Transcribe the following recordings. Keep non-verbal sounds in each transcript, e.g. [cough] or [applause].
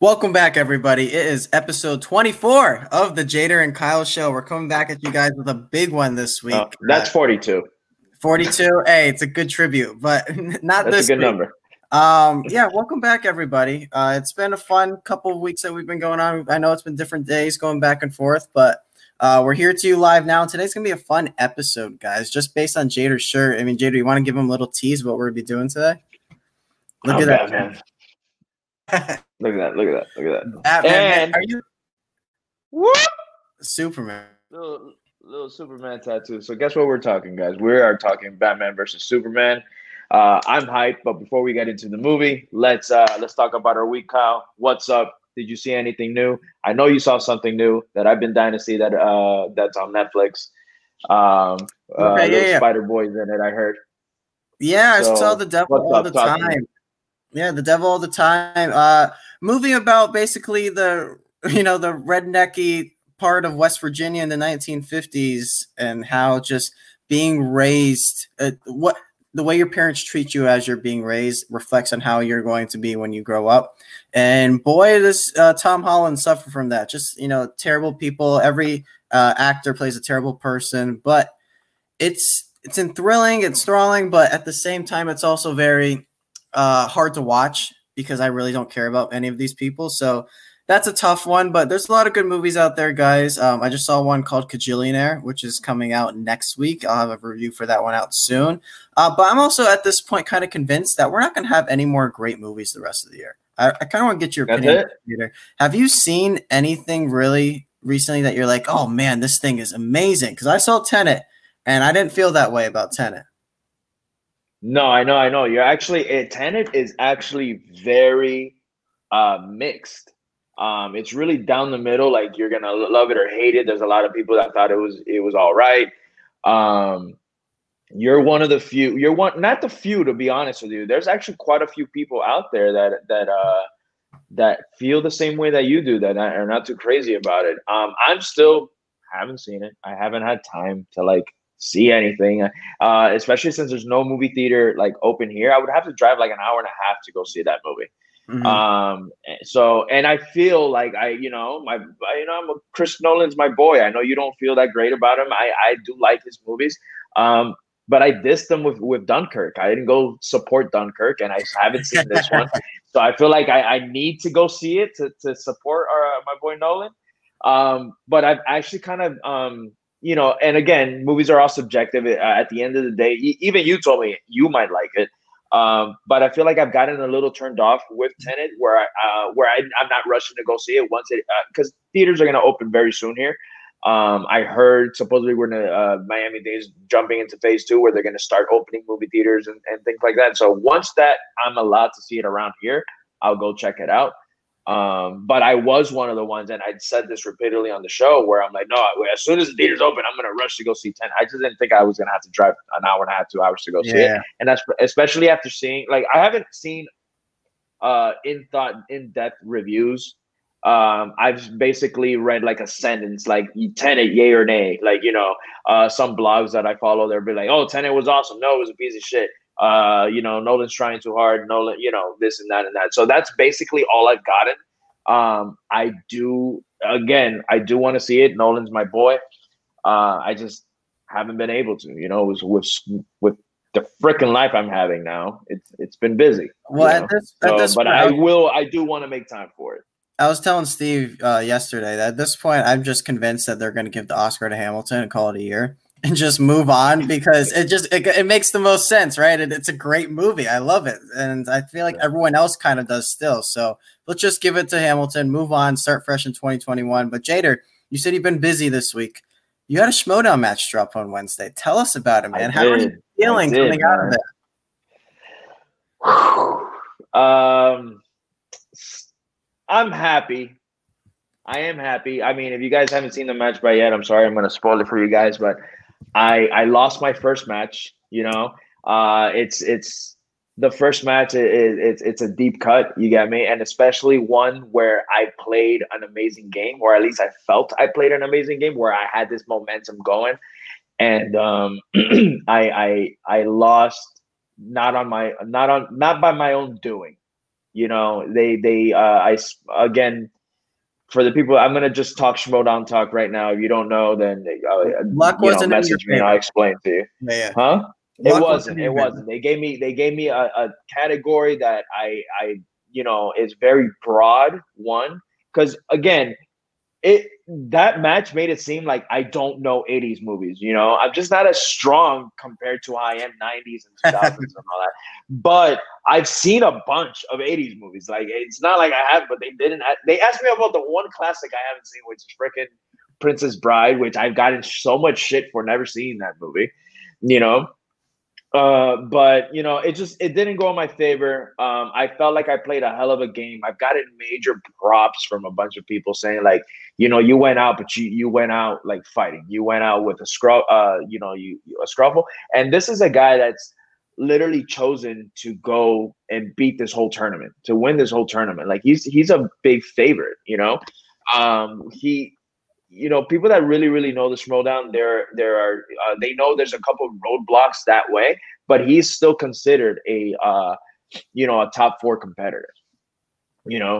Welcome back, everybody. It is episode 24 of the Jader and Kyle show. We're coming back at you guys with a big one this week. Oh, that's 42. 42. Hey, it's a good tribute, but [laughs] not that's this a good week. number. Um, yeah, welcome back, everybody. Uh, it's been a fun couple of weeks that we've been going on. I know it's been different days going back and forth, but uh, we're here to you live now. And today's gonna be a fun episode, guys. Just based on Jader's shirt. I mean, Jader, you want to give him a little tease what we're gonna be doing today? Look oh, at that, man. [laughs] Look at that! Look at that! Look at that! Batman, and are you what? Superman? Little little Superman tattoo. So guess what we're talking, guys? We are talking Batman versus Superman. Uh, I'm hyped, but before we get into the movie, let's uh, let's talk about our week, Kyle. What's up? Did you see anything new? I know you saw something new that I've been dying to see that uh, that's on Netflix. Um, uh, okay, yeah, yeah. Spider Boys in it. I heard. Yeah, so, I saw the devil all the time. Yeah, the devil all the time. Uh, movie about basically the you know the rednecky part of West Virginia in the 1950s and how just being raised uh, what the way your parents treat you as you're being raised reflects on how you're going to be when you grow up. And boy, does uh, Tom Holland suffer from that. Just you know, terrible people. Every uh, actor plays a terrible person, but it's it's enthralling, it's thrilling but at the same time, it's also very uh, hard to watch because I really don't care about any of these people. So that's a tough one, but there's a lot of good movies out there, guys. Um, I just saw one called Kajillionaire, which is coming out next week. I'll have a review for that one out soon. Uh, but I'm also at this point kind of convinced that we're not going to have any more great movies the rest of the year. I, I kind of want to get your That's opinion, Peter. Have you seen anything really recently that you're like, oh man, this thing is amazing? Because I saw Tenet, and I didn't feel that way about Tenet. No, I know, I know. You're actually a Tenet is actually very uh mixed. Um, it's really down the middle. Like you're gonna love it or hate it. There's a lot of people that thought it was it was all right. Um, you're one of the few. You're one, not the few, to be honest with you. There's actually quite a few people out there that that uh that feel the same way that you do. That are not too crazy about it. Um, I'm still haven't seen it. I haven't had time to like see anything, uh, especially since there's no movie theater like open here. I would have to drive like an hour and a half to go see that movie. Mm-hmm. Um, so and I feel like I, you know, my, you know, I'm a, Chris Nolan's my boy. I know you don't feel that great about him. I, I do like his movies. Um, but I dissed them with with Dunkirk. I didn't go support Dunkirk, and I haven't seen this [laughs] one. So I feel like I, I need to go see it to to support our, uh, my boy Nolan. Um, but I've actually kind of um, you know, and again, movies are all subjective. Uh, at the end of the day, even you told me you might like it, um, but I feel like I've gotten a little turned off with Tenet, where I uh, where I, am not rushing to go see it once it because uh, theaters are going to open very soon here. Um, I heard supposedly we're in uh, Miami-Dade's jumping into phase two where they're going to start opening movie theaters and, and things like that. So once that I'm allowed to see it around here, I'll go check it out. Um, but I was one of the ones, and I'd said this repeatedly on the show, where I'm like, no, as soon as the theaters open, I'm gonna rush to go see Ten. I just didn't think I was gonna have to drive an hour and a half, two hours to go yeah. see it, and that's especially after seeing like I haven't seen uh in thought in depth reviews. Um, I've basically read like a sentence, like Tenet, yay or nay. Like you know, uh, some blogs that I follow, they'll be like, "Oh, Tenet was awesome." No, it was a piece of shit uh, you know, Nolan's trying too hard, Nolan, you know, this and that and that. So that's basically all I've gotten. Um, I do again, I do want to see it. Nolan's my boy. Uh, I just haven't been able to, you know, with with with the freaking life I'm having now. It's it's been busy. Well, at this, at so, this but I will, I do want to make time for it. I was telling Steve uh, yesterday that at this point, I'm just convinced that they're going to give the Oscar to Hamilton and call it a year and just move on [laughs] because it just it, it makes the most sense right? It, it's a great movie. I love it. And i feel like everyone else kind of does still. So let's just give it to hamilton move on start fresh in 2021 but jader you said you've been busy this week. You had a schmoedown match drop on wednesday. Tell us about it man. How are you feeling did, coming man. out of that? Um i'm happy. I am happy. I mean, if you guys haven't seen the match by yet, I'm sorry, I'm going to spoil it for you guys, but I I lost my first match. You know, uh, it's it's the first match. It, it, it's it's a deep cut. You get me, and especially one where I played an amazing game, or at least I felt I played an amazing game, where I had this momentum going, and um, [clears throat] I I I lost not on my not on not by my own doing. You know, they they uh, I again for the people, I'm gonna just talk Schmoedown talk right now. If you don't know, then uh, luck wasn't know, message me. I'll explain to you. Yeah. Huh? Luck it wasn't. It wasn't. They gave me they gave me a, a category that I I you know is very broad. One because again, it that match made it seem like I don't know 80s movies, you know. I'm just not as strong compared to I am 90s and [laughs] 2000s and all that. But I've seen a bunch of 80s movies. Like it's not like I have, but they didn't they asked me about the one classic I haven't seen, which is freaking Princess Bride, which I've gotten so much shit for never seeing that movie, you know. Uh, but you know, it just it didn't go in my favor. Um, I felt like I played a hell of a game. I've gotten major props from a bunch of people saying like, you know, you went out, but you you went out like fighting. You went out with a scruff, uh, you know, you a scruffle. And this is a guy that's literally chosen to go and beat this whole tournament, to win this whole tournament. Like he's he's a big favorite, you know. Um, he you know, people that really, really know the Schmoedown, there, there are, uh, they know there's a couple of roadblocks that way, but he's still considered a, uh, you know, a top four competitor. You know,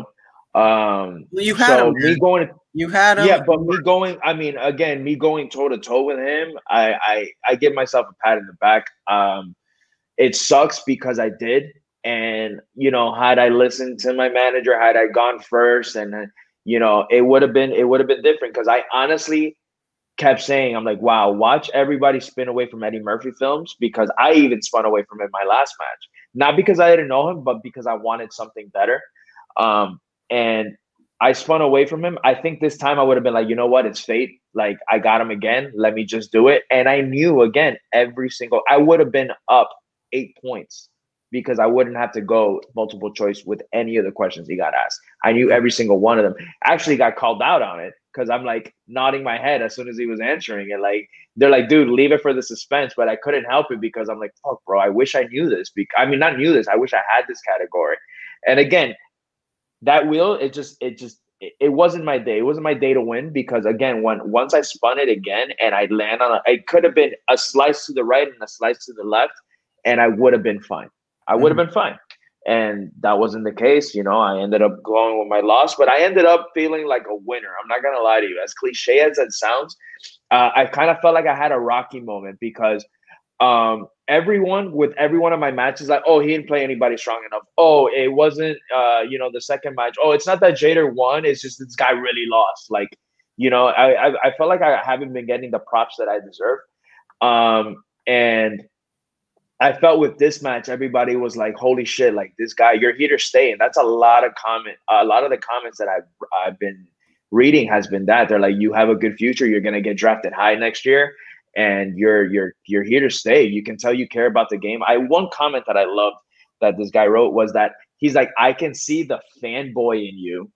um, well, you had so him, me going, you had him, yeah, but me going, I mean, again, me going toe to toe with him, I, I, I give myself a pat in the back. Um, it sucks because I did, and you know, had I listened to my manager, had I gone first, and you know, it would have been it would have been different because I honestly kept saying, I'm like, wow, watch everybody spin away from Eddie Murphy films because I even spun away from him my last match. Not because I didn't know him, but because I wanted something better. Um, and I spun away from him. I think this time I would have been like, you know what, it's fate. Like I got him again. Let me just do it. And I knew again every single I would have been up eight points because I wouldn't have to go multiple choice with any of the questions he got asked. I knew every single one of them. Actually got called out on it because I'm like nodding my head as soon as he was answering it. Like they're like, dude, leave it for the suspense. But I couldn't help it because I'm like, fuck, bro, I wish I knew this. Be- I mean, not knew this. I wish I had this category. And again, that wheel, it just, it just, it, wasn't my day. It wasn't my day to win because again, when once I spun it again and I land on, a, it could have been a slice to the right and a slice to the left, and I would have been fine. I would have mm-hmm. been fine. And that wasn't the case. You know, I ended up going with my loss, but I ended up feeling like a winner. I'm not going to lie to you. As cliche as it sounds, uh, I kind of felt like I had a rocky moment because um, everyone with every one of my matches, like, oh, he didn't play anybody strong enough. Oh, it wasn't, uh, you know, the second match. Oh, it's not that Jader won. It's just this guy really lost. Like, you know, I, I, I felt like I haven't been getting the props that I deserve. Um, and I felt with this match, everybody was like, "Holy shit! Like this guy, you're here to stay." And that's a lot of comment. A lot of the comments that I've I've been reading has been that they're like, "You have a good future. You're gonna get drafted high next year, and you're you're you're here to stay. You can tell you care about the game." I one comment that I loved that this guy wrote was that he's like, "I can see the fanboy in you,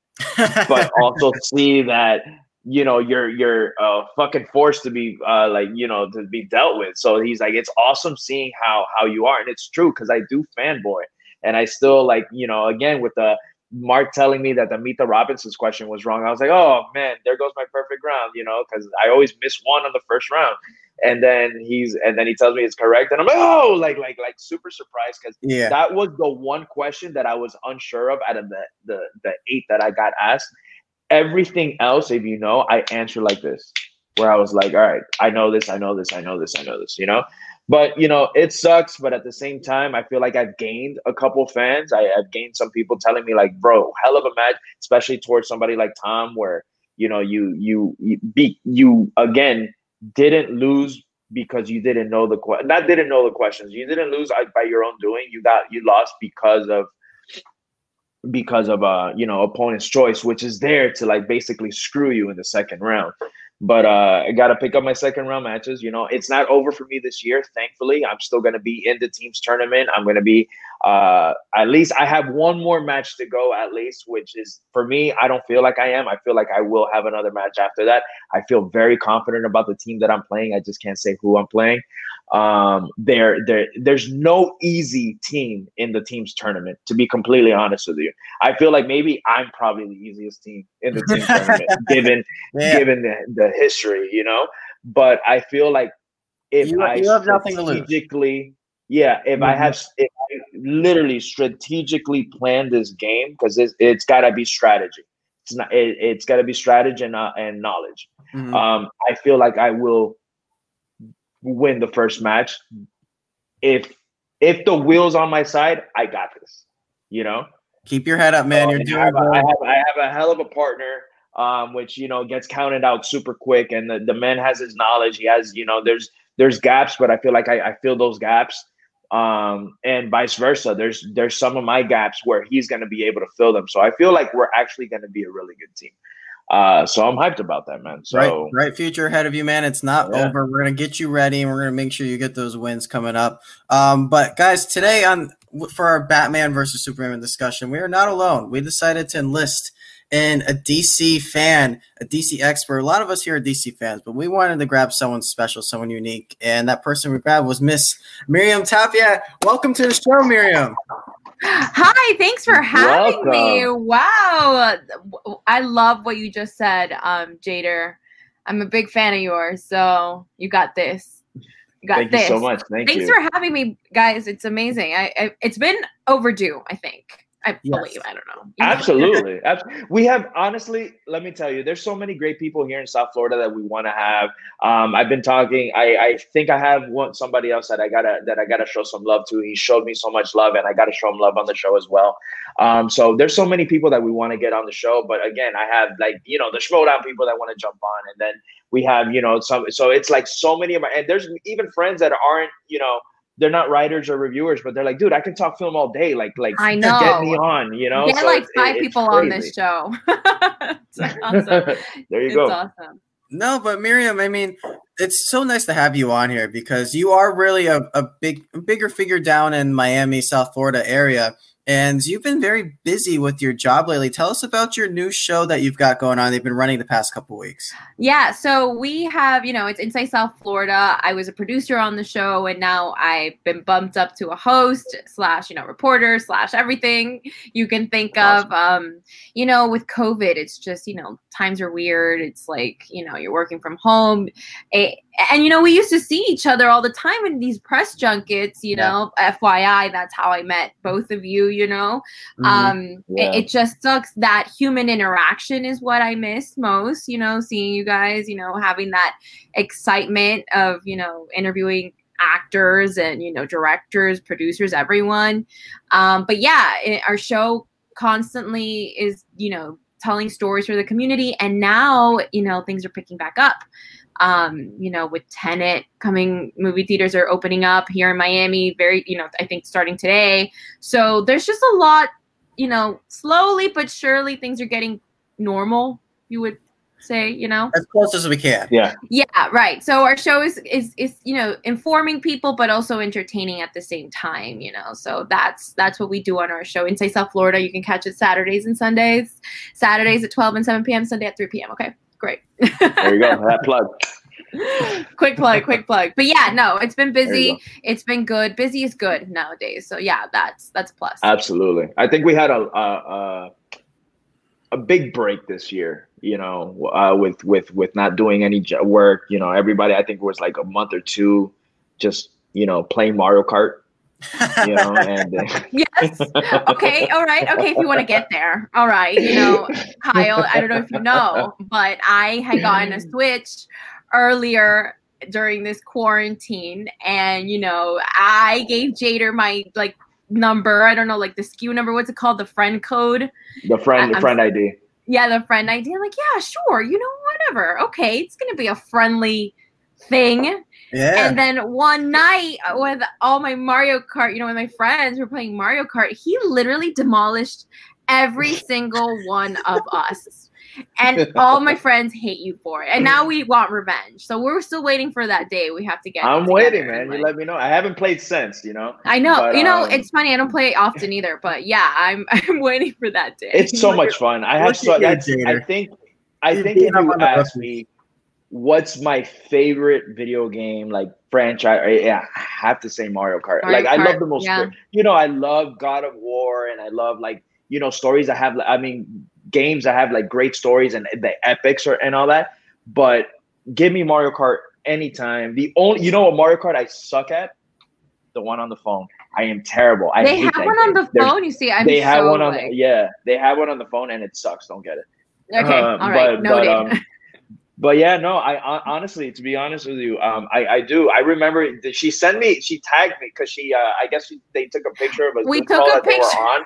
but [laughs] also see that you know you're you're uh fucking forced to be uh like you know to be dealt with. So he's like it's awesome seeing how how you are. And it's true because i do fanboy. And i still like you know again with the mark telling me that the Mita robinson's question was wrong i was like oh man there goes my perfect round you know because i always miss one on the first round. And then he's and then he tells me it's correct and i'm like oh like like like super surprised because yeah. that was the one question that i was unsure of out of the the the eight that i got asked everything else, if you know, I answer like this, where I was like, all right, I know this, I know this, I know this, I know this, you know? But, you know, it sucks. But at the same time, I feel like I've gained a couple fans. I, have gained some people telling me, like, bro, hell of a match, especially towards somebody like Tom, where, you know, you, you, you, be, you again, didn't lose because you didn't know the question. Not didn't know the questions. You didn't lose by your own doing. You got you lost because of because of uh you know opponent's choice which is there to like basically screw you in the second round but uh i gotta pick up my second round matches you know? It's not over for me this year thankfully. I'm still gonna be in the team's tournament. I'm gonna be uh at least i have one more match to go at least which is for me i don't feel like i am. I feel like i will have another match after that. I feel very confident about the team that i'm playing. I just can't say who i'm playing. Um, there, there, there's no easy team in the team's tournament. To be completely honest with you, I feel like maybe I'm probably the easiest team in the team [laughs] tournament, given yeah. given the, the history, you know. But I feel like if you, I you have nothing to lose. Yeah, if mm-hmm. I have, if I literally strategically plan this game, because it's, it's got to be strategy. It's not. It, has got to be strategy and, uh, and knowledge. Mm-hmm. Um, I feel like I will win the first match. If if the wheels on my side, I got this. You know. Keep your head up, man. You're doing. I have, a, I, have, I have a hell of a partner um, which you know gets counted out super quick. And the, the man has his knowledge. He has, you know, there's there's gaps, but I feel like I, I fill those gaps. Um, and vice versa. There's there's some of my gaps where he's gonna be able to fill them. So I feel like we're actually gonna be a really good team. Uh, so I'm hyped about that, man. So right, right future ahead of you, man. It's not yeah. over. We're gonna get you ready, and we're gonna make sure you get those wins coming up. Um, but guys, today on for our Batman versus Superman discussion, we are not alone. We decided to enlist and a DC fan, a DC expert. A lot of us here are DC fans, but we wanted to grab someone special, someone unique, and that person we grabbed was Miss Miriam Tapia. Welcome to the show, Miriam. Hi, thanks for having Welcome. me. Wow, I love what you just said, um, Jader. I'm a big fan of yours, so you got this. You got Thank this. you so much. Thank thanks you. for having me, guys. It's amazing. I, I it's been overdue. I think. I yes. believe. I don't know. Absolutely. we have honestly, let me tell you, there's so many great people here in South Florida that we want to have. Um, I've been talking. I, I think I have one somebody else that I gotta that I gotta show some love to. He showed me so much love, and I gotta show him love on the show as well. Um, so there's so many people that we want to get on the show, but again, I have like you know the Schmoedown people that want to jump on, and then we have you know some. So it's like so many of my and there's even friends that aren't you know they're not writers or reviewers, but they're like, dude, I can talk film all day. Like, like I know, get me on, you know. Get so like five people on this show. [laughs] awesome. [laughs] there you it's go. Awesome. No, but Miriam, I mean, it's so nice to have you on here because you are really a, a big, bigger figure down in Miami, South Florida area. And you've been very busy with your job lately. Tell us about your new show that you've got going on. They've been running the past couple weeks. Yeah, so we have, you know, it's Inside South Florida. I was a producer on the show, and now I've been bumped up to a host slash, you know, reporter slash everything you can think awesome. of. Um, you know, with COVID, it's just, you know, times are weird. It's like, you know, you're working from home. It, and you know we used to see each other all the time in these press junkets you know yeah. fyi that's how i met both of you you know mm-hmm. um yeah. it, it, just sucks that human interaction is what i miss most you know seeing you guys you know having that excitement of you know interviewing actors and you know directors producers everyone um but yeah it, our show constantly is you know telling stories for the community and now you know things are picking back up um, you know, with Tenet coming, movie theaters are opening up here in Miami, very, you know, I think starting today. So there's just a lot, you know, slowly but surely things are getting normal, you would say, you know, as close as we can. Yeah. Yeah, right. So our show is is is you know informing people, but also entertaining at the same time. You know, so that's that's what we do on our show. Inside South Florida, you can catch it Saturdays and Sundays. Saturdays at twelve and seven p.m. Sunday at three p.m. Okay. Great. there you go. [laughs] That plug. quick plug, quick plug. But yeah, no, it's been busy. It's been good. Busy is good nowadays. So yeah, that's that's plus. Absolutely. I think we had a a, a big break this year. You know, uh, with with with not doing any work. You know, everybody. I think was like a month or two, just you know, playing Mario Kart [laughs] you know, and uh, yes. Okay. All right. Okay. If you want to get there. All right. You know, Kyle, I don't know if you know, but I had gotten a Switch earlier during this quarantine. And, you know, I gave Jader my like number. I don't know, like the SKU number. What's it called? The friend code. The friend, the I'm, friend ID. Yeah, the friend ID. I'm like, yeah, sure. You know, whatever. Okay. It's going to be a friendly thing. Yeah. And then one night with all my Mario Kart, you know, with my friends were playing Mario Kart, he literally demolished every [laughs] single one of us. And [laughs] all my friends hate you for it. And now we want revenge. So we're still waiting for that day. We have to get I'm waiting, man. Like, you let me know. I haven't played since, you know. I know. But, you know, um, it's funny. I don't play it often either, but yeah, I'm [laughs] I'm waiting for that day. It's so much fun. I have so I think I think if you ask me what's my favorite video game like franchise? Yeah, I have to say Mario Kart. Mario like Kart, I love the most. Yeah. You know, I love God of War, and I love like you know stories. I have. I mean, games. I have like great stories and the epics or and all that. But give me Mario Kart anytime. The only you know what Mario Kart I suck at the one on the phone. I am terrible. I they have one game. on the There's, phone. You see, I'm they have so one on. like... The, yeah, they have one on the phone, and it sucks. Don't get it. Okay, uh, all right, but, noted. But, um, [laughs] but yeah, no, I, I, honestly, to be honest with you, um, I, I do. I remember she sent me, she tagged me because she, uh, I guess she, they took a picture of us. We took a picture. on,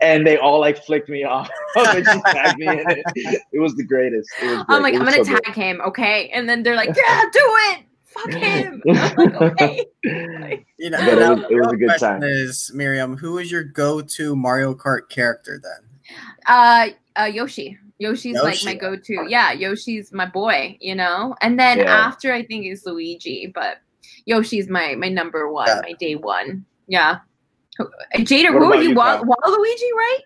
and they all like flicked me off. [laughs] and she [laughs] tagged me in it. It was the greatest. I'm like, I'm gonna so tag good. him, okay? And then they're like, yeah, do it. Fuck him. [laughs] I'm like, okay. you know, but it was, it was a good time. Is Miriam, who is your go-to Mario Kart character then? Uh, uh Yoshi. Yoshi's Yoshi. like my go-to. Yeah, Yoshi's my boy, you know. And then yeah. after I think is Luigi, but Yoshi's my my number one, yeah. my day one. Yeah. Jader, who are you? you Wa- Waluigi, right?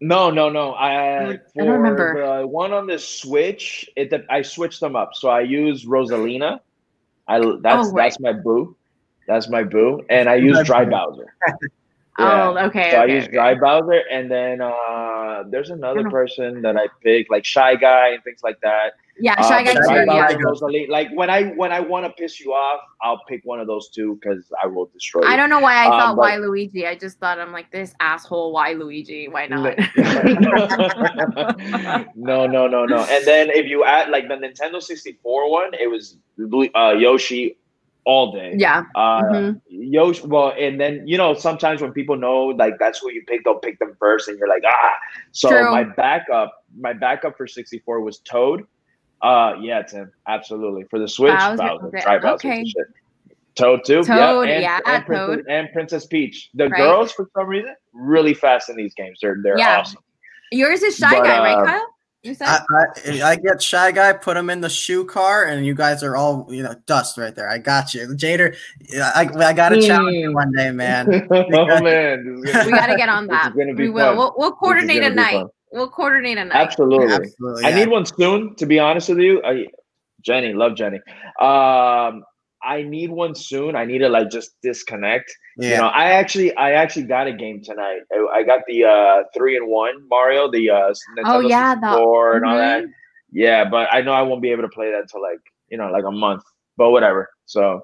No, no, no. I, uh, I don't remember the one on the Switch. It I switched them up, so I use Rosalina. I that's oh, right. that's my boo. That's my boo, and I use Dry Bowser. [laughs] Yeah. Oh, okay. So okay, I use okay. Dry Bowser, and then uh, there's another person that I pick, like Shy Guy and things like that. Yeah, uh, Shy Guy too. Yeah. Rosalie, like when I when I want to piss you off, I'll pick one of those two because I will destroy. You. I don't know why I um, thought but, Waluigi. I just thought I'm like this asshole. Why Luigi? Why not? [laughs] [laughs] no, no, no, no. And then if you add like the Nintendo 64 one, it was uh, Yoshi all day. Yeah. Uh, mm-hmm. Well, and then you know sometimes when people know like that's who you pick, they'll pick them first, and you're like ah. So True. my backup, my backup for 64 was Toad. Uh, yeah, Tim, absolutely for the Switch. Bowser, Bowser, Dry Bowser okay. Toad too. Toad, yeah, and, yeah, and, Princess, and Princess Peach. The right. girls, for some reason, really fast in these games. They're they're yeah. awesome. Yours is Shy but, Guy, right, uh, Kyle? You said I, I, I, get shy guy, put him in the shoe car, and you guys are all you know dust right there. I got you, Jader. I, I got to challenge you one day, man. [laughs] oh man, [laughs] we got to get on that. we will. We'll, we'll coordinate a night. Fun. We'll coordinate a night. Absolutely. Absolutely yeah. I need one soon. To be honest with you, I, Jenny, love Jenny. Um, I need one soon. I need to like just disconnect. Yeah. You know, I actually I actually got a game tonight. I, I got the uh three and one Mario, the uh Nintendo oh, yeah, the, and all that. Mm-hmm. Yeah, but I know I won't be able to play that until like, you know, like a month. But whatever. So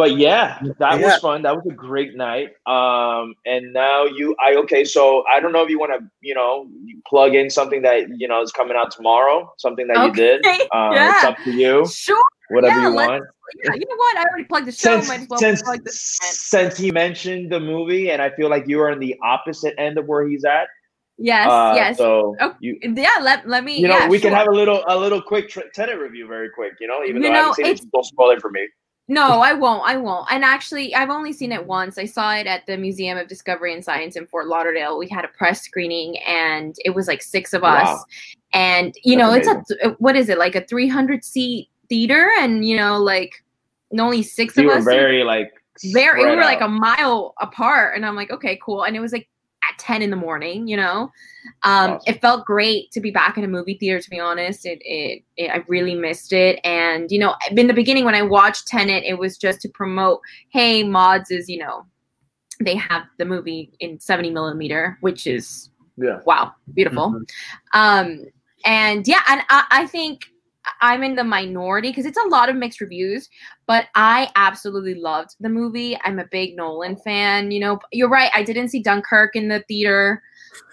but yeah, that yeah. was fun. That was a great night. Um, and now you, I okay. So I don't know if you want to, you know, plug in something that you know is coming out tomorrow. Something that okay. you did. [laughs] Um, yeah. It's up to you. Sure whatever yeah, you want. Yeah, you know what? I already plugged the show. Since, well since, since he mentioned the movie, and I feel like you are on the opposite end of where he's at. Yes, uh, yes. So oh, you, yeah, let, let me. You know, yeah, we sure. can have a little a little quick tr- Tenet review, very quick. You know, even you though know, I haven't seen it, don't spoil it for me. No, I won't. I won't. And actually, I've only seen it once. I saw it at the Museum of Discovery and Science in Fort Lauderdale. We had a press screening, and it was like six of us. Wow. And you That's know, amazing. it's a what is it like a three hundred seat theater and you know like only six of us were very like very we were out. like a mile apart and i'm like okay cool and it was like 10 in the morning you know? Um awesome. it felt great to be back in a movie theater to be honest. It, it, it i really missed it. And you know in the beginning when i watched Tenet it was just to promote hey mods is you know they have the movie in 70 millimeter which is yeah. wow beautiful. Mm-hmm. um and yeah and I, I think I'm in the minority because it's a lot of mixed reviews, but I absolutely loved the movie. I'm a big Nolan fan. You know, you're right. I didn't see Dunkirk in the theater.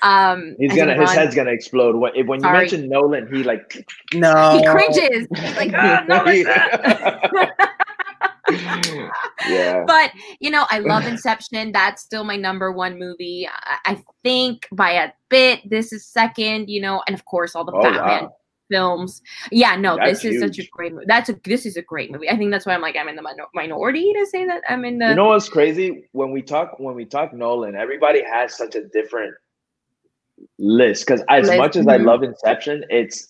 Um, He's gonna his head's gonna explode when when you Sorry. mention Nolan. He like no, [laughs] he cringes. He's like, [laughs] oh, Nolan. [laughs] yeah. But you know, I love Inception. That's still my number one movie. I, I think by a bit, this is second. You know, and of course all the oh, Batman. Wow films. Yeah, no, that's this is huge. such a great movie. That's a this is a great movie. I think that's why I'm like I'm in the minor- minority to say that I'm in the. You know what's crazy when we talk when we talk Nolan, everybody has such a different list because as list. much as mm-hmm. I love Inception, it's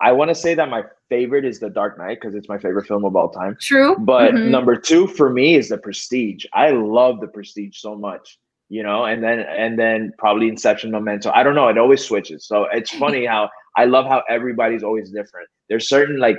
I want to say that my favorite is The Dark Knight because it's my favorite film of all time. True, but mm-hmm. number two for me is The Prestige. I love The Prestige so much you know, and then and then probably Inception, Memento. I don't know. It always switches. So it's [laughs] funny how I love how everybody's always different. There's certain like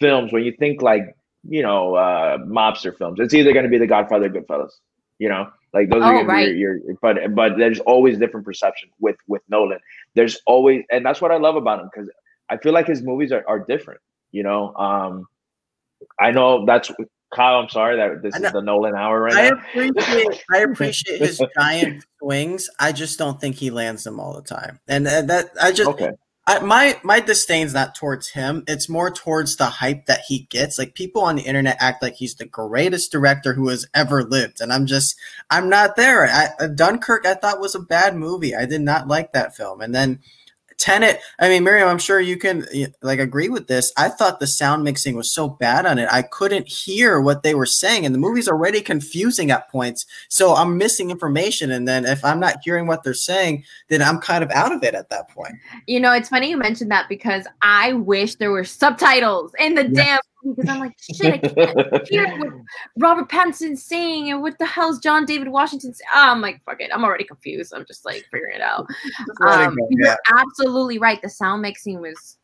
films when you think like you know uh mobster films. It's either going to be The Godfather, Goodfellas. You know, like those oh, are going right. to be your, your. But but there's always different perception with with Nolan. There's always, and that's what I love about him because I feel like his movies are are different. You know, um, I know that's Kyle, I'm sorry that this is the Nolan hour right I now. Appreciate, I [laughs] appreciate his giant swings. I just don't think he lands them all the time. And uh, that I just okay. I, my my disdain's not towards him. It's more towards the hype that he gets. Like people on the internet act like he's the greatest director who has ever lived, and I'm just I'm not there. I, Dunkirk I thought was a bad movie. I did not like that film, and then Tenet, I mean, Miriam, I'm sure you can like agree with this. I thought the sound mixing was so bad on it. I couldn't hear what they were saying, and the movie's already confusing at points. So I'm missing information. And then if I'm not hearing what they're saying, then I'm kind of out of it at that point. You know, it's funny you mentioned that because I wish there were subtitles in the damn because I'm like, shit, I can't [laughs] hear what Robert Pattinson's saying and what the hell's John David Washington saying. Oh, I'm like, fuck it. I'm already confused. I'm just like figuring it out. Um, it you're absolutely right. The sound mixing was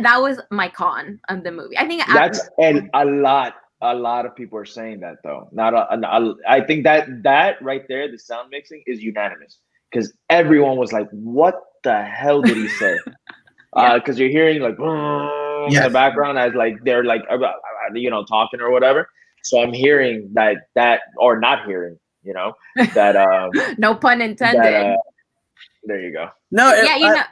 that was my con of the movie. I think that's after- and a lot a lot of people are saying that though. Not a, a, I think that that right there, the sound mixing is unanimous because everyone was like, "What the hell did he say?" Because [laughs] yeah. uh, you're hearing like [laughs] yes. in the background as like they're like you know talking or whatever. So I'm hearing that that or not hearing, you know, [laughs] that um no pun intended. That, uh, there you go. No, yeah, you know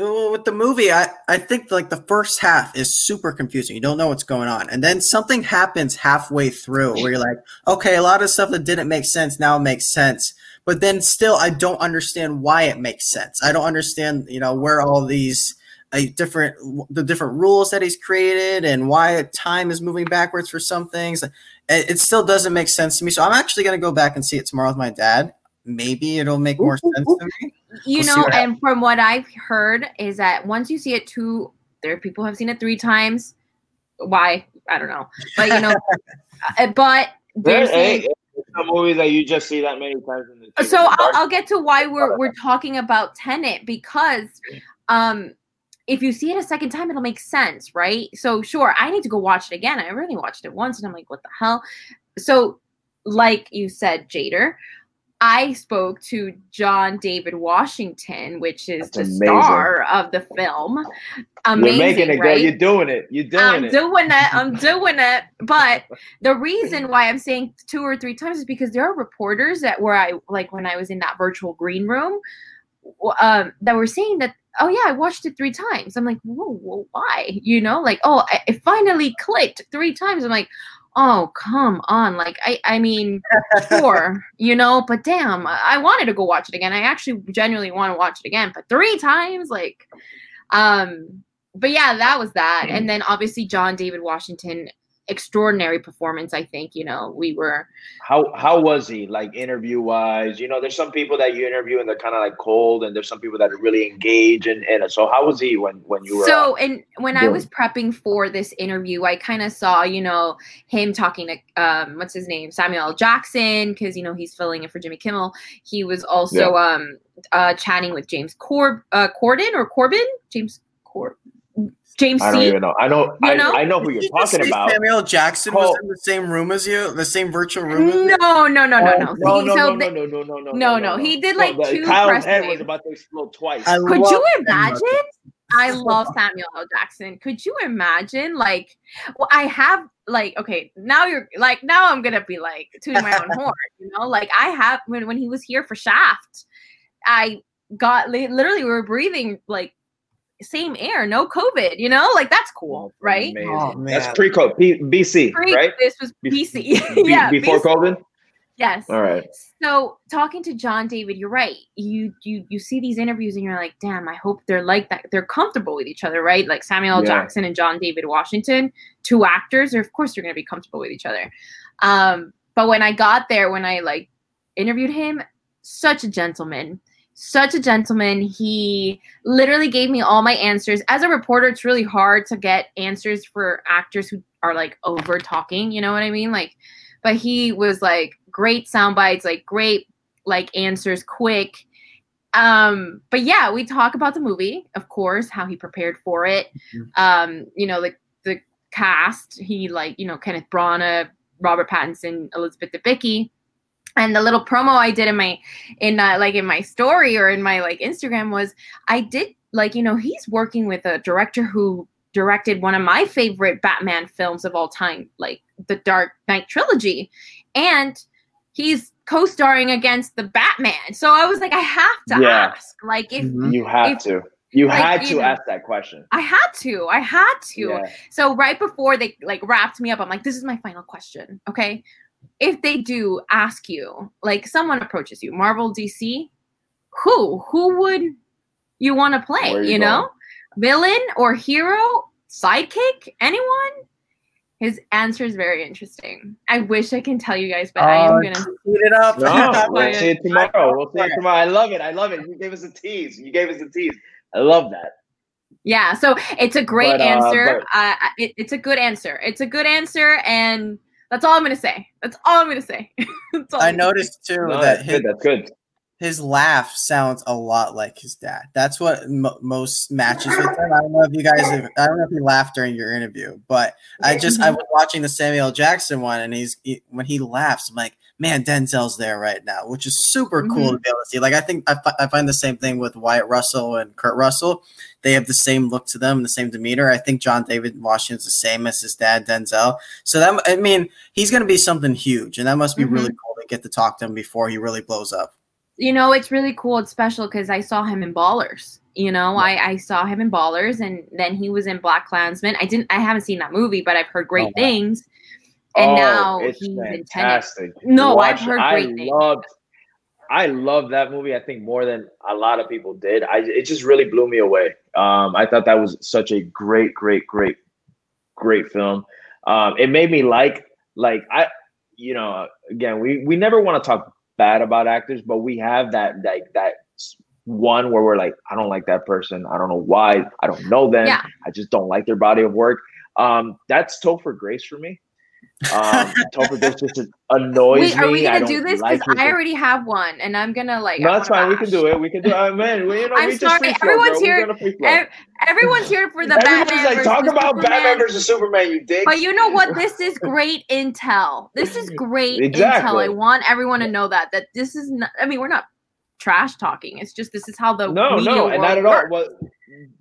with the movie, I, I think like the first half is super confusing. You don't know what's going on. And then something happens halfway through where you're like, okay, a lot of stuff that didn't make sense now makes sense. But then still, I don't understand why it makes sense. I don't understand, you know, where all these a different the different rules that he's created and why time is moving backwards for some things. It, it still doesn't make sense to me. So I'm actually going to go back and see it tomorrow with my dad. Maybe it'll make more sense to me. You we'll know, and from what I've heard is that once you see it two, there are people have seen it three times. Why I don't know, but you know, [laughs] uh, but there's a some movies that you just see that many times. In the so I'll, I'll, get to why we're we're talking about Tenet because um if you see it a second time, it'll make sense, right? So sure, I need to go watch it again. I really watched it once and I'm like, what the hell? So, like you said, Jader, I spoke to John David Washington, which is That's the amazing. star of the film. Amazing, You're making it, right? girl. You're doing it. You're doing I'm it. I'm doing it. I'm [laughs] doing it. But [laughs] the reason why I'm saying two or three times is because there are reporters that where I like when I was in that virtual green room um, that were saying that oh yeah, I watched it three times. I'm like, whoa, whoa why? You know, like, oh, it finally clicked three times. I'm like, oh, come on. Like, I, I mean, sure, [laughs] you know, but damn, I wanted to go watch it again. I actually genuinely want to watch it again, but three times, like, um, but yeah, that was that. And then obviously John David Washington extraordinary performance i think you know we were how how was he like interview wise you know there's some people that you interview and they're kind of like cold and there's some people that really engage and, and so how was he when when you were so uh, and when doing? i was prepping for this interview i kind of saw you know him talking to um what's his name samuel jackson because you know he's filling in for jimmy kimmel. He was also yeah. um uh chatting with james Corb uh corden or corbin? James Corb James I don't even know. I know. You I, know? I know who you're talking about. Samuel Jackson was in the same room as you, the same virtual room. No, no, no, no, oh, no. No, no, no, no, no, no, no, no, no. He did like two. Kyle's head was about to explode twice. Could you imagine? I love Samuel L. Jackson. Could you imagine? Like, well, I have like okay, now you're like now I'm gonna be like tooting my own [laughs] horn, you know? Like I have when when he was here for Shaft, I got literally we were breathing like same air, no COVID, you know, like that's cool, right? Oh, that's pre COVID, BC, pre- right? This was BC, [laughs] yeah, before BC. COVID. Yes. All right. So talking to John David, you're right. You you you see these interviews and you're like, damn, I hope they're like that. They're comfortable with each other, right? Like Samuel yeah. Jackson and John David Washington, two actors, or of course they're gonna be comfortable with each other. Um, but when I got there, when I like interviewed him, such a gentleman such a gentleman. He literally gave me all my answers. As a reporter, it's really hard to get answers for actors who are like over talking, you know what I mean? Like, but he was like great sound bites, like great like answers, quick. Um, but yeah, we talk about the movie, of course, how he prepared for it. Mm-hmm. Um, you know, the the cast, he like, you know, Kenneth Branagh, Robert Pattinson, Elizabeth Debicki and the little promo i did in my in uh, like in my story or in my like instagram was i did like you know he's working with a director who directed one of my favorite Batman films of all time, like the Dark Knight trilogy. And he's co-starring against the Batman. So I was like, I have to yeah. ask. Like if mm-hmm. you have if, to. You like, had to ask that question. I had to. I had to. Yeah. So right before they like wrapped me up, I'm like, this is my final question. Okay. If they do ask you, like someone approaches you, Marvel DC, who? Who would you want to play? You, you know? Villain or hero? Sidekick? Anyone? His answer is very interesting. I wish I can tell you guys, but uh, I am uh, gonna speed it up. No, [laughs] we'll see it tomorrow. We'll see it tomorrow. I love it. I love it. You gave us a tease. You gave us a tease. I love that. Yeah, so it's a great but, uh, answer. But, uh, it, it's a good answer. It's a good answer, and that's all I'm gonna say. That's all I'm gonna say. [laughs] I noticed too no, that his, good. That's good his laugh sounds a lot like his dad. That's what m- most matches with him. I don't know if you guys, have, I don't know if he laughed during your interview, but I just I was watching the Samuel Jackson one, and he's he, when he laughs, I'm like, man, Denzel's there right now, which is super cool mm-hmm. to be able to see. Like I think I, fi- I find the same thing with Wyatt Russell and Kurt Russell. They have the same look to them, the same demeanor. I think John David Washington's the same as his dad Denzel. So that I mean, he's going to be something huge, and that must be mm-hmm. really cool to get to talk to him before he really blows up you know, it's really cool. It's special because I saw him in Ballers. You know, yeah. I, I saw him in Ballers, and then he was in BlacKkKlansman. I didn't, I haven't seen that movie, but I've heard great oh, things. And oh, now he's fantastic. in No, Watch, I've heard great I things. Loved, I love that movie. I think more than a lot of people did. I it just really blew me away. Um, I thought that was such a great, great, great, great film. Um, it made me like, like I, you know, again, we we never want to talk bad about actors, but we have that like that one where we're like, I don't like that person. I don't know why. I don't know them. Yeah. I just don't like their body of work. Um, that's Topher Grace for me. Um, [laughs] Topher Grace just annoys Wait, me. Are we gonna do this? Because like I already have one, and I'm gonna like. No, that's fine. Bash. We can do it. We can do. it. Uh, man, we, you know, I'm we sorry. Just everyone's here. Ev- everyone's here for the Everyone's Batman. like, talk about Superman. Batman versus Superman. You dick. But you know what? This is [laughs] great intel. This is great exactly. intel. I want everyone to know that that this is. Not, I mean, we're not trash talking. It's just this is how the no, no, and not at all. Well,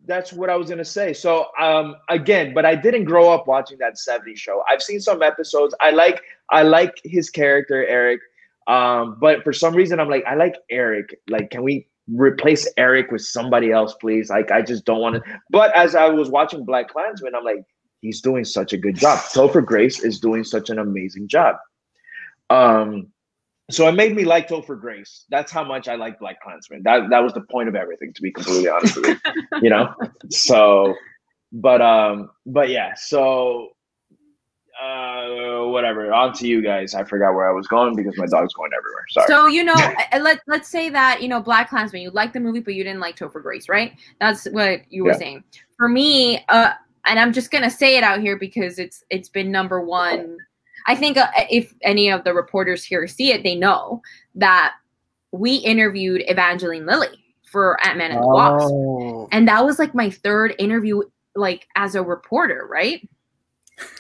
that's what I was gonna say. So um again, but I didn't grow up watching that 70s show. I've seen some episodes. I like I like his character, Eric. Um, but for some reason I'm like, I like Eric. Like, can we replace Eric with somebody else, please? Like, I just don't want to. But as I was watching BlacKkKlansman, I'm like, he's doing such a good job. Topher Grace is doing such an amazing job. Um, so it made me like Topher Grace. That's how much I like BlacKkKlansman. That that was the point of everything, to be completely honest with you. [laughs] You know? So but um but yeah, so uh whatever. On to you guys. I forgot where I was going because my dog's going everywhere. Sorry. So you know, [laughs] let let's say that, you know, BlacKkKlansman, you like the movie, but you didn't like Topher Grace, right? That's what you were yeah. saying. For me, uh and I'm just gonna say it out here because it's it's been number one I think uh, if any of the reporters here see it, they know that we interviewed Evangeline Lilly for Ant Man and the Wasp, oh. and that was like my third interview, like as a reporter, right?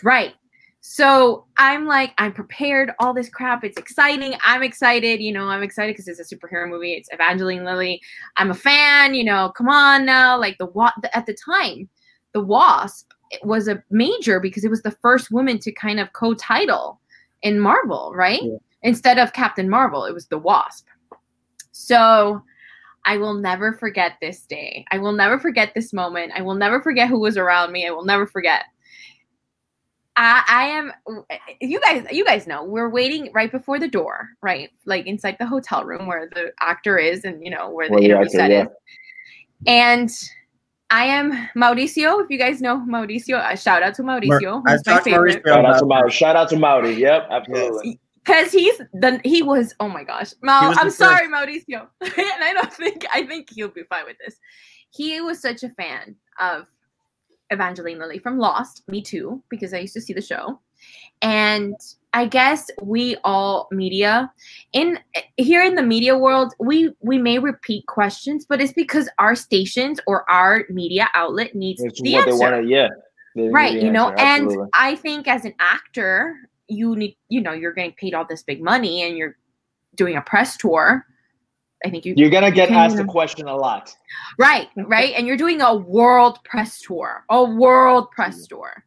right. So I'm like, I'm prepared. All this crap, it's exciting. I'm excited. You know, I'm excited because it's a superhero movie. It's Evangeline Lilly. I'm a fan. You know, come on now. Like the what at the time, the Wasp was a major because it was the first woman to kind of co-title in Marvel, right? Yeah. Instead of Captain Marvel, it was the Wasp. So I will never forget this day. I will never forget this moment. I will never forget who was around me. I will never forget. I, I am you guys you guys know we're waiting right before the door, right? Like inside the hotel room where the actor is and you know where the well, interview set yeah. is. And I am Mauricio. If you guys know Mauricio, uh, shout out to Mauricio. Mar- my favorite. Shout out to Mauri. Shout out to Mauri. Yep, absolutely. Because he's the he was. Oh my gosh, Mal. I'm sorry, Mauricio, [laughs] and I don't think I think he'll be fine with this. He was such a fan of Evangeline Lilly from Lost. Me too, because I used to see the show, and I guess we all media in here in the media world, we we may repeat questions, but it's because our stations or our media outlet needs it's the answer. Wanna, yeah, right. You know, and I think as an actor, you need you know you're getting paid all this big money and you're doing a press tour. I think you you're gonna get asked the question a lot. Right, right, and you're doing a world press tour, a world press tour.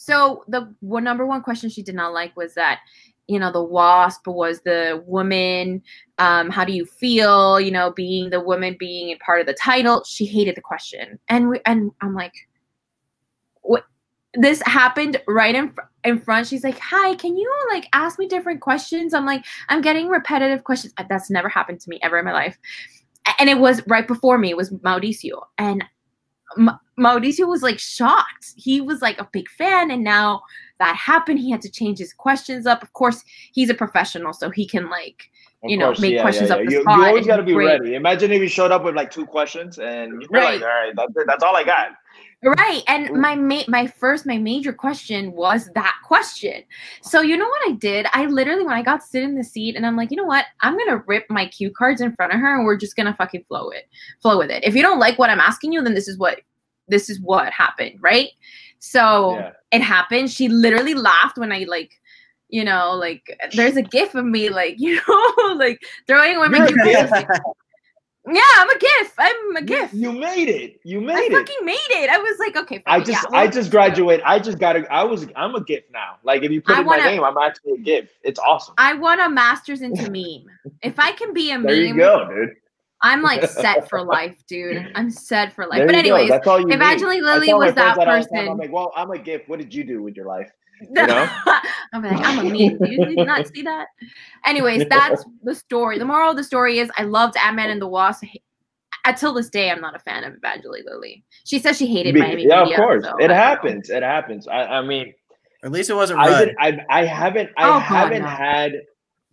So the one number one question she did not like was that you know the wasp was the woman um, how do you feel you know being the woman being a part of the title? She hated the question. And we, and i'm like what? This happened right in, in front. She's like hi can you like ask me different questions? I'm like i'm getting repetitive questions. That's never happened to me ever in my life. And it was right before me. It was mauricio. And Ma- mauricio was like shocked he was like a big fan and now that happened. He had to change his questions up. Of course, he's a professional, so he can like you know make yeah, questions yeah, yeah. up. You, you, always got to be great. ready. Imagine if he showed up with like two questions and you're right. like, all right, that's, that's all I got. Right. And mm. my ma- my first my major question was that question. So you know what I did? I literally when I got sit in the seat and I'm like, you know what? I'm gonna rip my cue cards in front of her and we're just gonna fucking flow it. Flow with it. If you don't like what I'm asking you, then this is what this is what happened, right? So yeah. it happened. She literally laughed when I like, you know, like there's a gif of me like, [laughs] you know, like throwing away my gifts. [laughs] Yeah, I'm a gif. I'm a gif. You, you made it. You made I it. I fucking made it. I was like, okay. I just, yeah, I just graduated. I just got a. I was. I'm a gif now. Like if you put I in wanna, my name, I'm actually a gif. It's awesome. I want a master's into [laughs] meme. If I can be a there meme, there you go, dude. I'm like set for [laughs] life, dude. I'm set for life. There but anyways, you Evangeline was that person. I'm like, well, I'm a gift. What did you do with your life? [laughs] You know? I'm like, I'm a meme. Do you, not see that? Anyways, that's [laughs] the story. The moral of the story is I loved Ant Man and the Wasp. Until this day, I'm not a fan of Evangeline Lilly. She says she hated Be, Miami. Yeah, media, of course. So it happens. Know. It happens. I, I mean, at least it wasn't. I, did, I, I haven't. I oh, haven't God, no. had.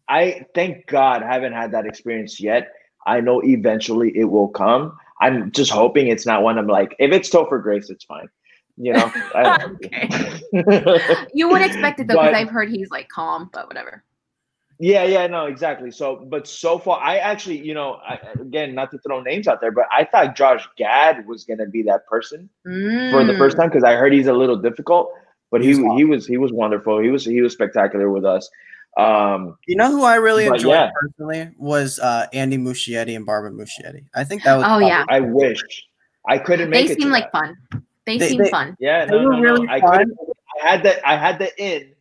I thank God haven't had that experience yet I know eventually it will come. I'm just hoping it's not one I'm like, if it's Topher Grace, it's fine. You know, [laughs] [laughs] you wouldn't expect it though, because I've heard he's like calm, but whatever. Yeah, yeah, no, exactly. So, but so far, I actually, you know, I, again, not to throw names out there, but I thought Josh Gad was gonna be that person mm. for the first mm. time because I heard he's a little difficult, but he he was he was wonderful. He was he was spectacular with us. Um, you know who I really enjoyed yeah. personally was uh, Andy Muschietti and Barbara Muschietti. I think that was. Oh yeah. I wish I couldn't make they it. They seem like that. fun. They, they seem they, fun. Yeah, no, no, really no. I couldn't. I had the I had the in,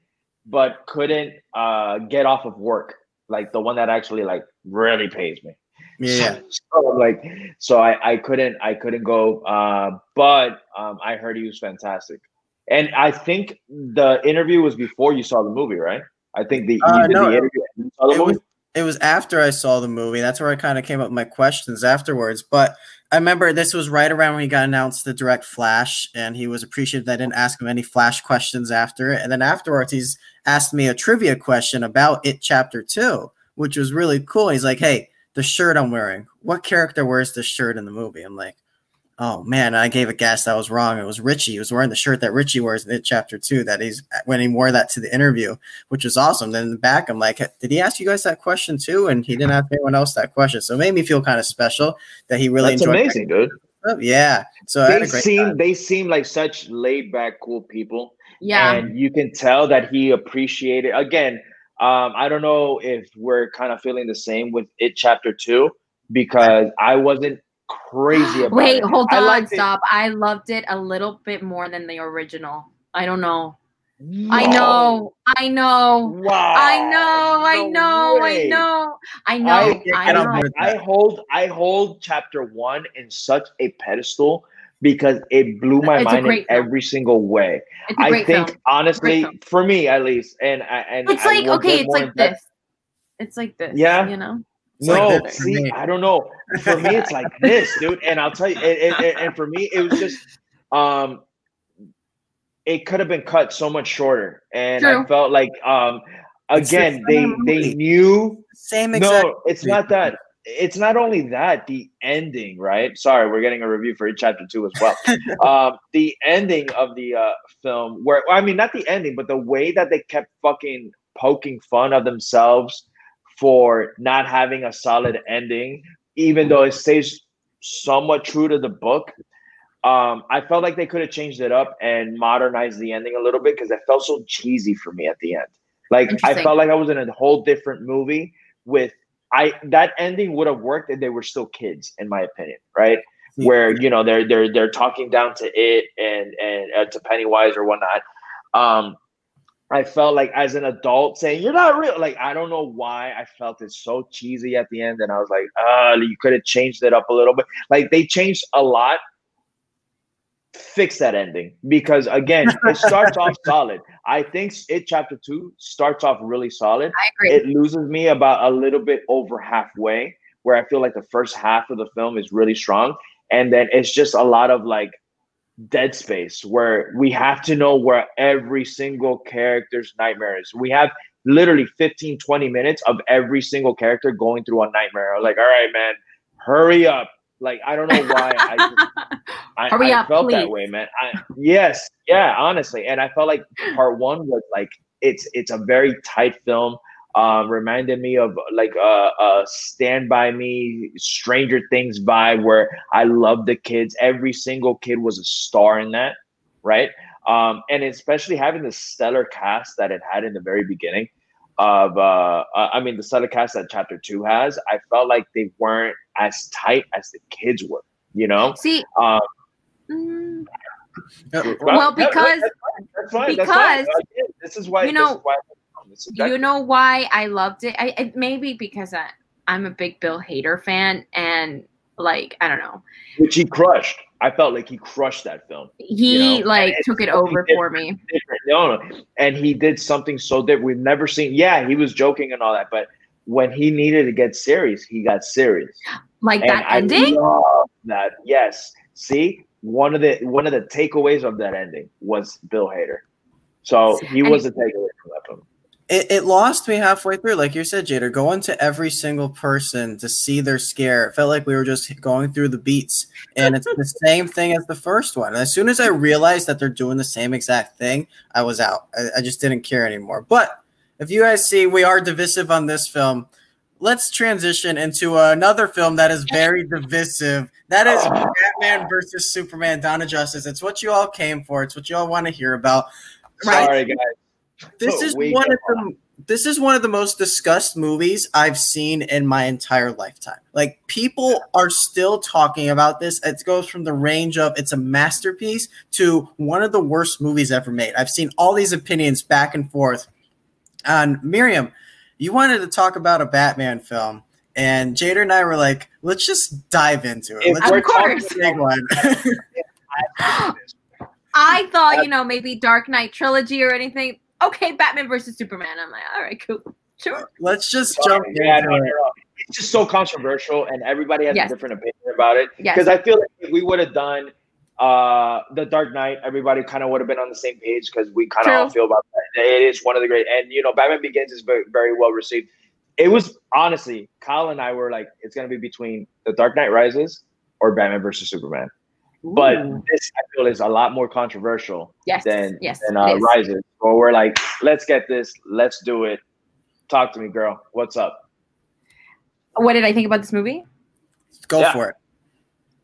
but couldn't uh, get off of work. Like the one that actually like really pays me. Yeah. So, so like, so I I couldn't I couldn't go. Uh, but um, I heard he was fantastic, and I think the interview was before you saw the movie, right? I think the, uh, no, the interview. It was, it was after I saw the movie. That's where I kind of came up with my questions afterwards. But I remember this was right around when he got announced the direct Flash, and he was appreciative that I didn't ask him any Flash questions after it. And then afterwards, he's asked me a trivia question about it, chapter two, which was really cool. He's like, "Hey, the shirt I'm wearing. What character wears this shirt in the movie?" I'm like, Oh man, I gave a guess that was wrong. It was Richie. He was wearing the shirt that Richie wears in it chapter two. That he's when he wore that to the interview, which was awesome. Then in the back, I'm like, did he ask you guys that question too? And he didn't ask anyone else that question, so it made me feel kind of special that he really That's enjoyed. Amazing, dude. Yeah. So they seem time. they seem like such laid back, cool people. Yeah, and you can tell that he appreciated. Again, um, I don't know if we're kind of feeling the same with it, chapter two, because I wasn't crazy about Wait, it. hold on, stop. It. I loved it a little bit more than the original. I don't know. Whoa. I know, I know, wow. I know, I know. I know, I know, I, I, know. I hold, I hold chapter one in such a pedestal because it blew my it's mind in every single way. I think film. honestly, for me at least, and and it's like okay, it's like this. It's like this. Yeah, you know. It's no, like see, I don't know. For me, it's like this, dude. And I'll tell you, and, and, and for me, it was just, um, it could have been cut so much shorter, and True. I felt like, um, again, the they they knew same exact. No, it's not that. It's not only that the ending, right? Sorry, we're getting a review for chapter two as well. [laughs] um, the ending of the uh, film, where I mean, not the ending, but the way that they kept fucking poking fun of themselves for not having a solid ending, even though it stays somewhat true to the book. Um, I felt like they could have changed it up and modernized the ending a little bit because it felt so cheesy for me at the end. Like I felt like I was in a whole different movie with I that ending would have worked if they were still kids, in my opinion, right? Yeah. Where you know they're they're they're talking down to it and and uh, to Pennywise or whatnot. Um, I felt like as an adult saying you're not real. Like I don't know why I felt it so cheesy at the end, and I was like, uh, you could have changed it up a little bit. Like they changed a lot. Fix that ending because again, [laughs] it starts off solid. I think it chapter two starts off really solid. I agree. It loses me about a little bit over halfway, where I feel like the first half of the film is really strong, and then it's just a lot of like dead space where we have to know where every single character's nightmare is. We have literally 15, 20 minutes of every single character going through a nightmare. Like, all right, man, hurry up. Like, I don't know why I, [laughs] I, hurry I up, felt please. that way, man. I, yes, yeah, honestly. And I felt like part one was like, it's it's a very tight film um, reminded me of like a, a Stand By Me, Stranger Things vibe, where I love the kids. Every single kid was a star in that, right? Um, and especially having the stellar cast that it had in the very beginning of, uh, uh, I mean, the stellar cast that Chapter Two has. I felt like they weren't as tight as the kids were. You know, see. Um, mm. well, because that's fine. That's fine. because this is why you know why Um, exactly- you know why I loved it? I, maybe because I, I'm a big Bill Hader fan, and like I don't know, which he crushed. I felt like he crushed that film. He you know? like took it over for me. No, no, and he did something so that we've never seen. Yeah, he was joking and all that, but when he needed to get serious, he got serious. Like and that I ending. that yes. See, one of the one of the takeaways of that ending was Bill Hader. So he and was a takeaway from that film it, it lost me halfway through. Like you said, Jader, going to every single person to see their scare. It felt like we were just going through the beats. And it's the [laughs] same thing as the first one. And as soon as I realized that they're doing the same exact thing, I was out. I, I just didn't care anymore. But if you guys see, we are divisive on this film. Let's transition into another film that is very divisive. That is oh. Batman versus Superman, Dawn of Justice. It's what you all came for. It's what you all want to hear about. Right? Sorry, guys this is one of the this is one of the most discussed movies I've seen in my entire lifetime. Like people are still talking about this. It goes from the range of it's a masterpiece to one of the worst movies ever made. I've seen all these opinions back and forth. And Miriam, you wanted to talk about a Batman film. And Jader and I were like, let's just dive into it. Let's of course. Big one. [laughs] I thought, you know, maybe Dark Knight trilogy or anything okay, Batman versus Superman. I'm like, all right, cool. Sure. Let's just jump yeah, into it. It's just so controversial, and everybody has yes. a different opinion about it. Because yes. I feel like if we would have done uh the Dark Knight, everybody kind of would have been on the same page because we kind of all feel about that. It is one of the great, and you know, Batman Begins is very, very well received. It was honestly, Kyle and I were like, it's gonna be between the Dark Knight Rises or Batman versus Superman. But this I feel is a lot more controversial yes, than yes, than uh, Rises. Or we're like, let's get this, let's do it. Talk to me, girl. What's up? What did I think about this movie? Go yeah. for it.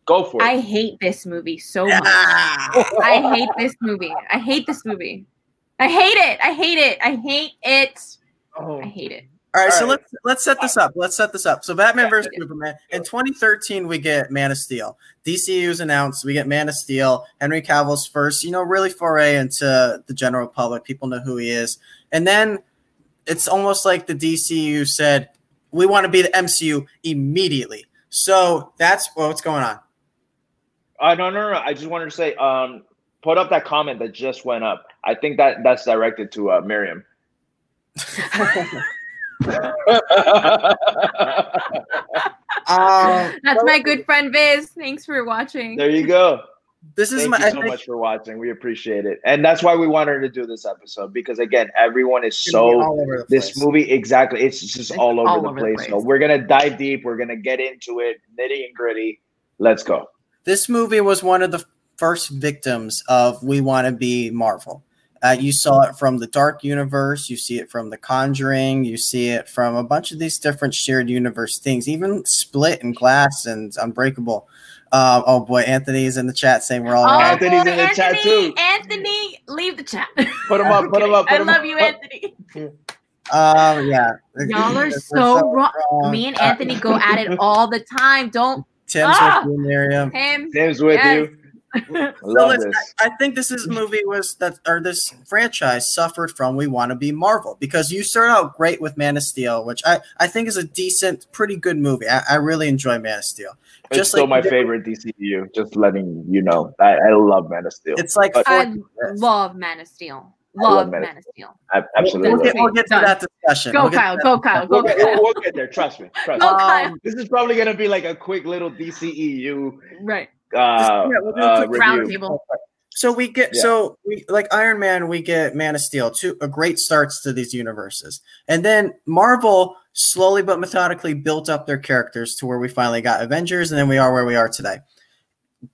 Go for it. I hate this movie so much. I hate this movie. I hate this movie. I hate it. I hate it. I hate it. Oh. I hate it. All right, All so right. let's let's set this up. Let's set this up. So Batman yeah, versus yeah. Superman. In 2013, we get Man of Steel. DCU's announced we get Man of Steel. Henry Cavill's first, you know, really foray into the general public. People know who he is. And then it's almost like the DCU said, we want to be the MCU immediately. So that's what's going on. Uh, no, no, no. I just wanted to say, um, put up that comment that just went up. I think that that's directed to uh, Miriam. [laughs] [laughs] um, That's my good friend Viz. Thanks for watching. There you go. This is Thank my, you so much for watching. We appreciate it, and that's why we wanted to do this episode because again, everyone is so this movie exactly. It's just it's all, over, all the, over place. the, place. So we're gonna dive deep. We're gonna get into it, nitty and gritty. Let's go. This movie was one of the first victims of "We Want to Be Marvel." Uh, you saw it from the Dark Universe, you see it from The Conjuring, you see it from a bunch of these different shared universe things, even Split and Glass and Unbreakable. Uh, oh boy, Anthony's in the chat saying we're all. Oh, Anthony's in the Anthony, chat too. Anthony, leave the chat. Put him up. Put him up. Put I him love up. you, Anthony. Um, yeah. Y'all are so, so wrong. wrong. Me and Anthony go at it all the time. Don't. Tim's ah! with you, Miriam. Tim. Tim's with yes. you. So I, I think this is movie was that or this franchise suffered from we want to be Marvel because you start out great with Man of Steel, which I, I think is a decent, pretty good movie. I, I really enjoy Man of Steel. It's just still like my favorite DCU. Just letting you know, I, I love Man of Steel. It's like I love Man of Steel. Love, Man, Man of Steel. I, absolutely. We'll get, we'll get, to that discussion. Go, we'll Kyle. Go, Kyle. Go, we'll, Kyle. We'll get there. Trust me. Trust go, me. Kyle. This is probably gonna be like a quick little DCEU. Right. Uh, yeah, we'll do a quick uh, roundtable. So we get yeah. so we like Iron Man, we get Man of Steel, two a great starts to these universes, and then Marvel slowly but methodically built up their characters to where we finally got Avengers, and then we are where we are today.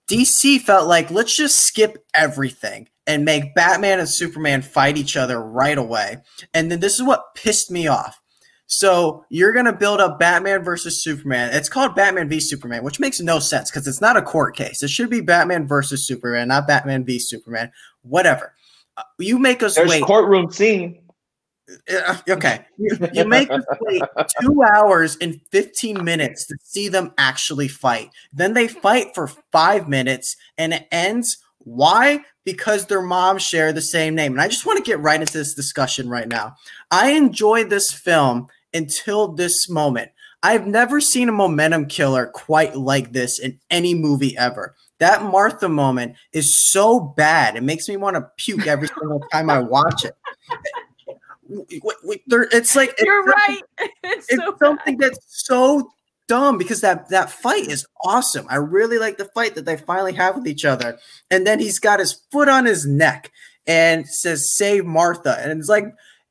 DC felt like let's just skip everything and make Batman and Superman fight each other right away. And then this is what pissed me off. So you're going to build up Batman versus Superman. It's called Batman v Superman, which makes no sense because it's not a court case. It should be Batman versus Superman, not Batman v Superman. Whatever. Uh, you make us There's wait. courtroom scene. Uh, okay. You, you [laughs] make us wait two hours and 15 minutes to see them actually fight. Then they fight for five minutes and it ends. Why? because their moms share the same name. And I just want to get right into this discussion right now. I enjoyed this film until this moment. I've never seen a momentum killer quite like this in any movie ever. That Martha moment is so bad. It makes me want to puke every single time I watch it. It's like you're it's, right. [laughs] It's, it's so something bad. that's so dumb because that that fight is awesome. I really like the fight that they finally have with each other. And then he's got his foot on his neck and says "Save Martha," and it's like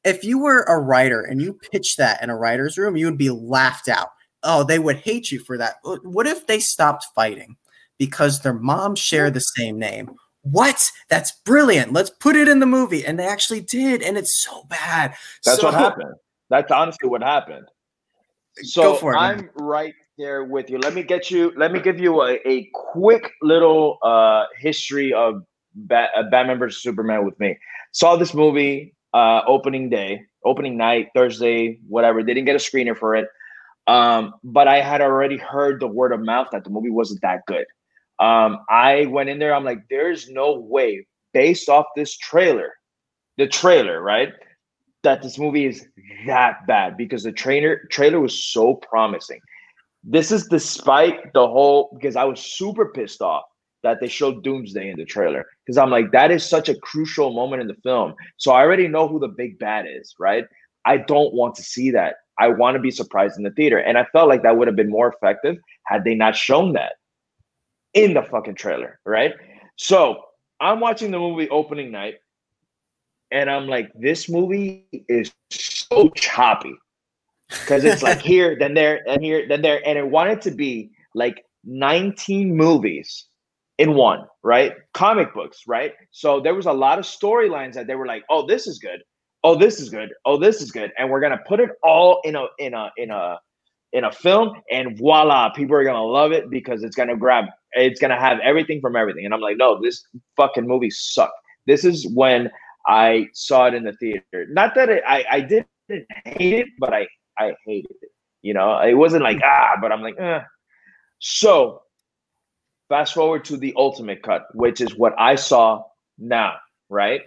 if you were a writer and you pitched that in a writer's room, you would be laughed out. Oh, they would hate you for that. What if they stopped fighting because their moms share the same name? What? That's brilliant. Let's put it in the movie. And they actually did, and it's so bad. That's so, what happened. That's honestly what happened. So it, I'm man. right there with you. Let me get you. Let me give you a, a quick little uh, history of Bat, Batman versus Superman with me. Saw this movie uh, opening day, opening night, Thursday, whatever. They Didn't get a screener for it, um, but I had already heard the word of mouth that the movie wasn't that good. Um, I went in there. I'm like, there's no way, based off this trailer, the trailer, right? that this movie is that bad because the trainer trailer was so promising. This is despite the whole because I was super pissed off that they showed Doomsday in the trailer because I'm like that is such a crucial moment in the film. So I already know who the big bad is, right? I don't want to see that. I want to be surprised in the theater, and I felt like that would have been more effective had they not shown that in the fucking trailer, right? So I'm watching the movie opening night and I'm like, this movie is so choppy because it's like [laughs] here, then there, and here, then there, and it wanted to be like 19 movies in one, right? Comic books, right? So there was a lot of storylines that they were like, oh, this is good, oh, this is good, oh, this is good, and we're gonna put it all in a in a in a in a film, and voila, people are gonna love it because it's gonna grab, it's gonna have everything from everything. And I'm like, no, this fucking movie sucked. This is when I saw it in the theater. Not that it, I I didn't hate it, but I I hated it. You know, it wasn't like ah, but I'm like, eh. So fast forward to the ultimate cut, which is what I saw now, right?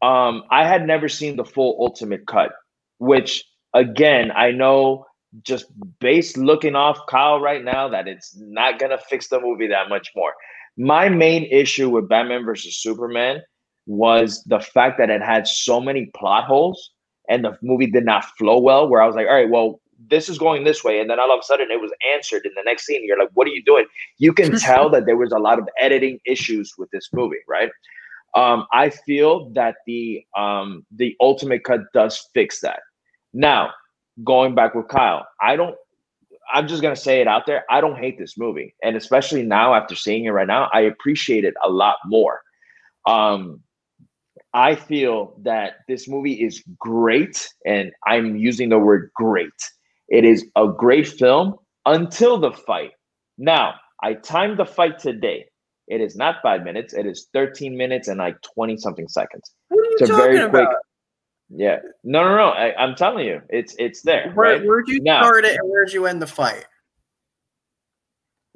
Um, I had never seen the full ultimate cut, which again, I know just based looking off Kyle right now that it's not gonna fix the movie that much more. My main issue with Batman versus Superman was the fact that it had so many plot holes and the movie did not flow well. Where I was like, all right, well, this is going this way, and then all of a sudden it was answered in the next scene. You're like, what are you doing? You can [laughs] tell that there was a lot of editing issues with this movie, right? Um, I feel that the um, the ultimate cut does fix that. Now, going back with Kyle, I don't. I'm just gonna say it out there. I don't hate this movie, and especially now after seeing it right now, I appreciate it a lot more. Um, I feel that this movie is great, and I'm using the word great. It is a great film until the fight. Now, I timed the fight today. It is not five minutes, it is 13 minutes and like 20 something seconds. What are you it's talking about? Quick, Yeah. No, no, no. I, am telling you, it's it's there. Where, right? Where'd you now, start it and where'd you end the fight?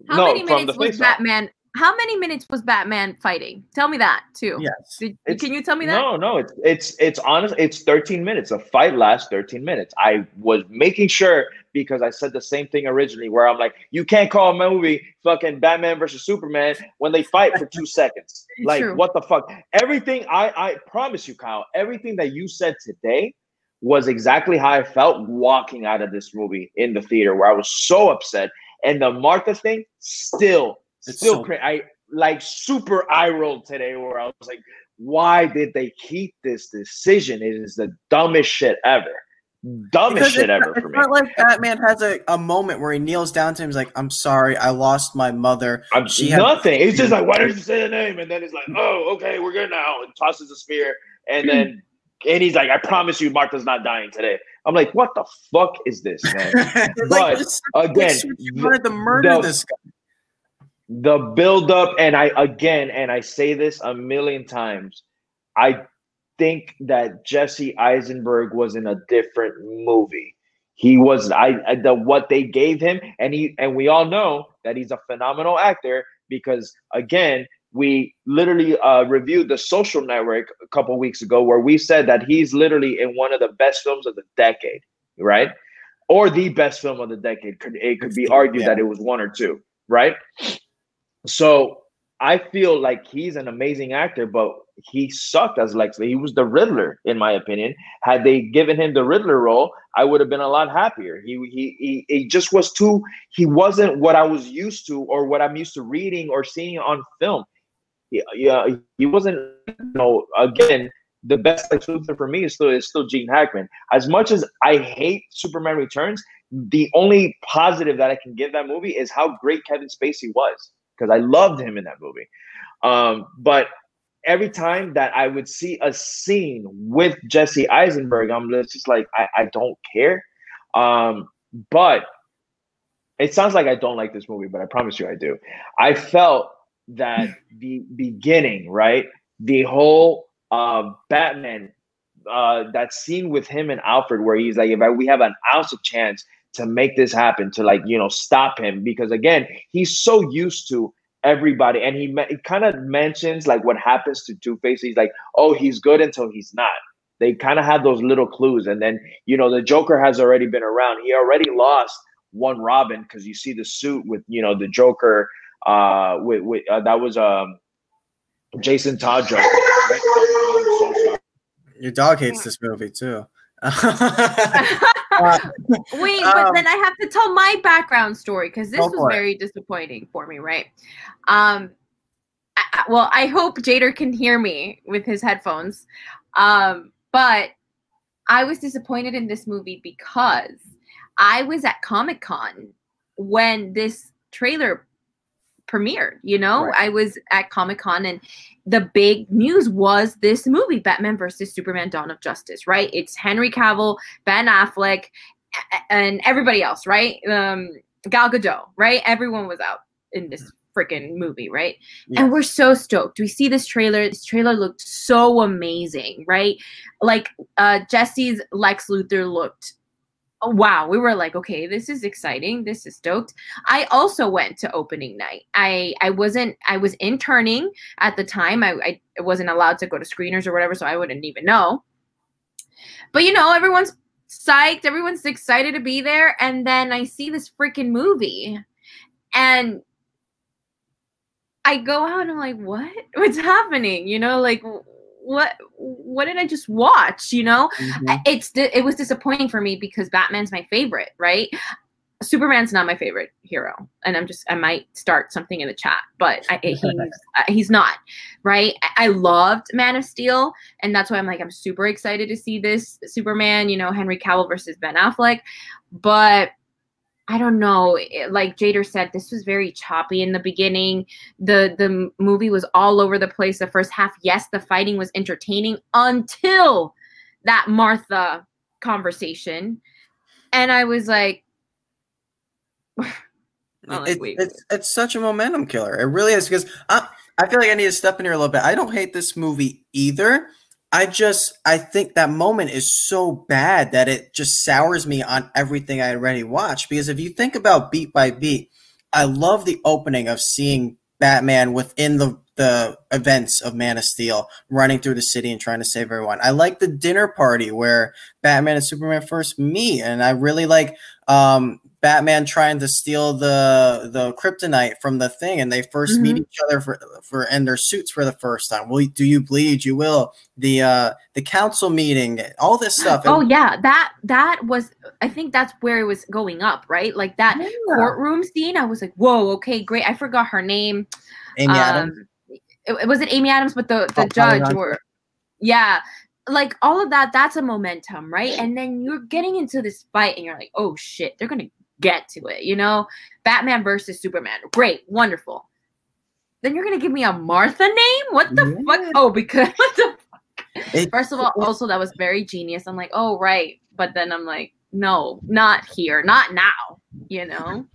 How no, many minutes was Batman? How many minutes was Batman fighting? Tell me that too. Yes. Did, can you tell me that? No, no. It's it's it's honest. It's 13 minutes. A fight lasts 13 minutes. I was making sure because I said the same thing originally, where I'm like, you can't call a movie fucking Batman versus Superman when they fight for two [laughs] seconds. Like, true. what the fuck? Everything I I promise you, Kyle. Everything that you said today was exactly how I felt walking out of this movie in the theater, where I was so upset. And the Martha thing still it's still so- crazy. I like super eye rolled today where I was like, why did they keep this decision? It is the dumbest shit ever. Dumbest shit ever for me. It's not like Batman has a, a moment where he kneels down to him. He's like, I'm sorry, I lost my mother. I'm, she nothing. Had- it's just like, why did you say the name? And then he's like, oh, okay, we're good now. And tosses a spear. And hmm. then and he's like, I promise you, Martha's not dying today. I'm like, what the fuck is this, man? [laughs] but like, again, you wanted to murder the, this guy the buildup, and i again and i say this a million times i think that jesse eisenberg was in a different movie. He was I, the what they gave him and he and we all know that he's a phenomenal actor because again we literally uh, reviewed the social network a couple weeks ago where we said that he's literally in one of the best films of the decade right? Or the best film of the decade. Could it could be argued yeah. that it was one or two right so I feel like he's an amazing actor, but he sucked as Lex. He was the Riddler, in my opinion. Had they given him the Riddler role, I would have been a lot happier. He he he, he just was too. He wasn't what I was used to, or what I'm used to reading or seeing on film. He, yeah, he wasn't. You know, again, the best Lex Luthor for me is still is still Gene Hackman. As much as I hate Superman Returns, the only positive that I can give that movie is how great Kevin Spacey was because I loved him in that movie. Um, but every time that I would see a scene with Jesse Eisenberg, I'm just like, I, I don't care. Um, but it sounds like I don't like this movie, but I promise you I do. I felt that [laughs] the beginning, right? The whole uh, Batman, uh, that scene with him and Alfred, where he's like, if I, we have an ounce of chance to make this happen to like you know stop him because again he's so used to everybody and he, he kind of mentions like what happens to two-face. He's like oh he's good until he's not. They kind of have those little clues and then you know the joker has already been around. He already lost one robin because you see the suit with you know the joker uh with, with uh, that was um jason todd joker right? [laughs] your dog hates this movie too [laughs] [laughs] uh, [laughs] Wait, but um, then I have to tell my background story because this was very it. disappointing for me, right? Um, I, well, I hope Jader can hear me with his headphones. Um, but I was disappointed in this movie because I was at Comic Con when this trailer premiered. You know, right. I was at Comic Con and the big news was this movie, Batman versus Superman Dawn of Justice, right? It's Henry Cavill, Ben Affleck, and everybody else, right? Um, Gal Gadot, right? Everyone was out in this freaking movie, right? Yes. And we're so stoked. We see this trailer. This trailer looked so amazing, right? Like uh Jesse's Lex Luthor looked oh, wow, we were like, okay, this is exciting. This is stoked. I also went to opening night. I I wasn't I was interning at the time. I, I wasn't allowed to go to screeners or whatever, so I wouldn't even know. But you know, everyone's psyched, everyone's excited to be there, and then I see this freaking movie, and I go out and I'm like, what? [laughs] What's happening? You know, like what what did I just watch? You know, mm-hmm. it's it was disappointing for me because Batman's my favorite, right? Superman's not my favorite hero, and I'm just I might start something in the chat, but I, [laughs] he's uh, he's not right. I loved Man of Steel, and that's why I'm like I'm super excited to see this Superman. You know, Henry Cavill versus Ben Affleck, but I don't know. Eh, like Jader said, this was very choppy in the beginning. The the movie was all over the place. The first half, yes, the fighting was entertaining until that Martha conversation, and I was like, [sighs] like it, it's it's such a momentum killer. It really is because I uh, I feel like I need to step in here a little bit. I don't hate this movie either. I just I think that moment is so bad that it just sours me on everything I already watched. Because if you think about beat by beat, I love the opening of seeing Batman within the the events of Man of Steel, running through the city and trying to save everyone. I like the dinner party where Batman and Superman first meet, and I really like um, Batman trying to steal the the kryptonite from the thing, and they 1st mm-hmm. meet each other for for in their suits for the first time. Will do you bleed? You will. The uh the council meeting, all this stuff. Oh yeah, that that was. I think that's where it was going up, right? Like that yeah. courtroom scene. I was like, whoa, okay, great. I forgot her name. Amy um, Adams. It, it wasn't Amy Adams, but the the oh, judge or yeah like all of that that's a momentum right and then you're getting into this fight and you're like oh shit they're gonna get to it, you know? Batman versus Superman. Great, wonderful. Then you're gonna give me a Martha name? What the yeah. fuck? Oh, because [laughs] what the fuck? First of all, also that was very genius. I'm like, oh right. But then I'm like, no, not here, not now, you know?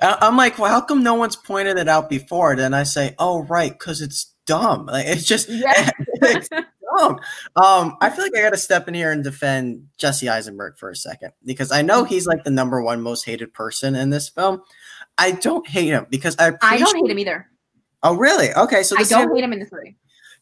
I'm like, well, how come no one's pointed it out before? Then I say, oh right, because it's dumb. Like it's just yeah. it's, [laughs] wrong. Um, I feel like I got to step in here and defend Jesse Eisenberg for a second because I know he's like the number one most hated person in this film. I don't hate him because I I don't hate him either. Oh, really? Okay, so I don't hate him in this movie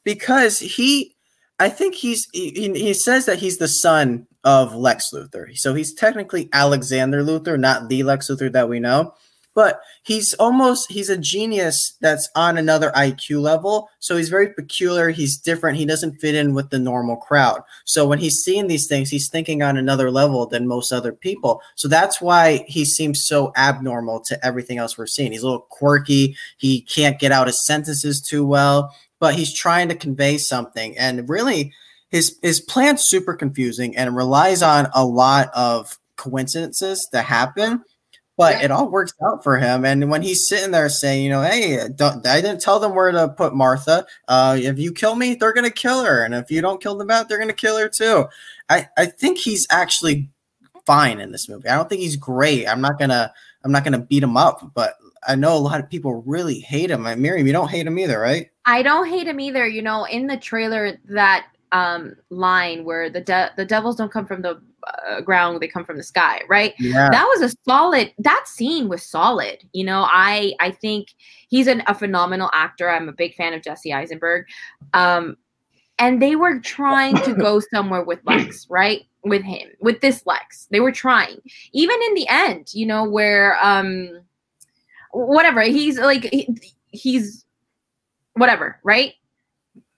because he. I think he's he, he says that he's the son of Lex Luthor. So he's technically Alexander Luthor, not the Lex Luthor that we know but he's almost he's a genius that's on another IQ level. So he's very peculiar, he's different, he doesn't fit in with the normal crowd. So when he's seeing these things, he's thinking on another level than most other people. So that's why he seems so abnormal to everything else we're seeing. He's a little quirky, he can't get out his sentences too well, but he's trying to convey something and really his his plan's super confusing and relies on a lot of coincidences to happen but yeah. it all works out for him. And when he's sitting there saying, you know, hey, don't, I didn't tell them where to put Martha. Uh, if you kill me, they're gonna kill her, and if you don't kill them out, they're gonna kill her too. I I think he's actually fine in this movie. I don't think he's great. I'm not gonna I'm not gonna beat him up, but I know a lot of people really hate him. And Miriam, you don't hate him either, right? I don't hate him either. You know, in the trailer, that um line where the de- the devils don't come from the uh, ground they come from the sky right? Yeah. that was a solid that scene was solid you know? I i think he's an, a phenomenal actor. I'm a big fan of jesse eisenberg. Um and they were trying to go [laughs] somewhere with lex right? With him with this lex. They were trying. Even in the end you know where um whatever he's like he, he's whatever right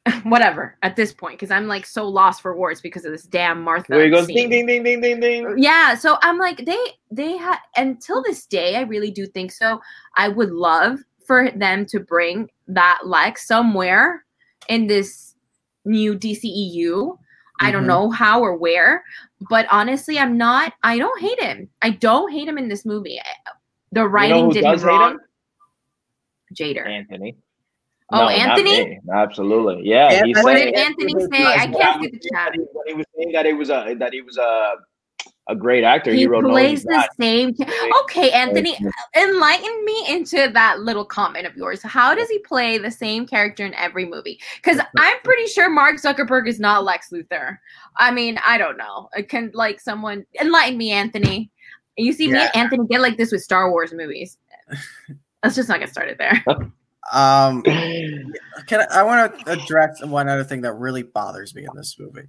[laughs] whatever at this point because I'm like so lost for words because of this damn Martha. Where ding ding ding ding ding ding. Yeah, so I'm like they they had until this day I really do think so. I would love for them to bring that Lex somewhere in this new DCEU. I don't mm-hmm. know how or where, but honestly, I'm not. I don't hate him. I don't hate him in this movie. The writing you know didn't wrong. Jader Anthony. Oh, no, Anthony? Absolutely, yeah. He what did Anthony say? I can't see the chat. When he was saying that he was a that he was a a great actor, he, he plays the same. Okay, Anthony, enlighten me into that little comment of yours. How does he play the same character in every movie? Because I'm pretty sure Mark Zuckerberg is not Lex Luthor. I mean, I don't know. Uh, can like someone enlighten me, Anthony? You see, yeah. me and Anthony get like this with Star Wars movies. [laughs] Let's just not get started there. [laughs] Um, [laughs] can I, I want to address one other thing that really bothers me in this movie.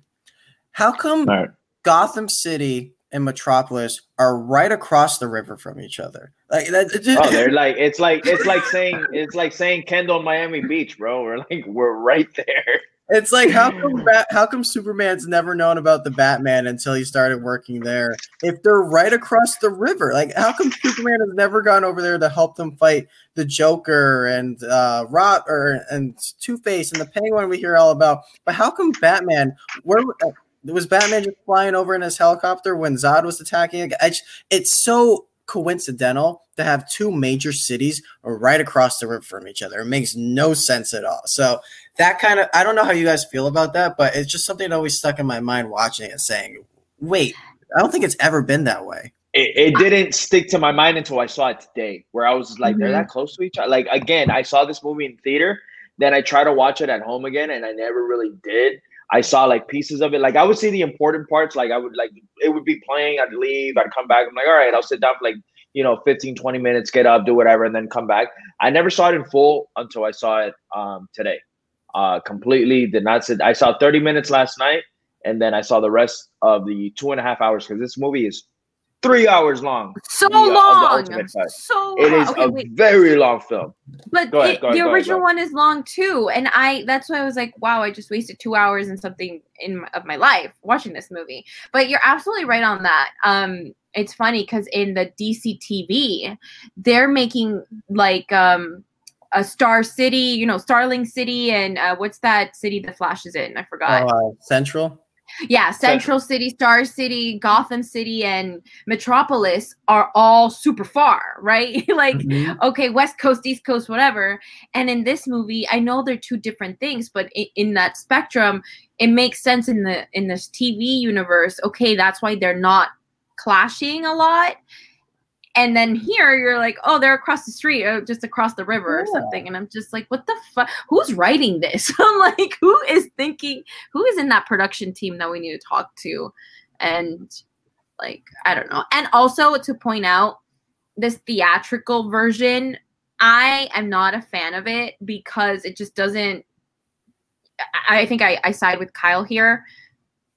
How come right. Gotham City and Metropolis are right across the river from each other? Like. Just, oh, they're [laughs] like it's like it's like saying it's like saying Kendall Miami Beach, bro. We're like we're right there. It's like how come [laughs] how come Superman's never known about the Batman until he started working there? If they're right across the river, like how come Superman has never gone over there to help them fight the Joker and uh Rot or and Two Face and the Penguin we hear all about? But how come Batman? Where uh, was Batman just flying over in his helicopter when Zod was attacking? It's, it's so coincidental to have two major cities right across the river from each other. It makes no sense at all. So that kind of I don't know how you guys feel about that, but it's just something that always stuck in my mind watching it and saying, wait, I don't think it's ever been that way. It, it didn't stick to my mind until I saw it today, where I was like, mm-hmm. they're that close to each other. Like again, I saw this movie in theater, then I tried to watch it at home again, and I never really did. I saw like pieces of it. Like I would see the important parts. Like I would like it would be playing. I'd leave. I'd come back. I'm like, all right, I'll sit down for like you know 15, 20 minutes, get up, do whatever, and then come back. I never saw it in full until I saw it um, today. Uh, completely did not sit. I saw 30 minutes last night, and then I saw the rest of the two and a half hours because this movie is three hours long. So the, long. Uh, so it is okay, a wait. very long film. But it, ahead, the ahead, original ahead, one is long too, and I that's why I was like, wow, I just wasted two hours and something in my, of my life watching this movie. But you're absolutely right on that. Um, it's funny because in the DC TV, they're making like um a Star City, you know, Starling City, and uh, what's that city the Flash is in? I forgot. Uh, Central yeah central city star city gotham city and metropolis are all super far [laughs] right? [laughs] Like mm-hmm. okay west coast east coast whatever. And in this movie i know they're two different things but in, in that spectrum it makes sense in the in this tv universe. Okay that's why they're not clashing a lot and then here you're like, oh, they're across the street or just across the river or something. And I'm just like, what the fuck? Who's writing this? [laughs] I'm like, who is thinking, who is in that production team that we need to talk to? And like, I don't know. And also to point out, this theatrical version, I am not a fan of it because it just doesn't. I think I, I side with Kyle here.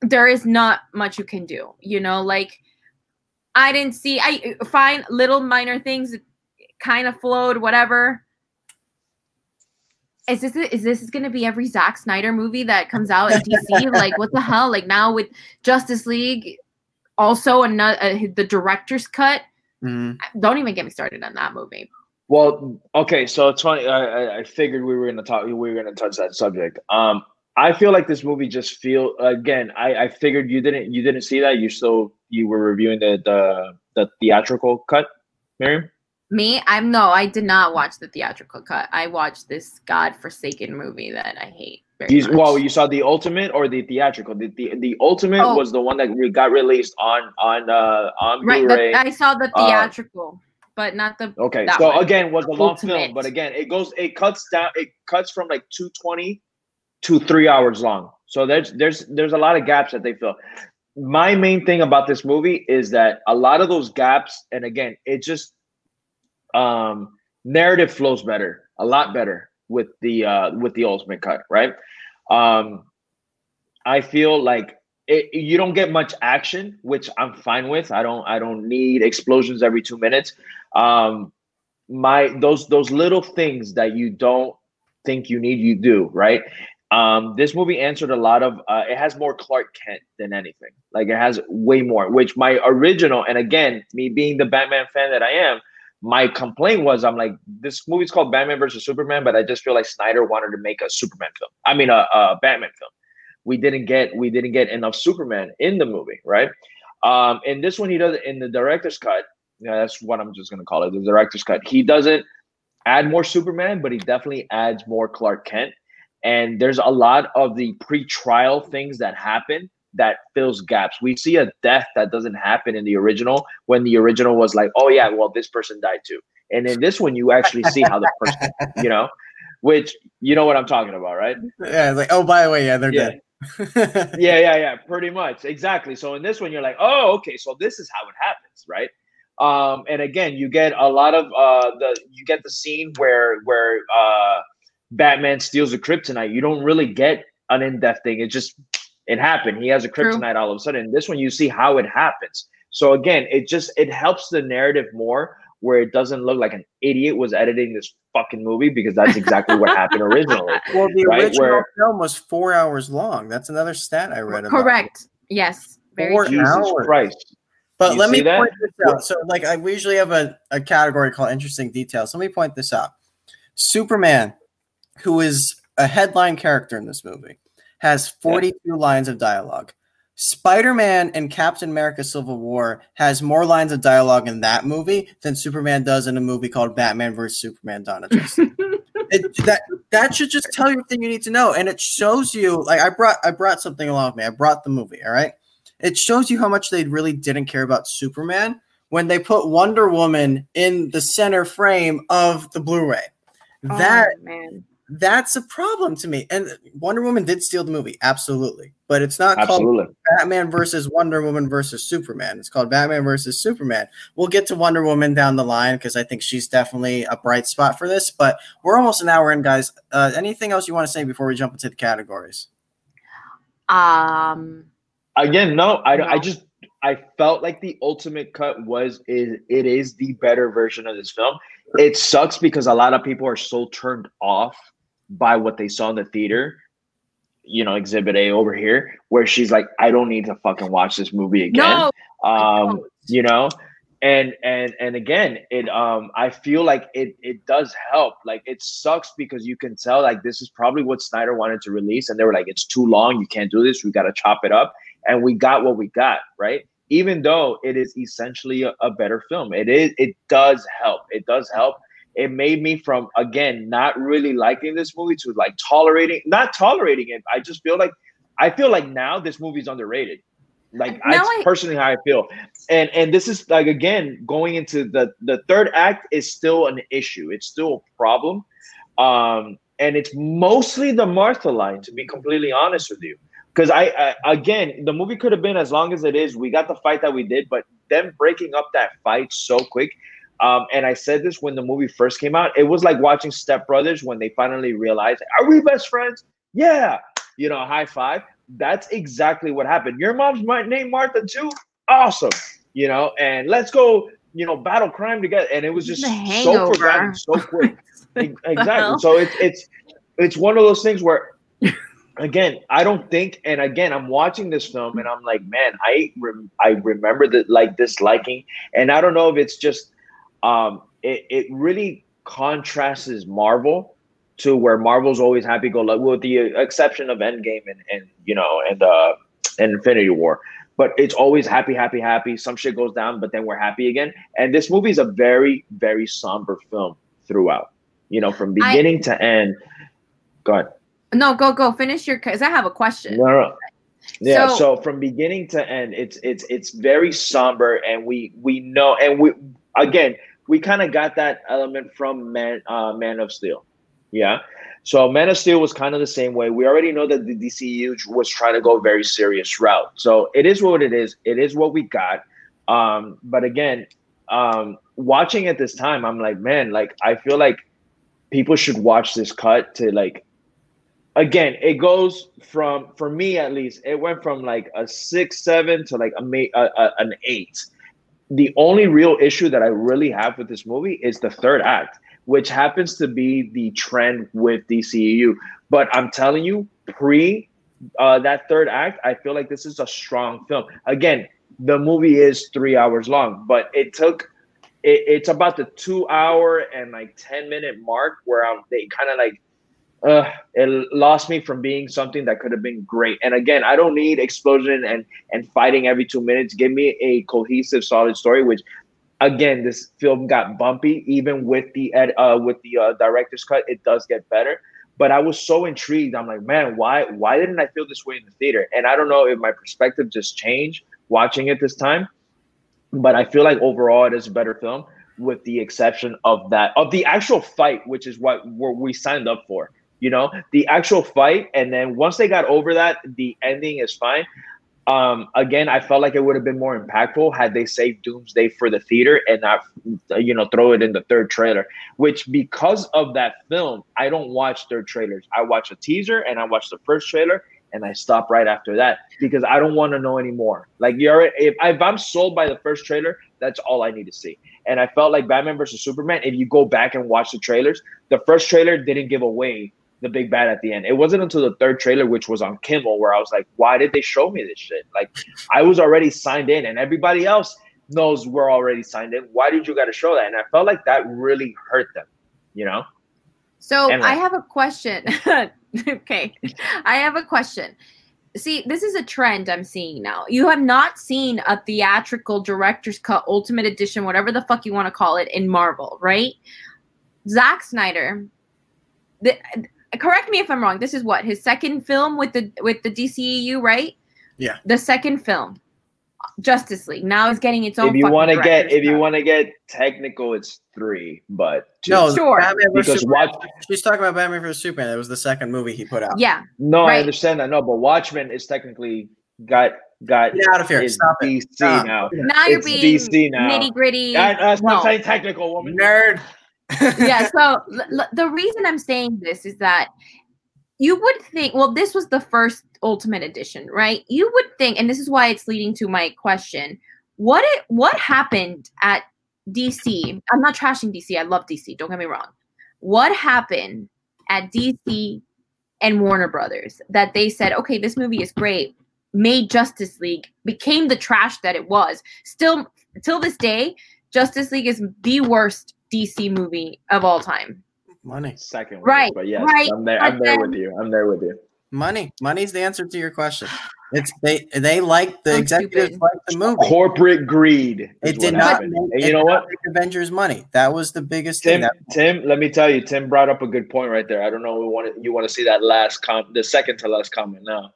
There is not much you can do, you know, like I didn't see. I find little minor things kind of flowed, whatever. Is this is this going to be every Zack Snyder movie that comes out in DC? [laughs] like, what the hell? Like now with Justice League, also another uh, the director's cut. Mm-hmm. Don't even get me started on that movie. Well, okay, so it's funny. I, I figured we were going to talk. We were going to touch that subject. Um, I feel like this movie just feel again. I, I figured you didn't you didn't see that. You still you were reviewing the the, the theatrical cut, Miriam. Me, I'm no, I did not watch the theatrical cut. I watched this godforsaken movie that I hate. You, well, you saw the ultimate or the theatrical. The the, the ultimate oh. was the one that we got released on on uh on right, Blu-ray. The, I saw the uh, theatrical. Uh, but not the okay. So one. again, was a long film, but again, it goes, it cuts down, it cuts from like two twenty to three hours long. So there's there's there's a lot of gaps that they fill. My main thing about this movie is that a lot of those gaps, and again, it just um narrative flows better, a lot better with the uh with the ultimate cut, right? Um I feel like it, you don't get much action, which I'm fine with. I don't I don't need explosions every two minutes. Um my those those little things that you don't think you need you do right um, this movie answered a lot of. Uh, it has more Clark Kent than anything. Like it has way more. Which my original, and again, me being the Batman fan that I am, my complaint was I'm like this movie's called Batman versus Superman, but I just feel like Snyder wanted to make a Superman film. I mean, a, a Batman film. We didn't get we didn't get enough Superman in the movie, right? Um, in this one, he does in the director's cut. Yeah, that's what I'm just gonna call it, the director's cut. He doesn't add more Superman, but he definitely adds more Clark Kent and there's a lot of the pre-trial things that happen that fills gaps. We see a death that doesn't happen in the original when the original was like, oh yeah, well this person died too. And in this one, you actually see how the person, [laughs] you know, which you know what I'm talking about, right? Yeah, like oh by the way, yeah, they're yeah. dead. [laughs] yeah, yeah, yeah, pretty much, exactly. So in this one, you're like, oh, okay, so this is how it happens, right? Um, and again, you get a lot of uh, the you get the scene where where uh, Batman steals a kryptonite. You don't really get an in-depth thing. It just it happened. He has a kryptonite True. all of a sudden. This one you see how it happens. So again, it just it helps the narrative more where it doesn't look like an idiot was editing this fucking movie because that's exactly what happened originally. [laughs] Well, the right? original where, film was four hours long. That's another stat I read. Correct. About. Yes. Very four Jesus hours. Christ. But you let me that? point this out. So, like, I we usually have a, a category called interesting details. Let me point this out. Superman who is a headline character in this movie, has 42 yeah. lines of dialogue. Spider-Man and Captain America Civil War has more lines of dialogue in that movie than Superman does in a movie called Batman vs Superman of Justice. [laughs] it, that that should just tell you everything you need to know and it shows you like I brought I brought something along with me. I brought the movie, all right? It shows you how much they really didn't care about Superman when they put Wonder Woman in the center frame of the Blu-ray. Oh, that man that's a problem to me. And Wonder Woman did steal the movie, absolutely. But it's not absolutely. called Batman versus Wonder Woman versus Superman. It's called Batman versus Superman. We'll get to Wonder Woman down the line because I think she's definitely a bright spot for this. But we're almost an hour in, guys. Uh, anything else you want to say before we jump into the categories? Um. Again, no. I, no. I just I felt like the ultimate cut was is it is the better version of this film. It sucks because a lot of people are so turned off by what they saw in the theater. You know, Exhibit A over here, where she's like, "I don't need to fucking watch this movie again." No, um, you know, and and and again, it um, I feel like it it does help. Like it sucks because you can tell like this is probably what Snyder wanted to release, and they were like, "It's too long. You can't do this. We got to chop it up." And we got what we got, right? Even though it is essentially a, a better film, it is it does help. It does help it made me from again not really liking this movie to like tolerating not tolerating it i just feel like i feel like now this movie's underrated. Like I, I personally how i feel. And and this is like again going into the the third act is still an issue. It's still a problem. Um and it's mostly the martha line to be completely honest with you. Because I, I again the movie could have been as long as it is. We got the fight that we did but them breaking up that fight so quick um, and I said this when the movie first came out. It was like watching Step Brothers when they finally realized, are we best friends? Yeah. You know, high five. That's exactly what happened. Your mom's my name Martha too? Awesome. You know, and let's go, you know, battle crime together. And it was just so forgotten so quick. [laughs] exactly. So it's it's it's one of those things where again, I don't think, and again, I'm watching this film and I'm like, man, I rem- I remember that like disliking, and I don't know if it's just um, it, it really contrasts Marvel to where Marvel's always happy go lucky, with the exception of Endgame and, and you know and uh and Infinity War. But it's always happy, happy, happy. Some shit goes down, but then we're happy again. And this movie is a very, very somber film throughout. You know, from beginning I, to end. Go ahead. No, go go finish your because I have a question. No, no. Yeah, so, so from beginning to end, it's it's it's very somber, and we we know, and we again we kind of got that element from Man uh, Man of Steel. Yeah. So Man of Steel was kind of the same way. We already know that the DCU was trying to go a very serious route. So it is what it is. It is what we got. Um, but again, um, watching at this time, I'm like, man, like I feel like people should watch this cut to like again, it goes from for me at least, it went from like a six, seven to like a, a, a an eight the only real issue that I really have with this movie is the third act, which happens to be the trend with DCEU. But I'm telling you, pre uh, that third act, I feel like this is a strong film. Again, the movie is three hours long, but it took it, it's about the two hour and like 10 minute mark where I'm, they kind of like uh, it lost me from being something that could have been great. And again, I don't need explosion and and fighting every two minutes. Give me a cohesive, solid story. Which, again, this film got bumpy. Even with the ed, uh, with the uh, director's cut, it does get better. But I was so intrigued. I'm like, man, why why didn't I feel this way in the theater? And I don't know if my perspective just changed watching it this time. But I feel like overall, it is a better film with the exception of that of the actual fight, which is what we signed up for you know the actual fight and then once they got over that the ending is fine. Um again i felt like it would have been more impactful had they saved doomsday for the theater and not you know throw it in the third trailer which because of that film i don't watch third trailers. I watch a teaser and i watch the first trailer and i stop right after that because i don't want to know anymore. Like you're if, if i'm sold by the first trailer that's all i need to see. And i felt like batman versus superman if you go back and watch the trailers the first trailer didn't give away the big bad at the end. It wasn't until the third trailer, which was on Kimmel, where I was like, why did they show me this shit? Like, I was already signed in, and everybody else knows we're already signed in. Why did you got to show that? And I felt like that really hurt them, you know? So I have a question. [laughs] okay. I have a question. See, this is a trend I'm seeing now. You have not seen a theatrical director's cut, ultimate edition, whatever the fuck you want to call it, in Marvel, right? Zack Snyder the, correct me if I'm wrong. This is what his second film with the with the DCEU, right? Yeah. The second film. Justice League. Now it's getting its own. If you want to get, if you want to get technical, it's three. But no, sure. because Watch, she's talking about Batman vs Superman. That was the second movie he put out. Yeah. No, right. I understand that. No, but Watchmen is technically got got Get out of here. Stop DC it. Stop. now. Now you're being DC now. nitty gritty. That, that's no. not saying technical, woman. Nerd. Yeah. [laughs] So l- the reason I'm saying this is that you would think. Well, this was the first Ultimate Edition, right? You would think, and this is why it's leading to my question: what it what happened at DC? I'm not trashing DC. I love DC. Don't get me wrong. What happened at DC and Warner Brothers that they said, okay, this movie is great, made Justice League, became the trash that it was. Still, till this day, Justice League is the worst DC movie of all time. Money. Second. Right. but yes, right. I'm there. I'm there with you. I'm there with you. Money. Money's the answer to your question. It's they they like the executives like the movie. Corporate greed. It did not. Make, and you know what? Avengers money. That was the biggest Tim, thing. Tim, let me tell you, Tim brought up a good point right there. I don't know. We want you want to see that last com, the second to last comment now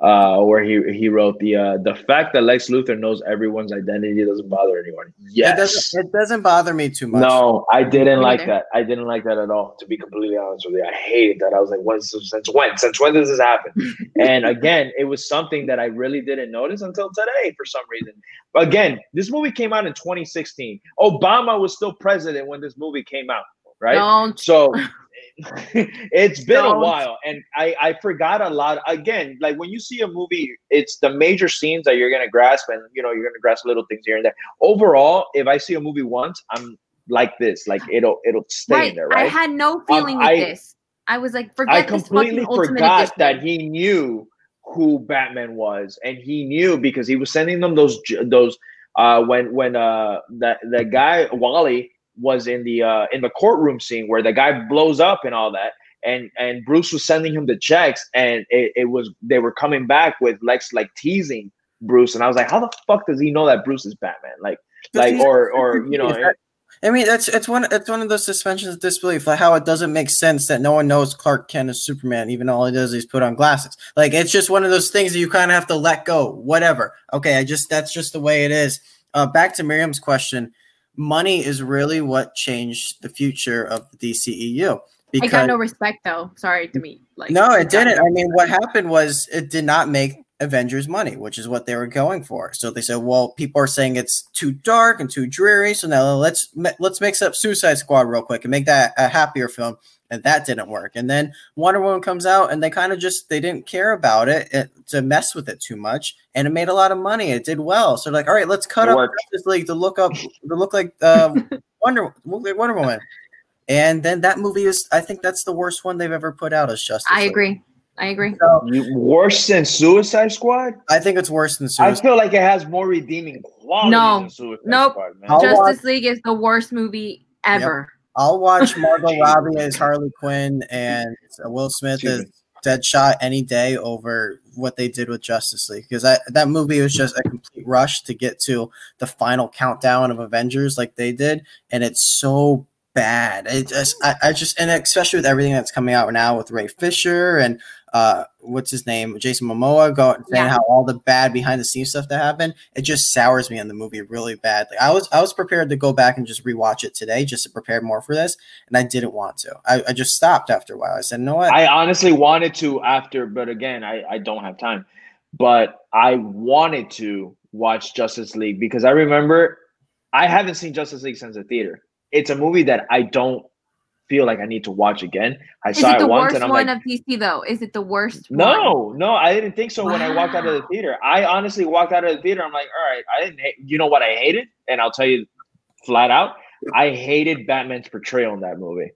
uh, where he he wrote the uh, the fact that Lex Luthor knows everyone's identity doesn't bother anyone. Yes, it doesn't, it doesn't bother me too much. No, I didn't like that. I didn't like that at all. To be completely honest with you, I hated that. I was like, when since when? Since when does this happen? [laughs] and again, it was something that I really didn't notice until today for some reason. But again, this movie came out in 2016. Obama was still president when this movie came out, right? Don't. So [laughs] [laughs] it's been Don't. a while and I, I forgot a lot again like when you see a movie it's the major scenes that you're gonna grasp and you know you're gonna grasp little things here and there overall if i see a movie once i'm like this like [sighs] it'll it'll stay right. in there right i had no feeling um, with I, this i was like forget i completely forgot that he knew who batman was and he knew because he was sending them those those uh when when uh that the guy wally was in the uh, in the courtroom scene where the guy blows up and all that, and and Bruce was sending him the checks, and it, it was they were coming back with Lex like teasing Bruce, and I was like, how the fuck does he know that Bruce is Batman? Like, like or [laughs] or you know. I mean, that's it's one it's one of those suspensions of disbelief, like how it doesn't make sense that no one knows Clark Kent is Superman, even all he does is put on glasses. Like it's just one of those things that you kind of have to let go. Whatever. Okay, I just that's just the way it is. Uh, back to Miriam's question money is really what changed the future of the DCEU. Because, I got no respect though. Sorry to me. Like no, it didn't. I mean, what happened was it did not make Avengers money, which is what they were going for. So they said, well, people are saying it's too dark and too dreary. So now let's let's mix up Suicide Squad real quick and make that a happier film and that didn't work. And then Wonder Woman comes out, and they kind of just they didn't care about it, it, to mess with it too much, and it made a lot of money. It did well, so like, all right, let's cut it up Justice League to look up [laughs] to look like uh, Wonder Wonder Woman. And then that movie is, I think that's the worst one they've ever put out as Justice. I League. agree. I agree. So, worse than Suicide Squad? I think it's worse than Suicide. I feel like it has more redeeming quality. No, nope. Squad, Justice watch- League is the worst movie ever. Yep. I'll watch Margot [laughs] Robbie as Harley Quinn and Will Smith as Deadshot any day over what they did with Justice League because that that movie was just a complete rush to get to the final countdown of Avengers like they did, and it's so bad. It just I, I just and especially with everything that's coming out now with Ray Fisher and uh, what's his name, Jason Momoa, go saying yeah. how all the bad behind the scenes stuff that happened, it just sours me on the movie really badly. I was I was prepared to go back and just rewatch it today just to prepare more for this, and I didn't want to. I, I just stopped after a while. I said, "No, what?" I honestly wanted to after, but again, I I don't have time. But I wanted to watch Justice League because I remember I haven't seen Justice League since the theater. It's a movie that I don't feel like I need to watch again. I is saw it, it once and I'm one like, of DC though? Is it the worst? No, one? no, I didn't think so wow. when I walked out of the theater. I honestly walked out of the theater. I'm like, all right, I didn't. Hate, you know what I hated, and I'll tell you flat out, I hated Batman's portrayal in that movie.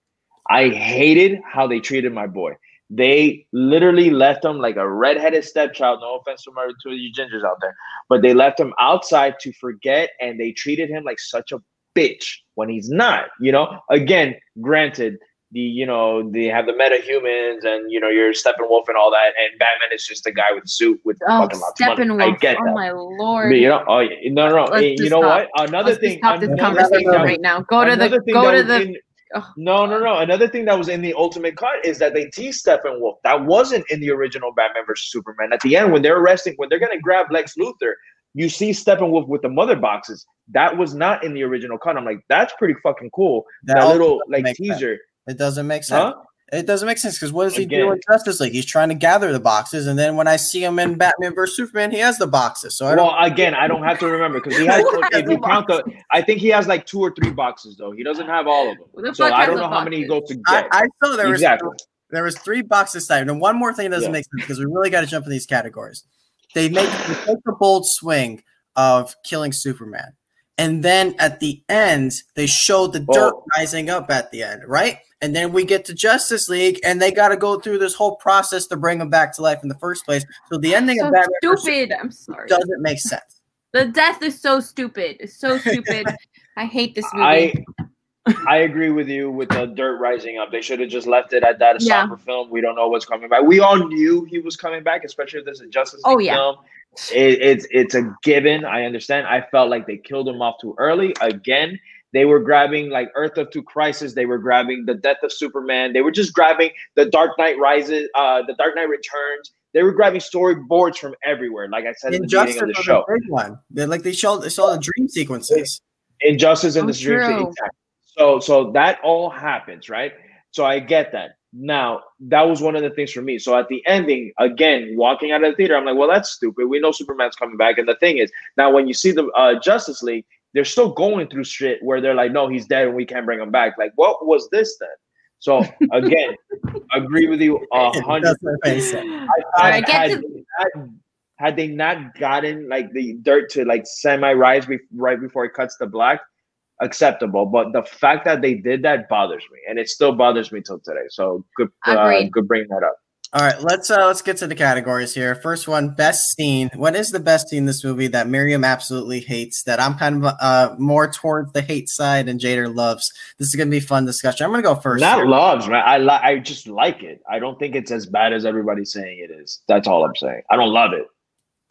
I hated how they treated my boy. They literally left him like a redheaded stepchild. No offense to my to you gingers out there, but they left him outside to forget, and they treated him like such a bitch when he's not. You know, again, granted, the you know they have the metahumans and you know your Steppenwolf and all that, and Batman is just a guy with suit with oh, fucking lots of money. I get oh that. my lord! But, you know, oh yeah, no, no, no. you know stop. what? Another Let's thing. Stop this conversation right now. Go to the go to the. In, oh. No, no, no. Another thing that was in the Ultimate Cut is that they teased Steppenwolf. That wasn't in the original Batman vs Superman. At the end, when they're arresting, when they're gonna grab Lex Luthor, you see Steppenwolf with the mother boxes. That was not in the original cut. I'm like, that's pretty fucking cool. That, that little like teaser. Sense. It doesn't make sense. Huh? It doesn't make sense because what does he Again. do in Justice League? He's trying to gather the boxes, and then when I see him in Batman vs Superman, he has the boxes. So I well, again, I don't have to remember because he has. [laughs] if you count the, I think he has like two or three boxes though. He doesn't have all of them. so I don't know how many he goes to get. I, I saw there exactly. was there was three boxes time. And one more thing doesn't yeah. make sense because we really got to jump in these categories. They make they take the bold swing of killing Superman. And then at the end, they show the dirt oh. rising up at the end, right? And then we get to Justice League, and they got to go through this whole process to bring him back to life in the first place. So the ending so of that stupid. I'm sorry. Doesn't make sense. The death is so stupid. It's so [laughs] stupid. I hate this movie. I I agree with you with the dirt rising up. They should have just left it at that. A yeah. film. We don't know what's coming back. We all knew he was coming back, especially if this is Justice oh, League oh, yeah. film. It, it's it's a given. I understand. I felt like they killed him off too early. Again, they were grabbing like Earth of Two Crisis. They were grabbing the Death of Superman. They were just grabbing the Dark Knight Rises, uh, the Dark Knight Returns. They were grabbing storyboards from everywhere. Like I said in the beginning of the show, the one. They're like they showed they saw the dream sequences. Injustice in oh, the dream. So so that all happens, right? So I get that. Now, that was one of the things for me. So at the ending, again, walking out of the theater, I'm like, well, that's stupid. We know Superman's coming back. And the thing is, now when you see the uh, Justice League, they're still going through shit where they're like, no, he's dead and we can't bring him back. Like, what was this then? So again, [laughs] agree with you a hundred percent. Had, had, had they not gotten like the dirt to like semi rise be- right before it cuts to black, acceptable. But the fact that they did that bothers me, and it still bothers me till today. So good, uh, good bringing that up. All right, let's uh let's get to the categories here. First one, best scene. What is the best scene in this movie that Miriam absolutely hates? That I'm kind of uh more towards the hate side and Jader loves. This is gonna be fun discussion. I'm gonna go first. Not here. loves, man. I li- I just like it. I don't think it's as bad as everybody's saying it is. That's all I'm saying. I don't love it.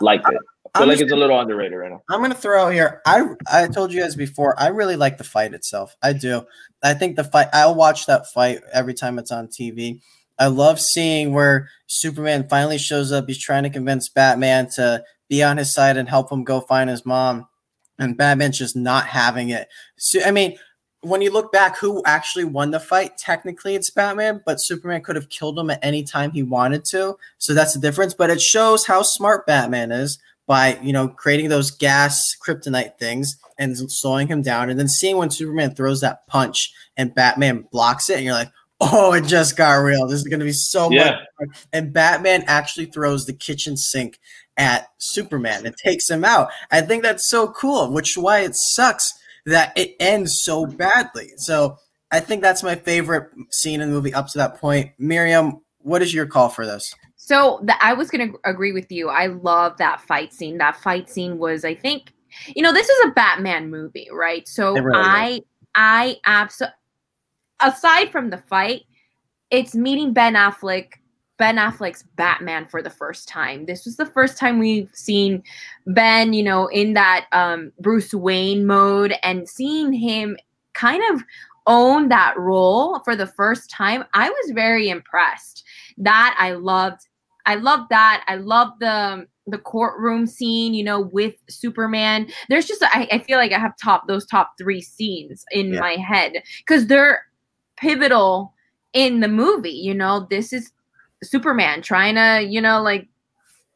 Like it. I feel I'm like it's a little underrated right now. I'm gonna throw out here. I I told you guys before. I really like the fight itself. I do. I think the fight. I'll watch that fight every time it's on TV. I love seeing where Superman finally shows up. He's trying to convince Batman to be on his side and help him go find his mom, and Batman's just not having it. So I mean, when you look back, who actually won the fight? Technically, it's Batman, but Superman could have killed him at any time he wanted to. So that's the difference. But it shows how smart Batman is by you know creating those gas kryptonite things and slowing him down, and then seeing when Superman throws that punch and Batman blocks it, and you're like, oh, it just got real. This is going to be so yeah. much. Fun. And Batman actually throws the kitchen sink at Superman and takes him out. I think that's so cool, which is why it sucks that it ends so badly. So I think that's my favorite scene in the movie up to that point. Miriam, what is your call for this? So the, I was going to agree with you. I love that fight scene. That fight scene was, I think, you know, this is a Batman movie, right? So really I, is. I absolutely, aside from the fight, it's meeting Ben Affleck, Ben Affleck's Batman for the first time. This was the first time we've seen Ben, you know, in that um, Bruce Wayne mode and seeing him kind of own that role for the first time. I was very impressed. That I loved I love that. I love the the courtroom scene, you know, with Superman. There's just I, I feel like I have top those top three scenes in yeah. my head because they're pivotal in the movie. You know, this is Superman trying to, you know, like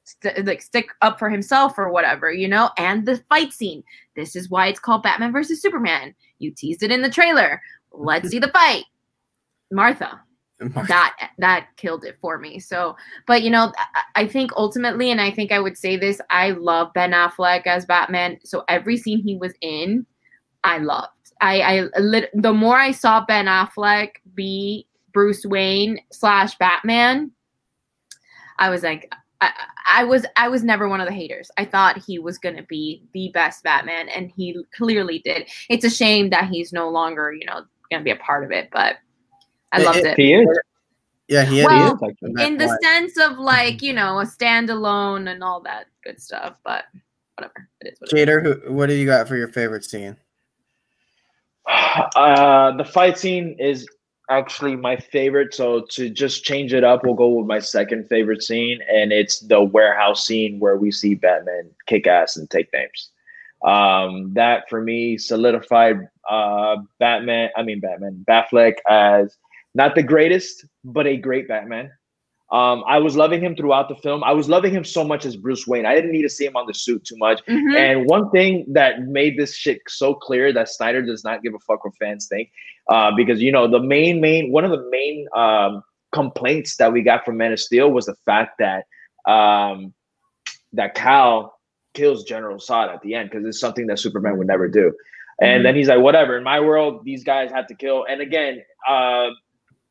st- like stick up for himself or whatever, you know, and the fight scene. This is why it's called Batman versus Superman. You teased it in the trailer. Let's [laughs] see the fight. Martha that that killed it for me. So, but you know, I think ultimately, and I think I would say this: I love Ben Affleck as Batman. So every scene he was in, I loved. I, I the more I saw Ben Affleck be Bruce Wayne slash Batman, I was like, I, I was I was never one of the haters. I thought he was gonna be the best Batman, and he clearly did. It's a shame that he's no longer, you know, gonna be a part of it, but I loved it. He is. Yeah, he, well, he is. in the sense of like you know a standalone and all that good stuff, but whatever it is. What Jader, who, what do you got for your favorite scene? [sighs] Uh, the fight scene is actually my favorite. So to just change it up, we'll go with my second favorite scene, and it's the warehouse scene where we see Batman kick ass and take names. Um, that for me solidified uh, Batman. I mean Batman, Batfleck as not the greatest, but a great Batman. Um, I was loving him throughout the film. I was loving him so much as Bruce Wayne. I didn't need to see him on the suit too much. Mm-hmm. And one thing that made this shit so clear that Snyder does not give a fuck what fans think, uh, because you know the main main one of the main um, complaints that we got from Man of Steel was the fact that um, that Kal kills General Zod at the end because it's something that Superman would never do. And mm-hmm. then he's like, whatever. In my world, these guys have to kill. And again, uh,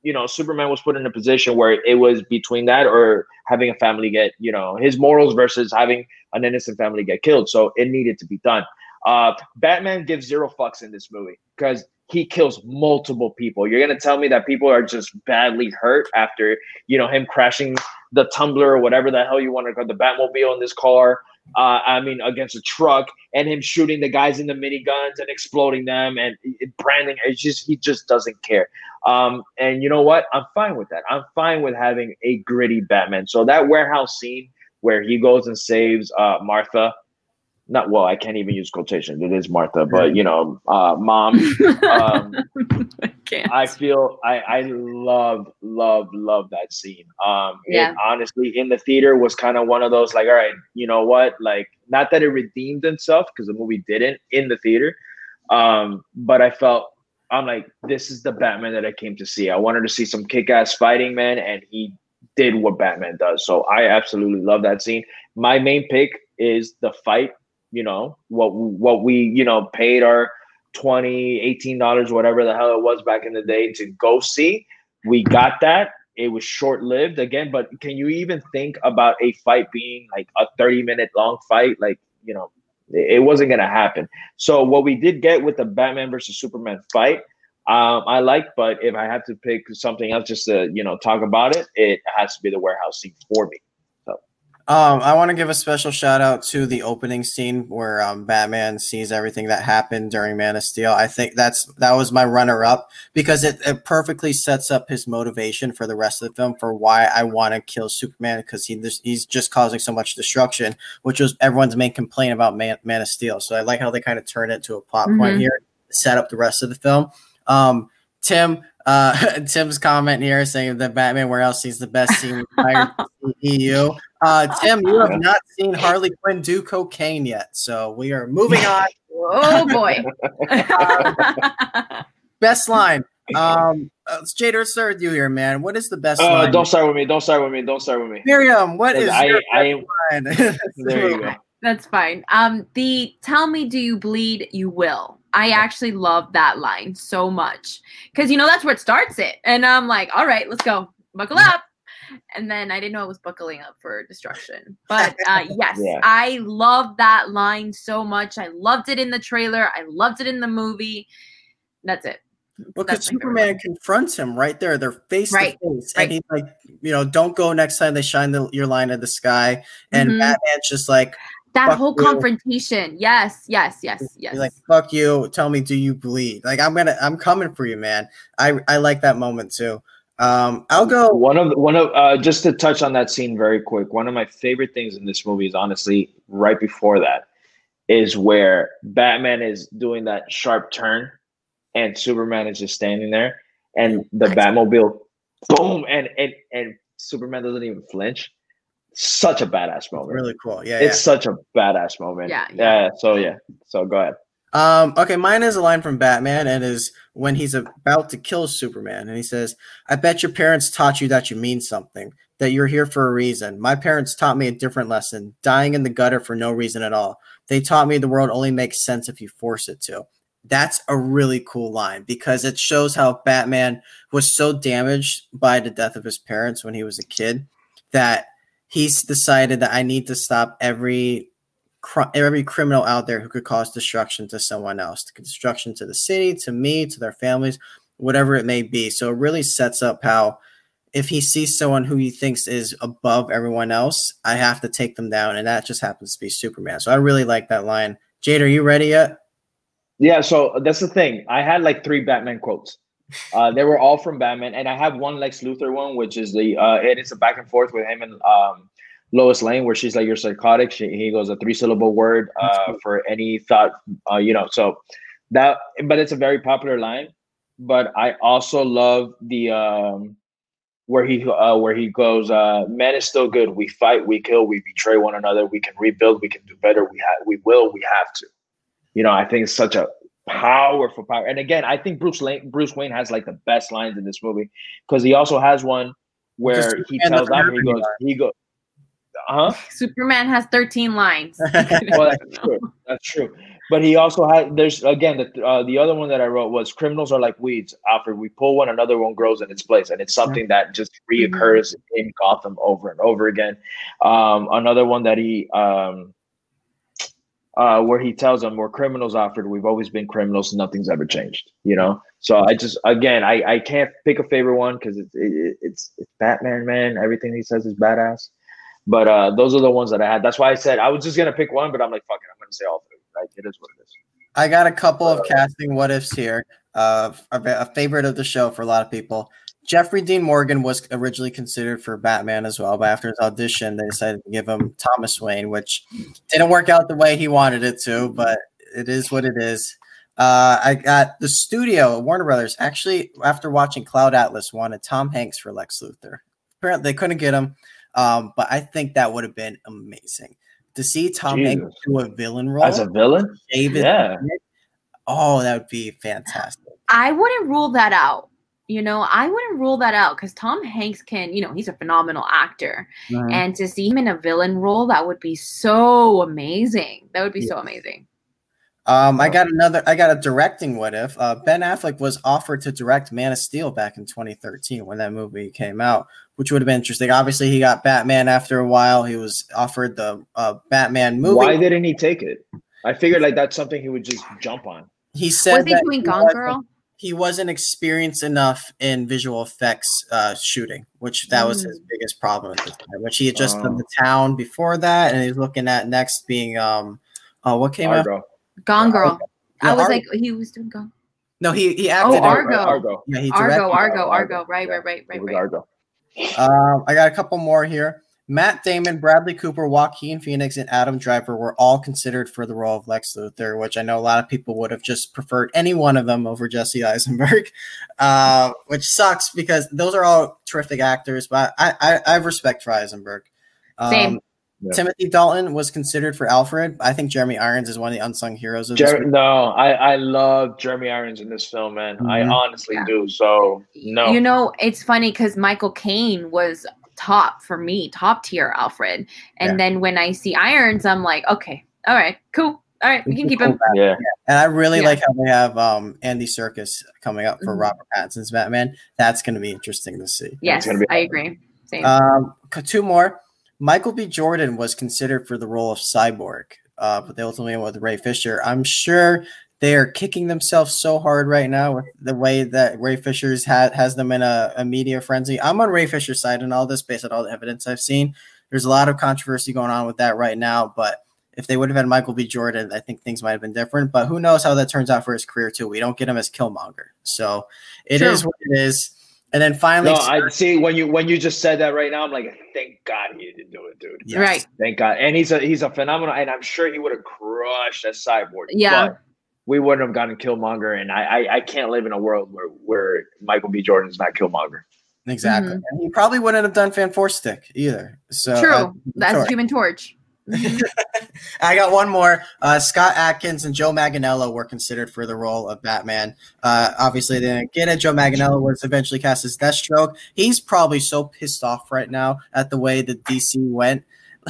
you know, Superman was put in a position where it was between that or having a family get, you know, his morals versus having an innocent family get killed. So it needed to be done. Uh, Batman gives zero fucks in this movie because he kills multiple people. You're gonna tell me that people are just badly hurt after you know him crashing the tumbler or whatever the hell you want to call the Batmobile in this car uh, I mean, against a truck and him shooting the guys in the miniguns and exploding them and branding. It's just, he just doesn't care. Um, and you know what? I'm fine with that. I'm fine with having a gritty Batman. So that warehouse scene where he goes and saves uh, Martha, not well, I can't even use quotation. It is Martha, but you know, uh, mom. [laughs] Um, I, I feel I I love love love that scene. Um, yeah. It, honestly, in the theater was kind of one of those like, all right, you know what? Like, not that it redeemed itself because the movie didn't in the theater, um, but I felt I'm like, this is the Batman that I came to see. I wanted to see some kick-ass fighting, man, and he did what Batman does. So I absolutely love that scene. My main pick is the fight you know what what we you know paid our 20 18 dollars whatever the hell it was back in the day to go see. We got that. It was short lived again but can you even think about a fight being like a 30 minute long fight? Like you know it wasn't going to happen. So what we did get with the batman versus superman fight um, I like, but if I have to pick something else just to you know talk about it, it has to be the warehouse scene for me. Um, I want to give a special shout out to the opening scene where um, Batman sees everything that happened during Man of Steel. I think that's that was my runner up because it, it perfectly sets up his motivation for the rest of the film for why I want to kill Superman because he he's just causing so much destruction, which was everyone's main complaint about Man, Man of Steel. So I like how they kind of turn it to a plot mm-hmm. point here, set up the rest of the film. Um, Tim, uh, [laughs] Tim's comment here saying that Batman where else he's the best scene in the EU. [laughs] Uh, Tim, you have not seen Harley Quinn do cocaine yet, so we are moving [laughs] on. oh boy! uh, best line. Um, uh, Jader, let's start with you here, man. What is the best uh, line? Don't start with me. Don't start with me. Don't start with me. Miriam, what is I, your I, line? there you go. That's fine. Um, the "Tell me, do you bleed? You will." I actually love that line so much because you know that's where it starts it, and I'm like, all right, let's go, buckle up. And then I didn't know it was buckling up for destruction. But uh, [laughs] yes, yeah. I love that line so much. I loved it in the trailer. I loved it in the movie. That's it. Because Superman confronts him right there. They're face right. to face. Right. And he's like, you know, don't go next time they shine the, your line in the sky. And mm-hmm. Batman's just like, that whole you. confrontation. Yes, yes, yes, yes. You're like, fuck you. Tell me, do you bleed? Like, I'm gonna, I'm coming for you, man. I, I like that moment too. Um, I'll go. One of one of uh, just to touch on that scene very quick. One of my favorite things in this movie is honestly right before that is where Batman is doing that sharp turn, and Superman is just standing there, and the Batmobile, boom, and and and Superman doesn't even flinch such a badass moment. Really cool. Yeah. It's yeah. such a badass moment. Yeah, yeah. Yeah. So yeah. So go ahead. Um, okay, mine is a line from Batman and is when he's about to kill Superman, and he says, I bet your parents taught you that you mean something, that you're here for a reason. My parents taught me a different lesson, dying in the gutter for no reason at all. They taught me the world only makes sense if you force it to. That's a really cool line because it shows how Batman was so damaged by the death of his parents when he was a kid that he's decided that I need to stop every every criminal out there who could cause destruction to someone else, destruction to the city, to me, to their families, whatever it may be. So it really sets up how if he sees someone who he thinks is above everyone else, I have to take them down, and that just happens to be Superman. So I really like that line. Jade, are you ready yet? Yeah. So that's the thing. I had like three Batman quotes Uh, they were all from Batman, and I have one Lex Luthor one, which is the uh, and it's a back and forth with him and um, Lois Lane, where she's like, "You're psychotic." She, he goes a three syllable word uh, for any thought, uh, you know. So that, but it's a very popular line. But I also love the um, where he uh, where he goes, uh, "Man is still good. We fight, we kill, we betray one another. We can rebuild, we can do better. We have, we will, we have to." You know, I think it's such a powerful power. And again, I think Bruce Lane, Bruce Wayne has like the best lines in this movie because he also has one where he tells them he goes, he goes, huh? [laughs] Superman has 13 lines. [laughs] well, that's true. That's true. But he also had there's again the uh, the other one that I wrote was criminals are like weeds. After we pull one, another one grows in its place, and it's something that just reoccurs mm-hmm. in Gotham over and over again. Um, another one that he um, uh, where he tells them we're criminals offered We've always been criminals. Nothing's ever changed. You know. So I just again I, I can't pick a favorite one because it's it, it's it's Batman man. Everything he says is badass. But uh, those are the ones that I had. That's why I said I was just gonna pick one, but I'm like fuck it. I'm gonna say all three. Like it is what it is. I got a couple of casting what ifs here. Uh, a favorite of the show for a lot of people. Jeffrey Dean Morgan was originally considered for Batman as well, but after his audition, they decided to give him Thomas Wayne, which didn't work out the way he wanted it to, but it is what it is. Uh, I got the studio, Warner Brothers, actually, after watching Cloud Atlas, wanted Tom Hanks for Lex Luthor. Apparently, they couldn't get him, um, but I think that would have been amazing to see Tom Jesus. Hanks do a villain role as a villain. David, yeah. Oh, that would be fantastic. I wouldn't rule that out you know, I wouldn't rule that out because Tom Hanks can, you know, he's a phenomenal actor. Mm-hmm. And to see him in a villain role, that would be so amazing. That would be so amazing. Um, I got another. I got a directing what if. Uh, ben Affleck was offered to direct Man of Steel back in 2013 when that movie came out, which would have been interesting. Obviously, he got Batman after a while. He was offered the uh, Batman movie. Why didn't he take it? I figured like that's something he would just jump on. He said was he doing Gone Girl? He wasn't experienced enough in visual effects uh, shooting, which that was his mm. biggest problem at the time. Which he had just done oh. the town before that, and he's looking at next being um, uh, what came Argo. out? Gone Girl. I was Argo. like, he was doing Gone. No, he he acted. Oh, Argo. Argo. Yeah, he Argo, Argo, Argo, Argo. Right, right, right, right, right. Argo. Um, I got a couple more here. Matt Damon, Bradley Cooper, Joaquin Phoenix, and Adam Driver were all considered for the role of Lex Luthor, which I know a lot of people would have just preferred any one of them over Jesse Eisenberg, [laughs] uh, which sucks because those are all terrific actors. But I, I, I have respect for Eisenberg. Um, Same. Yeah. Timothy Dalton was considered for Alfred. I think Jeremy Irons is one of the unsung heroes of Jer- No, I, I love Jeremy Irons in this film, man. Mm-hmm. I honestly yeah. do. So no. You know, it's funny because Michael Caine was top for me, top tier Alfred. And yeah. then when I see Irons, I'm like, okay, all right, cool. All right, we can keep him. [laughs] Yeah. And I really yeah. like how they have um, Andy Serkis coming up for mm-hmm. Robert Pattinson's Batman. That's going to be interesting to see. Yes, be- I agree. Same. Um, two more. Michael B. Jordan was considered for the role of Cyborg, uh, but they ultimately went with Ray Fisher. I'm sure they are kicking themselves so hard right now with the way that Ray Fisher's had has them in a, a, media frenzy. I'm on Ray Fisher's side and all this based on all the evidence I've seen. There's a lot of controversy going on with that right now, but if they would have had Michael B. Jordan, I think things might have been different. But who knows how that turns out for his career too? We don't get him as Killmonger, so it True. is what it is. And then finally, no, I see when you when you just said that right now, I'm like, thank God he didn't do it, dude. Yes. Right. Thank God. And he's a he's a phenomenal, and I'm sure he would have crushed that cyborg. Yeah. But we wouldn't have gotten Killmonger, and I, I, I can't live in a world where where Michael B. Jordan's not Killmonger. Exactly, mm-hmm. and he probably wouldn't have done Fan Four Stick either. So true, uh, that's Human Torch. [laughs] [laughs] I got one more. Uh, Scott Adkins and Joe Manganiello were considered for the role of Batman. Uh, obviously, they didn't get it. Joe Manganiello was eventually cast as Deathstroke. He's probably so pissed off right now at the way the DC went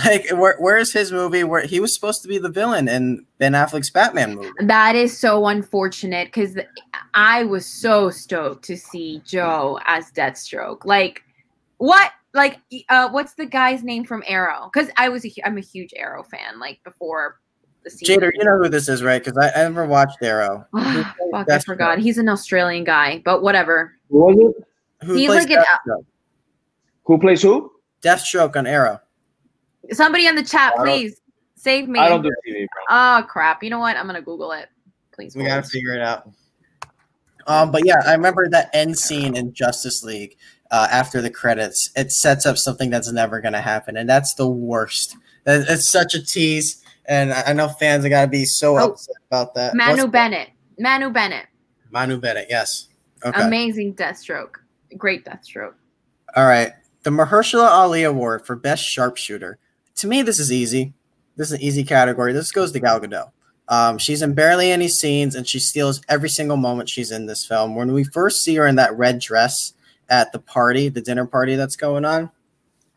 like, where, where is his movie where he was supposed to be the villain in Ben Affleck's Batman movie? That is so unfortunate because I was so stoked to see Joe as Deathstroke. Like, what? Like, uh, what's the guy's name from Arrow? Because I was a, I'm a huge Arrow fan. Like before the season. Jader, you know who this is, right? Because I, I never watched Arrow. [sighs] Fuck, I forgot. He's an Australian guy, but whatever. Who was it? Who He's like an. Who plays who? Deathstroke on Arrow. Somebody in the chat, please save me. I don't do TV, bro. Oh crap! You know what? I'm gonna Google it. Please. We gotta figure it out. Um, but yeah, I remember that end scene in Justice League uh, after the credits. It sets up something that's never going to happen, and that's the worst. It's such a tease, and I know fans are gonna be so oh, upset about that. Manu What's Bennett. That? Manu Bennett. Manu Bennett. Yes. Okay. Amazing Deathstroke. Great Deathstroke. All right. The Mahershala Ali Award for Best Sharpshooter. To me, this is easy. This is an easy category. This goes to Gal Gadot. Um, she's in barely any scenes, and she steals every single moment she's in this film. When we first see her in that red dress at the party, the dinner party that's going on,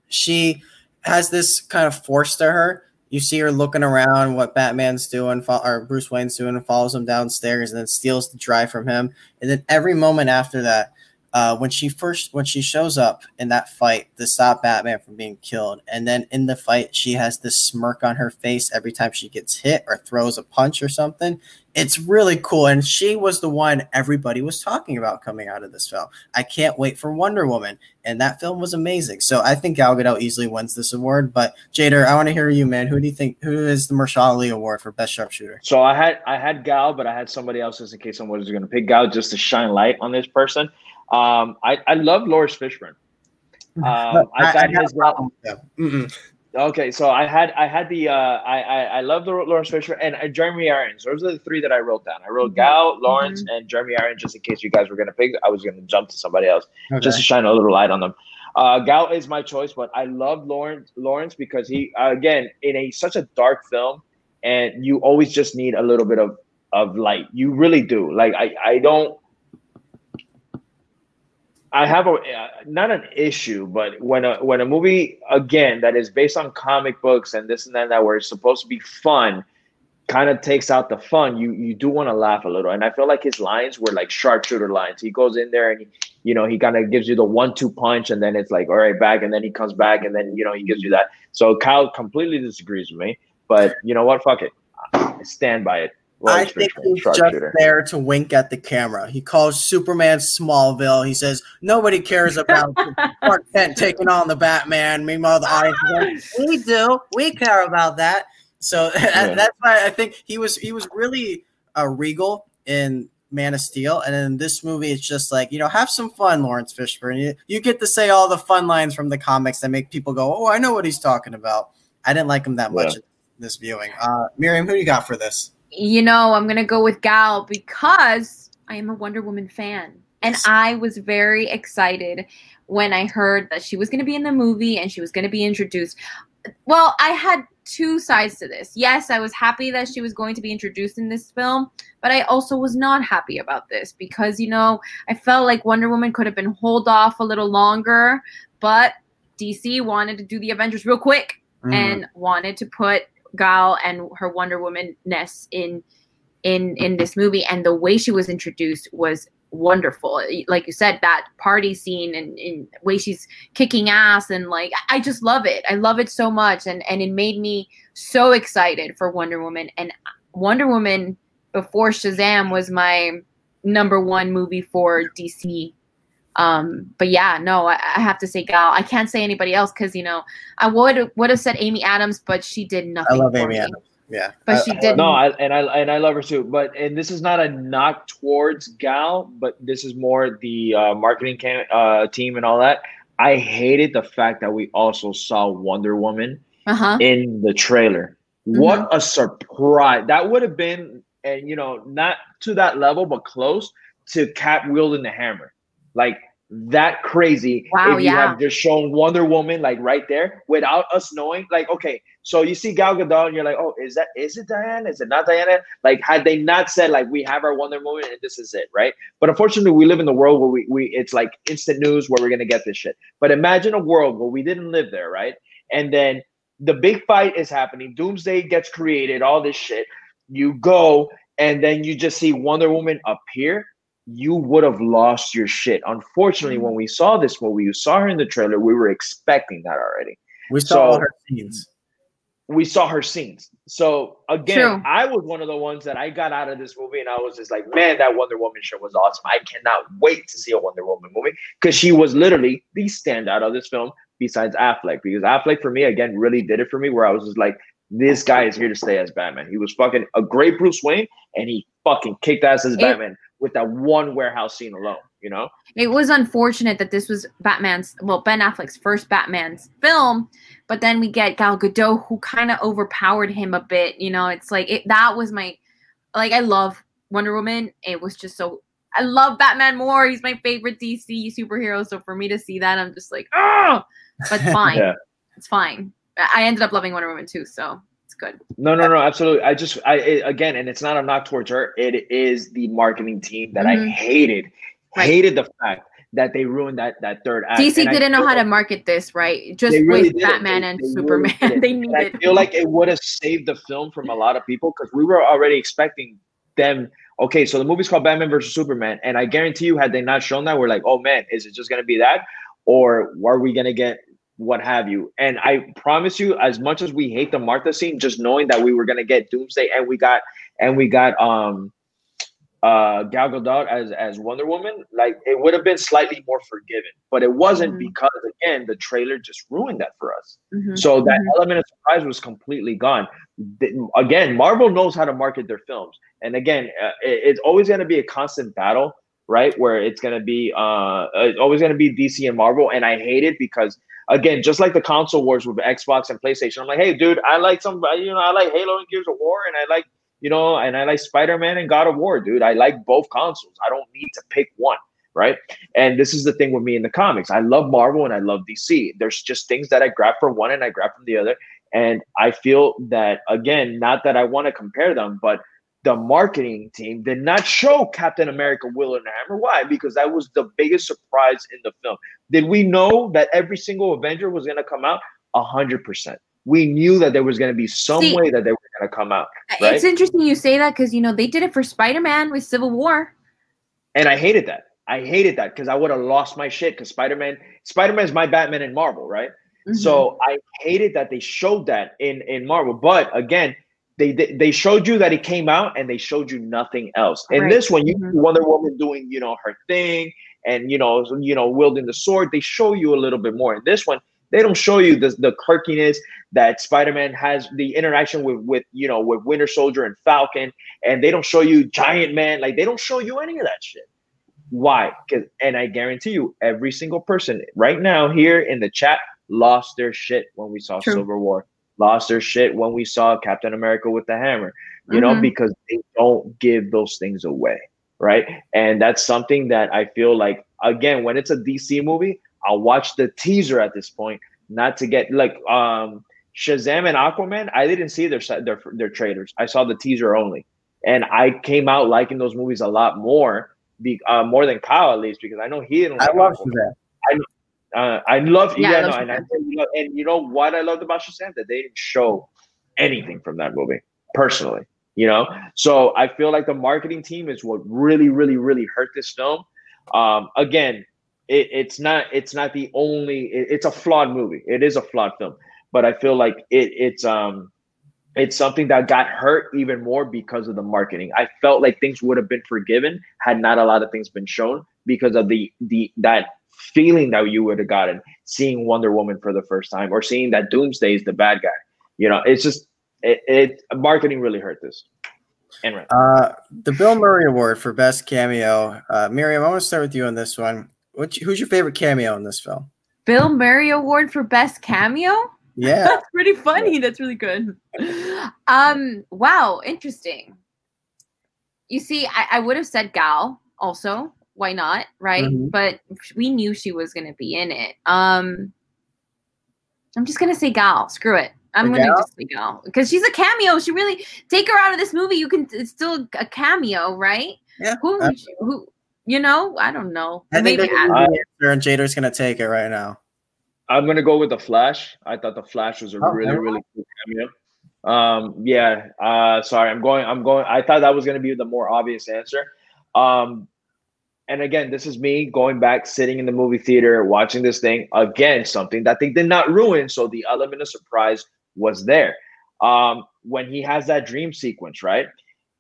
she has this kind of force to her. You see her looking around what Batman's doing, or Bruce Wayne's doing, and follows him downstairs, and then steals the drive from him. And then every moment after that, uh, when she first when she shows up in that fight to stop Batman from being killed, and then in the fight she has this smirk on her face every time she gets hit or throws a punch or something. It's really cool, and she was the one everybody was talking about coming out of this film. I can't wait for Wonder Woman, and that film was amazing. So I think Gal Gadot easily wins this award. But Jader, I want to hear you, man. Who do you think? Who is the Mahershala Ali Award for Best Sharpshooter? So I had I had Gal, but I had somebody else just in case someone was going to pick Gal just to shine light on this person. Um, I, I love Laurence Fishburne. [laughs] Um, I, I got his. Yeah. Okay, so I had I had the uh, I, I I love the Laurence Fishburne and uh, Jeremy Irons. Those are the three that I wrote down. I wrote mm-hmm. Gal, Laurence, mm-hmm. and Jeremy Irons just in case you guys were gonna pick. I was gonna jump to somebody else okay. just to shine a little light on them. Uh, Gal is my choice, but I love Laurence Laurence because he uh, again in a such a dark film, and you always just need a little bit of of light. You really do. Like I I don't I have a uh, not an issue, but when a when a movie again that is based on comic books and this and that, that where it's supposed to be fun, kind of takes out the fun. You you do want to laugh a little, and I feel like his lines were like sharpshooter lines. He goes in there and he, you know he kind of gives you the one two punch, and then it's like all right back, and then he comes back, and then you know he gives you that. So Kyle completely disagrees with me, but you know what? Fuck it, I stand by it. I think he's just there to wink at the camera. He calls Superman Smallville. He says nobody cares about [laughs] Clark Kent taking on the Batman. Meanwhile, the audience [laughs] we do. We care about that. So [laughs] yeah. that's why I think he was he was really a uh, regal in Man of Steel, and in this movie, it's just like you know, have some fun, Laurence Fishburne. You, you get to say all the fun lines from the comics that make people go, "Oh, I know what he's talking about." I didn't like him that much yeah. this viewing. Uh, Miriam, who do you got for this? You know, I'm gonna go with Gal because I am a Wonder Woman fan. And I was very excited when I heard that she was going to be in the movie and she was going to be introduced. Well, I had two sides to this. Yes, I was happy that she was going to be introduced in this film, but I also was not happy about this because, you know, I felt like Wonder Woman could have been hold off a little longer, but DC wanted to do the Avengers real quick mm. and wanted to put Gal and her Wonder Woman ness in in in this movie, and the way she was introduced was wonderful. Like you said, that party scene and in way she's kicking ass and like I just love it. I love it so much, and and it made me so excited for Wonder Woman. And Wonder Woman before Shazam was my number one movie for DC um, but yeah, no, I, I, have to say Gal. I can't say anybody else because you know I would would have said Amy Adams, but she did nothing. I love Amy me. Adams. Yeah, but she did. No, I, and I and I love her too. But and this is not a knock towards Gal, but this is more the uh, marketing cam- uh, team and all that. I hated the fact that we also saw Wonder Woman uh-huh. in the trailer. Mm-hmm. What a surprise! That would have been, and you know, not to that level, but close to Cap wielding the hammer. Like that crazy wow, if you yeah. have just shown Wonder Woman like right there without us knowing. Like, okay, so you see Gal Gadot and you're like, oh, is that is it Diana? Is it not Diana? Like, had they not said like we have our Wonder Woman and this is it, right? But unfortunately, we live in the world where we we it's like instant news where we're gonna get this shit. But imagine a world where we didn't live there, right? And then the big fight is happening. Doomsday gets created, all this shit. You go and then you just see Wonder Woman appear you would have lost your shit. Unfortunately, when mm. we saw this movie, you saw her in the trailer, we were expecting that already. We saw so, her scenes. We saw her scenes. So again, True. I was one of the ones that I got out of this movie and I was just like, man, that Wonder Woman show was awesome. I cannot wait to see a Wonder Woman movie because she was literally the standout of this film besides Affleck. Because Affleck for me, again, really did it for me where I was just like, this guy is here to stay as Batman. He was fucking a great Bruce Wayne and he fucking kicked ass as it, Batman with that one warehouse scene alone. You know, it was unfortunate that this was Batman's, well, Ben Affleck's first Batman's film, but then we get Gal Gadot, who kind of overpowered him a bit. You know, it's like it, that was my, like, I love Wonder Woman. It was just so I love Batman more. He's my favorite DC superhero. So for me to see that, I'm just like, oh, but [laughs] fine. yeah. It's fine. I ended up loving Wonder Woman too, so good. No, no, no, absolutely. I just, I it, again, and it's not a knock towards her. It is the marketing team that mm-hmm. I hated, right. hated the fact that they ruined that that third act. DC and didn't know how to market this, right? Just really with Batman they, and they Superman, [laughs] really they needed. I feel like it would have saved the film from a lot of people because we were already expecting them okay, so the movie's called Batman versus Superman, and I guarantee you, had they not shown that, we're like, oh man, is it just gonna be that, or are we gonna get what have you? And I promise you, as much as we hate the Martha scene, just knowing that we were gonna get Doomsday, and we got, and we got um uh Gal Gadot as as Wonder Woman, like it would have been slightly more forgiven, but it wasn't mm-hmm. because again the trailer just ruined that for us. Mm-hmm. So that mm-hmm. element of surprise was completely gone. The, again, Marvel knows how to market their films, and again, uh, it, it's always going to be a constant battle, right? Where it's going to be uh it's always going to be DC and Marvel, and I hate it because again, just like the console wars with Xbox and PlayStation, I'm like, hey, dude, I like some, you know, I like Halo and Gears of War, and I like you know, and I like Spider Man and God of War, dude. I like both consoles. I don't need to pick one, right? And this is the thing with me in the comics. I love Marvel and I love DC. There's just things that I grab from one and I grab from the other. And I feel that, again, not that I want to compare them, but the marketing team did not show Captain America Will and Hammer. Why? Because that was the biggest surprise in the film. Did we know that every single Avenger was going to come out? A hundred percent we knew that there was going to be some See, way that they were going to come out. Right? It's interesting you say that because you know they did it for Spider Man with Civil War, and I hated that. I hated that because I would have lost my shit. Because Spider Man, Spider Man is my Batman in Marvel, right? Mm-hmm. So I hated that they showed that in in Marvel. But again, they they showed you that it came out, and they showed you nothing else. In right. this one, you mm-hmm. Wonder Woman doing you know her thing, and you know you know wielding the sword. They show you a little bit more. In this one, they don't show you the, the quirkiness that Spider-Man has, the interaction with with you know with Winter Soldier and Falcon, and they don't show you Giant Man. Like they don't show you any of that shit. Why? Because and I guarantee you, every single person right now here in the chat lost their shit when we saw True. Civil War. Lost their shit when we saw Captain America with the hammer. You mm-hmm. know, because they don't give those things away, right? And that's something that I feel like again when it's a DC movie I'll watch the teaser at this point, not to get like um Shazam and Aquaman. I didn't see their their their trailers. I saw the teaser only, and I came out liking those movies a lot more, be, uh, more than Kyle at least because I know he didn't. Like I love Shazam. I, uh, I love yeah, I love and, I, and you know what I loved about Shazam? That they didn't show anything from that movie personally. You know, so I feel like the marketing team is what really, really, really hurt this film. Um, again, it, it's not it's not the only it, it's a flawed movie. It is a flawed film. But i feel like it it's um it's something that got hurt even more because of the marketing. I felt like things would have been forgiven had not a lot of things been shown because of the the that feeling that you would have gotten seeing wonder woman for the first time or seeing that doomsday is the bad guy you know it's just it, it marketing really hurt this and uh, the Bill Murray Award for Best Cameo. Uh, Miriam, I want to start with you on this one. What, who's your favorite cameo in this film? Bill Murray Award for Best Cameo? Yeah. [laughs] That's pretty funny. That's really good. Um, wow, interesting. You see, I, I would have said Gal also. Why not? Right? Mm-hmm. But we knew she was gonna be in it. Um I'm just gonna say Gal. Screw it. I'm gonna just say Gal. Because she's a cameo. She really take her out of this movie. You can it's still a cameo, right? Yeah. Who who you know, I don't know. I Maybe think I, and Jader's gonna take it right now. I'm gonna go with the Flash. I thought the Flash was a oh, really, really cool cameo. Um, yeah. Uh, sorry, I'm going. I'm going. I thought that was gonna be the more obvious answer. Um, and again, this is me going back, sitting in the movie theater, watching this thing again. Something that they did not ruin, so the element of surprise was there. Um, when he has that dream sequence, right?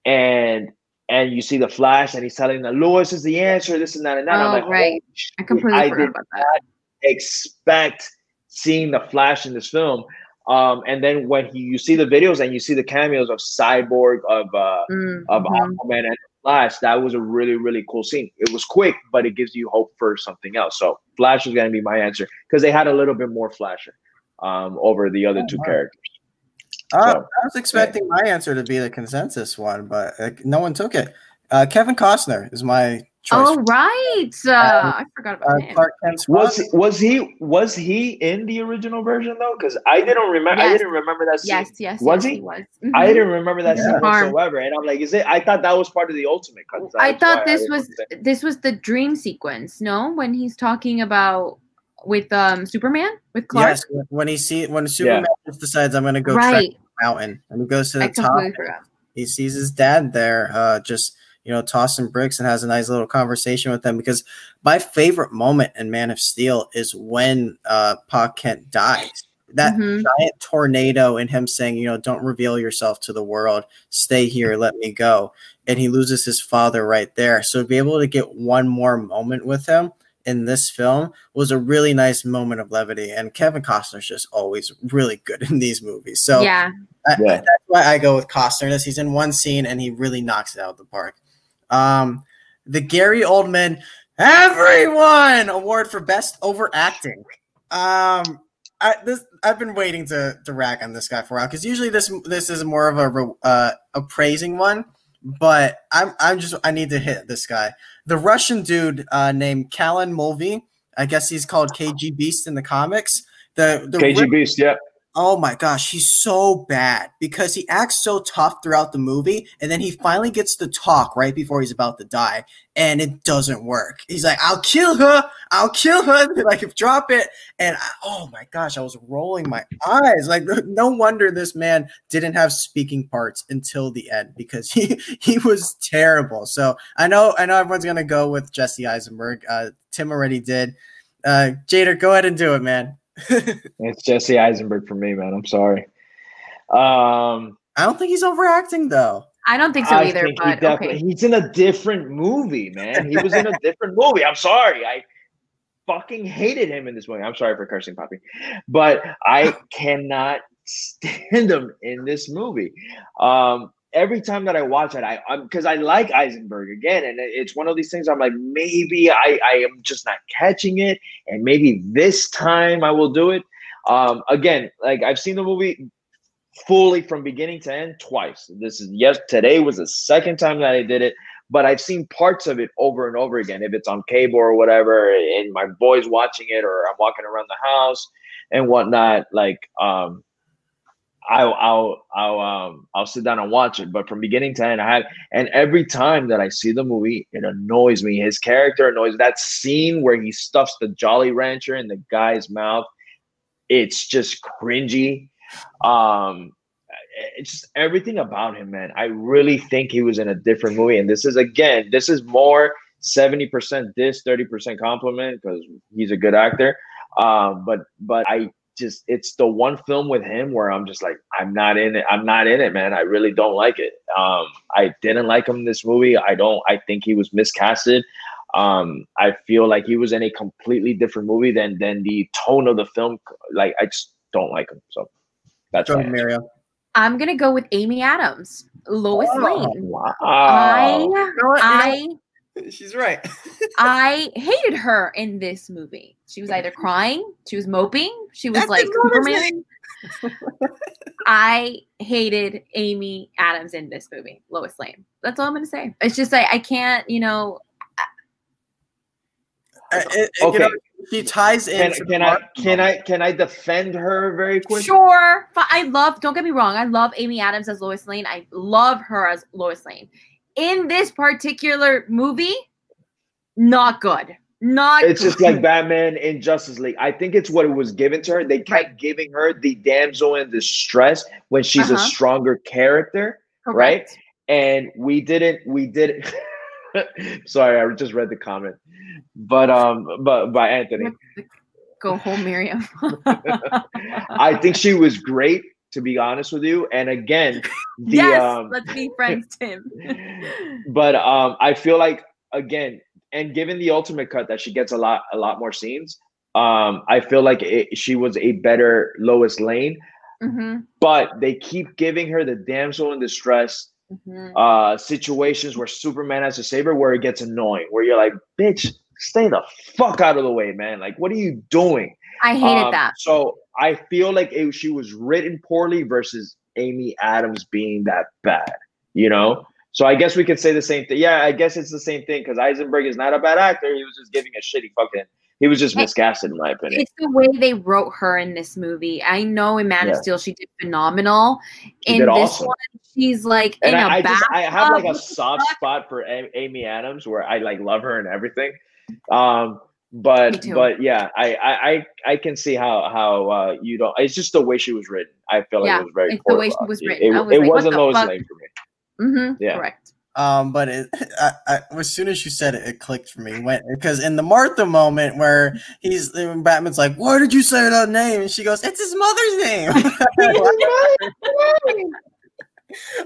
And and you see the flash and he's telling the Lois is the answer, this and that and that. Oh, I'm like, right. I completely I forgot about that. expect seeing the flash in this film. Um, and then when he, you see the videos and you see the cameos of Cyborg, of uh, mm-hmm. of Aquaman, and Flash, that was a really, really cool scene. It was quick, but it gives you hope for something else. So Flash is going to be my answer because they had a little bit more Flasher um, over the other oh, two wow. characters. Uh, so, I was expecting yeah. my answer to be the consensus one, but uh, no one took it. Uh, Kevin Costner is my choice. Oh right, uh, I forgot about uh, him. Clark was was he was he in the original version though? Because I didn't remember. Yes. I didn't remember that scene. Yes, yes, was yes, he? he was. Mm-hmm. I didn't remember that yeah. scene whatsoever. And I'm like, is it? I thought that was part of the ultimate cut. I thought this I was this was the dream sequence. No, when he's talking about with um Superman with Clark. Yes, when he see when Superman yeah. decides I'm going to go right. trek the mountain and he goes to the I top. He sees his dad there, uh, just you know, tossing bricks and has a nice little conversation with them. Because my favorite moment in Man of Steel is when uh, Pa Kent dies. That mm-hmm. giant tornado and him saying, you know, don't reveal yourself to the world, stay here, let me go. And he loses his father right there. So to be able to get one more moment with him in this film was a really nice moment of levity. And Kevin Costner's just always really good in these movies. So yeah, I, yeah. that's why I go with Costner. He's in one scene and he really knocks it out of the park. Um, the Gary Oldman Everyone Award for Best Overacting. Um, I, this I've been waiting to to rack on this guy for a while because usually this this is more of a uh, appraising one, but I'm I'm just I need to hit this guy. The Russian dude uh, named Callan Mulvey. I guess he's called KG Beast in the comics. The, the KG Beast, yeah. Oh my gosh, he's so bad because he acts so tough throughout the movie, and then he finally gets to talk right before he's about to die, and it doesn't work. He's like, "I'll kill her, I'll kill her," [laughs] like if drop it, and I, oh my gosh, I was rolling my eyes. Like, [laughs] no wonder this man didn't have speaking parts until the end because [laughs] he he was terrible. So I know I know everyone's gonna go with Jesse Eisenberg. Uh, Tim already did. Uh, Jader, go ahead and do it, man. It's Jesse Eisenberg for me, man. I'm sorry. Um, I don't think he's overacting though. I don't think so I either. But he okay. he's in a different movie, man. He was in a different movie. I'm sorry. I fucking hated him in this movie. I'm sorry for cursing, Poppy, but I cannot [laughs] stand him in this movie. Um, every time that I watch it, I because I like Eisenberg again, and it's one of these things. I'm like, maybe I I am just not catching it, and maybe this time I will do it. Um, again, like I've seen the movie fully from beginning to end twice. This is yes, today was the second time that I did it, but I've seen parts of it over and over again. If it's on cable or whatever, and my boys watching it, or I'm walking around the house and whatnot, like um I'll I'll I'll um I'll sit down and watch it. But from beginning to end, I have and every time that I see the movie, it annoys me. His character annoys that scene where he stuffs the Jolly Rancher in the guy's mouth. It's just cringy. Um it's just everything about him, man. I really think he was in a different movie. And this is again, this is more 70% this, 30% compliment because he's a good actor. Um, but but I just it's the one film with him where I'm just like I'm not in it. I'm not in it, man. I really don't like it. Um, I didn't like him in this movie. I don't. I think he was miscasted. Um, I feel like he was in a completely different movie than than the tone of the film. Like I just don't like him. So that's Jordan Mario. I'm gonna go with Amy Adams, Lois oh, Lane. Wow. I I She's right. [laughs] I hated her in this movie. She was either crying, she was moping, she was That's like Superman. [laughs] I hated Amy Adams in this movie, Lois Lane. That's all I'm going to say. It's just like I can't, you know. Uh, it, okay. You know, she ties in. Can, can I can I can I defend her very quickly? Sure. I love. Don't get me wrong. I love Amy Adams as Lois Lane. I love her as Lois Lane in this particular movie, not good. Not it's just like [laughs] Batman in Justice League. I think it's what it was given to her. They kept right. giving her the damsel in distress when she's uh-huh. a stronger character, Correct. right? And we didn't, we didn't. [laughs] Sorry, I just read the comment, but um, but by Anthony. [laughs] Go home, Miriam. I think she was great to be honest with you. And again, the, yes, um, let's be friends, Tim. but um, I feel like again, and given the ultimate cut that she gets a lot, a lot more scenes, um, I feel like it, she was a better Lois Lane. Mm-hmm. But they keep giving her the damsel in distress mm-hmm. uh, situations where Superman has a saber where it gets annoying, where you're like, bitch, stay the fuck out of the way, man. Like, what are you doing? I hated um, that. So I feel like it, she was written poorly versus Amy Adams being that bad, you know? So I guess we could say the same thing. Yeah, I guess it's the same thing because Eisenberg is not a bad actor. He was just giving a shitty fucking. He was just miscasted, in my opinion. It's the way they wrote her in this movie. I know in Man yeah. of Steel she did phenomenal. She in did this awesome. one, she's like and in I, a I, just, I have like a soft spot for a- Amy Adams where I like love her and everything. Um, but but yeah, I, I I can see how how uh, you don't. It's just the way she was written. I feel like yeah, it was very. It's the way she was written. It, was it like, wasn't Lois Lane for me. Mm-hmm. Yeah. Correct. Um, but it, [laughs] I, I, as soon as you said it, it clicked for me. Went because in the Martha moment where he's when Batman's like, "Why did you say that name?" and she goes, "It's his mother's name." [laughs]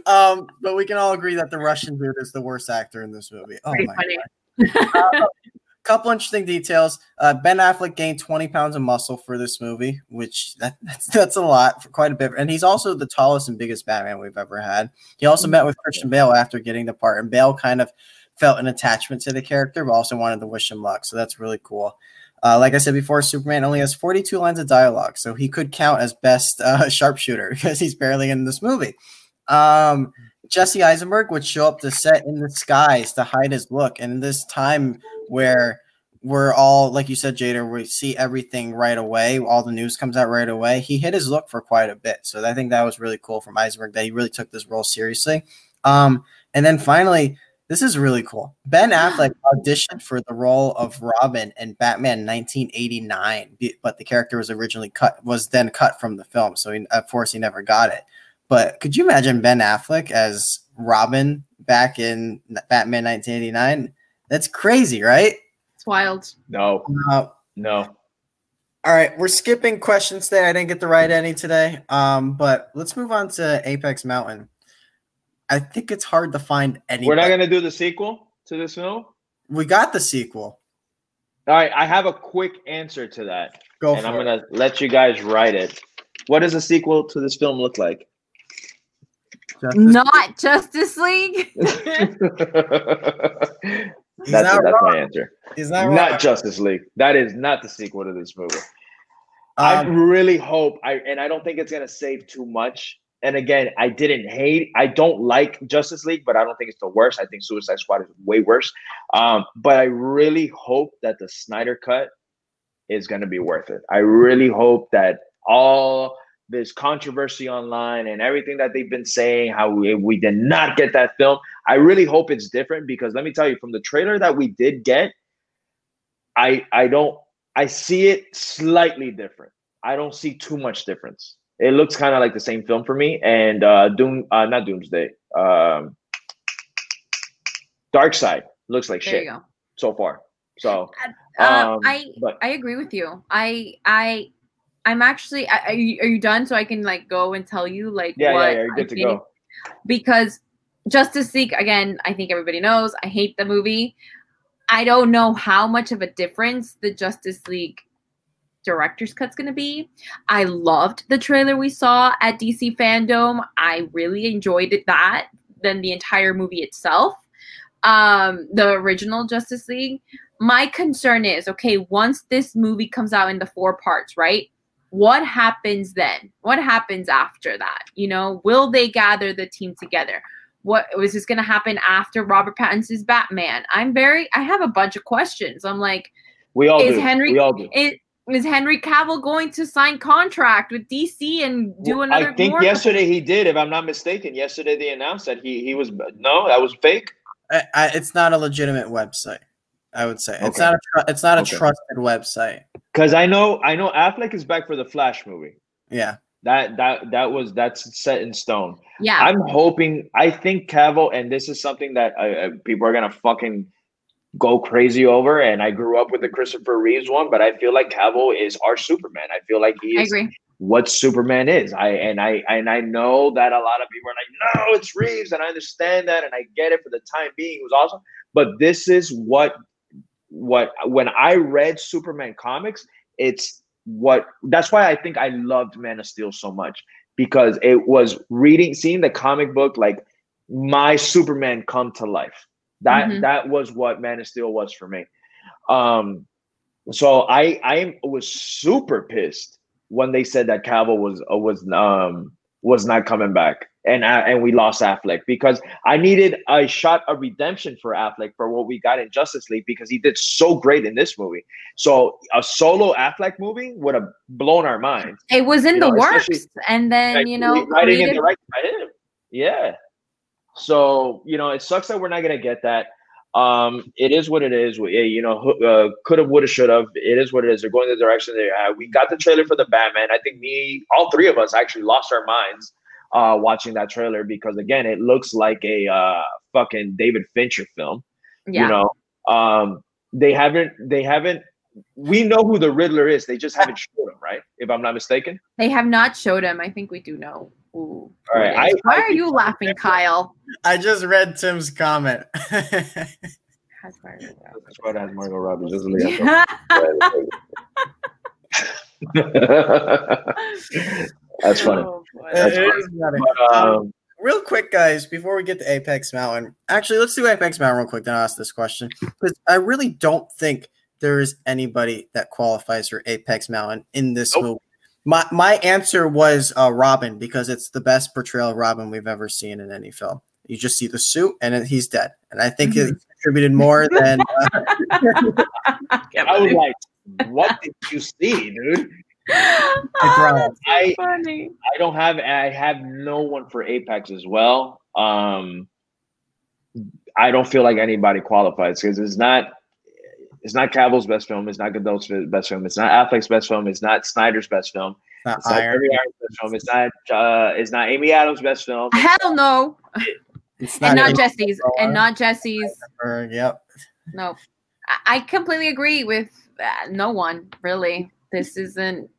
[laughs] um, but we can all agree that the Russian dude is the worst actor in this movie. Oh Pretty my funny. god! uh, couple interesting details. Uh, ben Affleck gained 20 pounds of muscle for this movie, which that, [laughs] that's that's a lot for quite a bit. And he's also the tallest and biggest Batman we've ever had. He also met with Christian Bale after getting the part, and Bale kind of felt an attachment to the character, but also wanted to wish him luck. So that's really cool. Uh, like I said before, Superman only has 42 lines of dialogue, so he could count as best uh, [laughs] sharpshooter [laughs] because he's barely in this movie. Um, Jesse Eisenberg would show up to set in disguise to hide his look, and this time where we're all like you said, Jader. we see everything right away. All the news comes out right away. He hit his look for quite a bit, so I think that was really cool from Eisenberg that he really took this role seriously. Um, and then finally, this is really cool. Ben [gasps] Affleck auditioned for the role of Robin in Batman 1989, but the character was originally cut was then cut from the film, so he, of course he never got it. But could you imagine Ben Affleck as Robin back in Batman 1989? That's crazy, right? It's wild. No. Uh, no. All right, we're skipping questions today. I didn't get to write any today. Um, but let's move on to Apex Mountain. I think it's hard to find any. We're not gonna do the sequel to this film. We got the sequel. All right, I have a quick answer to that. Go and I'm it. gonna let you guys write it. What does a sequel to this film look like? Justice Not League. Justice League. [laughs] [laughs] [laughs] that's that's my answer. Is that not Justice League? That is not the sequel to this movie. Um, I really hope I and I don't think it's gonna save too much. And again, I didn't hate. I don't like Justice League, but I don't think it's the worst. I think Suicide Squad is way worse. Um, but I really hope that the Snyder cut is gonna be worth it. I really hope that all this controversy online and everything that they've been saying, how we, we did not get that film. I really hope it's different because let me tell you, from the trailer that we did get, I I don't I see it slightly different. I don't see too much difference. It looks kind of like the same film for me. And uh Doom uh not Doomsday. Um Darkseid looks like there shit so far. So uh, um, I but, I agree with you. I I I'm actually. Are you, are you done? So I can like go and tell you like yeah, what yeah, yeah, you're good I to go. Because Justice League, again, I think everybody knows. I hate the movie. I don't know how much of a difference the Justice League director's cut's going to be. I loved the trailer we saw at DC Fandom. I really enjoyed it that than the entire movie itself. Um, the original Justice League. My concern is okay, once this movie comes out in the four parts, right? What happens then? What happens after that? You know, will they gather the team together? What was this going to happen after Robert Pattinson's Batman? I'm very, I have a bunch of questions. I'm like, we all is do. Henry, we all do. Is, is Henry Cavill going to sign contract with DC and do well, another? I think yesterday he did, if I'm not mistaken. Yesterday they announced that he he was no, that was fake. I, I, it's not a legitimate website. I would say okay. it's not a tr- it's not a okay. trusted website. Because I know I know Affleck is back for the Flash movie. Yeah. That that that was that's set in stone. Yeah. I'm hoping. I think Cavill, and this is something that uh, people are gonna fucking go crazy over. And I grew up with the Christopher Reeves one, but I feel like Cavill is our Superman. I feel like he is what Superman is. I and I and I know that a lot of people are like, no, it's Reeves, and I understand that, and I get it for the time being. It was awesome, but this is what what when I read Superman comics, it's what that's why I think I loved Man of Steel so much because it was reading, seeing the comic book like my Superman come to life. That mm-hmm. that was what Man of Steel was for me. Um, so I I was super pissed when they said that Cavill was was um was not coming back and uh, and we lost Affleck because I needed a shot of redemption for Affleck for what we got in Justice League because he did so great in this movie. So a solo Affleck movie would have blown our minds. It was in you the know, works, and then like, you know, writing in the right by him. Yeah. So you know, it sucks that we're not gonna get that. Um, it is what it is. We, you know, uh, could have, would have, should have. It is what it is. They're going the direction they are. We got the trailer for the Batman. I think me, all three of us, actually lost our minds uh, watching that trailer because again, it looks like a uh, fucking David Fincher film. Yeah. You know, um, they haven't, they haven't. We know who the Riddler is. They just haven't showed him, right? If I'm not mistaken. They have not showed him. I think we do know. Ooh. All right. I, Why I, are you laughing, Kyle? I just read Tim's comment. [laughs] has Margot Robbie. Just That's funny. Oh, That's funny. But, um, um, real quick, guys, before we get to Apex Mountain, actually, let's do Apex Mountain real quick. Then I'll ask this question because I really don't think there is anybody that qualifies for Apex Mountain in this nope. movie. My my answer was uh, Robin because it's the best portrayal of Robin we've ever seen in any film. You just see the suit and he's dead, and I think mm-hmm. it contributed more than. [laughs] Uh, I was like, "What did you see, dude?" Oh, so I, funny. I don't have I have no one for Apex as well. Um I don't feel like anybody qualifies because it's not it's not Cavill's best film. It's not Gadot's best film. It's not Affleck's best film. It's not Snyder's best film. It's not, it's not Iron. best film. It's not. Uh, it's not Amy Adams' best film. Hell no. It's not and not Jesse's. And not Jesse's. Yep. No, I completely agree with uh, no one really. This isn't.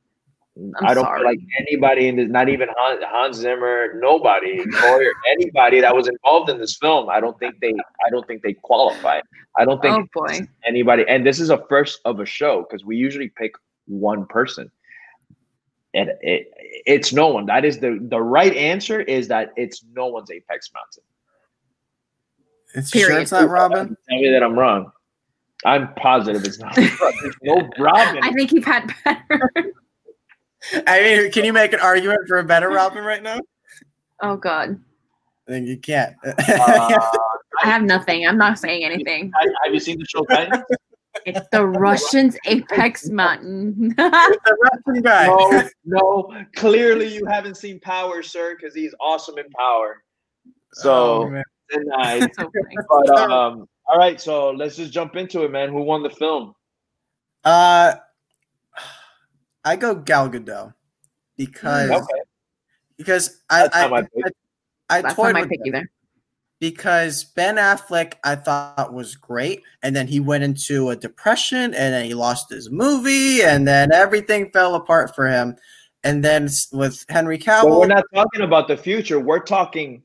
I'm I do not sorry. feel like anybody in this, not even Hans, Hans Zimmer, nobody, or anybody that was involved in this film. I don't think they, I don't think they qualify. I don't think oh boy. anybody. And this is a first of a show because we usually pick one person, and it, it's no one. That is the the right answer. Is that it's no one's Apex Mountain. It's Period. sure it's not Robin. Tell me that I'm wrong. I'm positive it's not. There's no Robin. I think you've had better. I mean, can you make an argument for a better Robin right now? Oh God. I think you can't. [laughs] uh, I have nothing. I'm not saying anything. Have you seen the show Titans? It's the Russians' Apex Mountain. the Russian guy. No, no. Clearly, you haven't seen Power, sir, because he's awesome in Power. So, oh, denied. [laughs] but um, all right, so let's just jump into it, man. Who won the film? Uh, I go Gal Gadot because mm, okay. because I I, I, I, I toyed with either. because Ben Affleck I thought was great, and then he went into a depression, and then he lost his movie, and then everything fell apart for him. And then with Henry Cavill, but we're not talking about the future. We're talking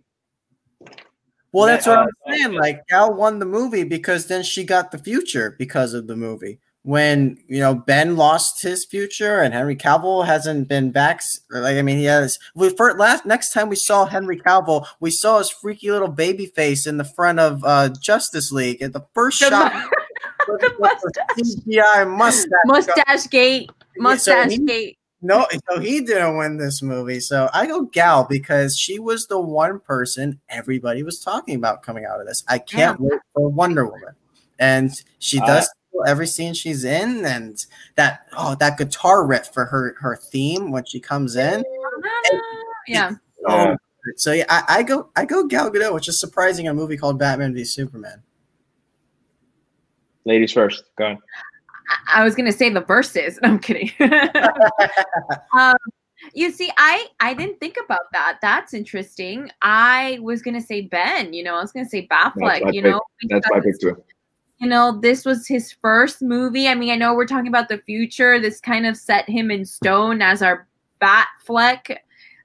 well, that's what I'm saying. Like Gal won the movie because then she got the future because of the movie. When you know Ben lost his future and Henry Cavill hasn't been back, like I mean, he has. We first last next time we saw Henry Cavill, we saw his freaky little baby face in the front of uh, Justice League at the first the shot. [laughs] the mustache. CGI mustache. Mustache gate. Mustache so he, gate. No, so he didn't win this movie. So I go Gal because she was the one person everybody was talking about coming out of this. I can't yeah. wait for Wonder Woman. And she does uh, every scene she's in and that oh that guitar riff for her her theme when she comes in. Yeah. Oh, so yeah, I, I go I go Gal Gadot, which is surprising in a movie called Batman v Superman. Ladies first, go on. I was gonna say the verses. [laughs] I'm kidding. [laughs] um, you see, I I didn't think about that. That's interesting. I was gonna say Ben. You know, I was gonna say Batfleck. You pick. know, that's my pick too. You know, this was his first movie. I mean, I know we're talking about the future. This kind of set him in stone as our Batfleck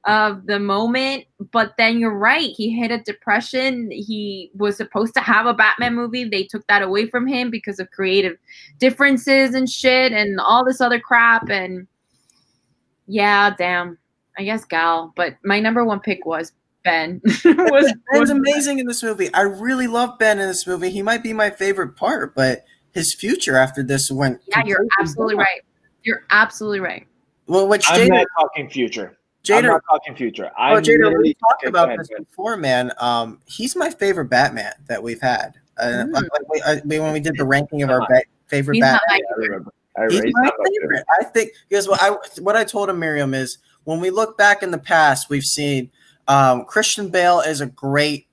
of the moment. But then you're right. He hit a depression. He was supposed to have a Batman movie. They took that away from him because of creative differences and shit and all this other crap. And yeah, damn. I guess Gal. But my number one pick was Ben. [laughs] was, Ben's was amazing in this movie. I really love Ben in this movie. He might be my favorite part, but his future after this went. Yeah, you're absolutely right. You're absolutely right. Well, which I'm Jader, not talking future. Jader, I'm not talking future. I'm oh, Jader, we talked about this before, man. Um, he's my favorite Batman that we've had. Uh, mm. like, uh, when we did the ranking of our ba- favorite he's Batman, I he's my favorite. I think because what I what I told him, Miriam, is when we look back in the past, we've seen um, Christian Bale is a great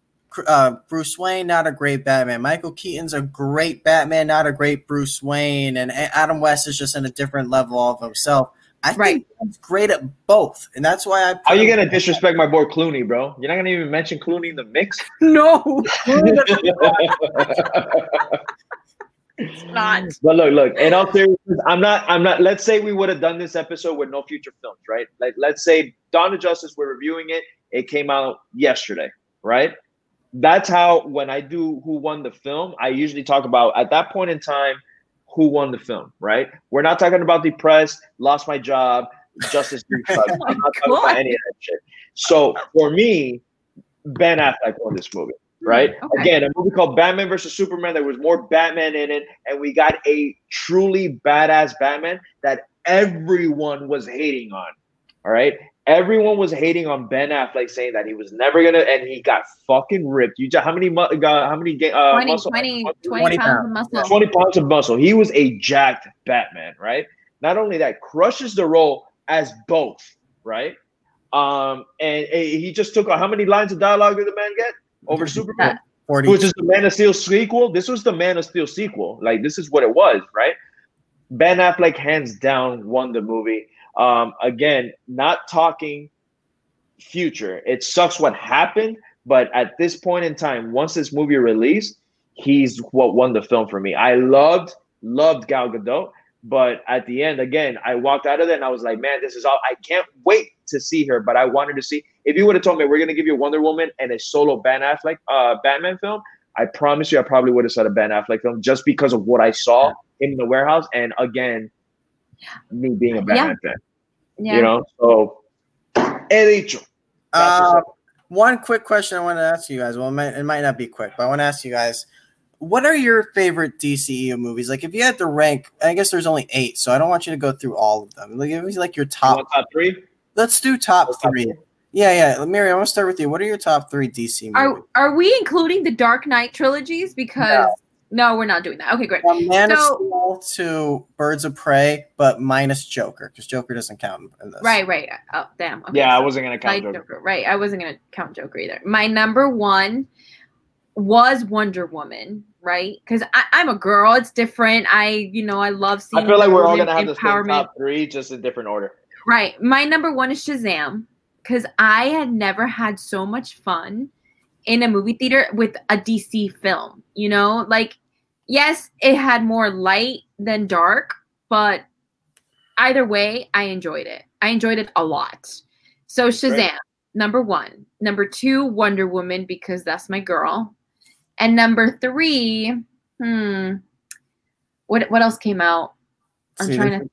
uh, Bruce Wayne, not a great Batman. Michael Keaton's a great Batman, not a great Bruce Wayne, and Adam West is just in a different level of himself. I right. think he's great at both, and that's why I. How are you gonna disrespect my boy Clooney, bro? You're not gonna even mention Clooney in the mix? [laughs] No. not. [laughs] But look, look. In all seriousness, I'm not. I'm not. Let's say we would have done this episode with no future films, right? Like, let's say Dawn of Justice. We're reviewing it. It came out yesterday, right? That's how when I do who won the film, I usually talk about at that point in time who won the film, right? We're not talking about depressed, lost my job, Justice League. [laughs] oh I'm not talking about any of that shit. So for me, Ben Affleck won this movie, hmm, right? Okay. Again, a movie called Batman versus Superman. There was more Batman in it, and we got a truly badass Batman that everyone was hating on. All right. Everyone was hating on Ben Affleck, saying that he was never gonna, and he got fucking ripped. You just how many got how many uh, 20, muscle, 20, 20, pounds of muscle. Twenty pounds of muscle. He was a jacked Batman, right? Not only that, crushes the role as both, right? Um, and, and he just took how many lines of dialogue did the man get over Superman? 40. Which is the Man of Steel sequel. This was the Man of Steel sequel. Like this is what it was, right? Ben Affleck hands down won the movie. Um, again, not talking future. It sucks what happened, but at this point in time, once this movie released, he's what won the film for me. I loved, loved Gal Gadot, but at the end, again, I walked out of there and I was like, man, this is all. I can't wait to see her. But I wanted to see. If you would have told me we're gonna give you Wonder Woman and a solo Ben Affleck uh, Batman film, I promise you, I probably would have said a Ben Affleck film just because of what I saw in the warehouse. And again, me being a bad yeah. fan. Yeah. You know, so he dicho. Uh, one quick question I want to ask you guys. Well, it might, it might not be quick, but I want to ask you guys what are your favorite DCEU movies? Like, if you had to rank, I guess there's only eight, so I don't want you to go through all of them. Like, give me like your top, you top three. Let's do top three. Top yeah, yeah. Mary, I want to start with you. What are your top three DC movies? Are Are we including the Dark Knight trilogies? Because no, we're not doing that. Okay, great. From Man so, of Steel to Birds of Prey, but minus Joker because Joker doesn't count in this. Right, right. Uh, oh, damn. Okay, yeah, so I wasn't gonna count Joker. Joker. Right, I wasn't gonna count Joker either. My number one was Wonder Woman. Right, because I'm a girl. It's different. I, you know, I love seeing. I feel like we're all gonna have the same top three, just in different order. Right. My number one is Shazam because I had never had so much fun in a movie theater with a DC film. You know, like yes, it had more light than dark, but either way, I enjoyed it. I enjoyed it a lot. So Shazam, Great. number one. Number two, Wonder Woman, because that's my girl. And number three, hmm, what what else came out? I'm See, trying to think.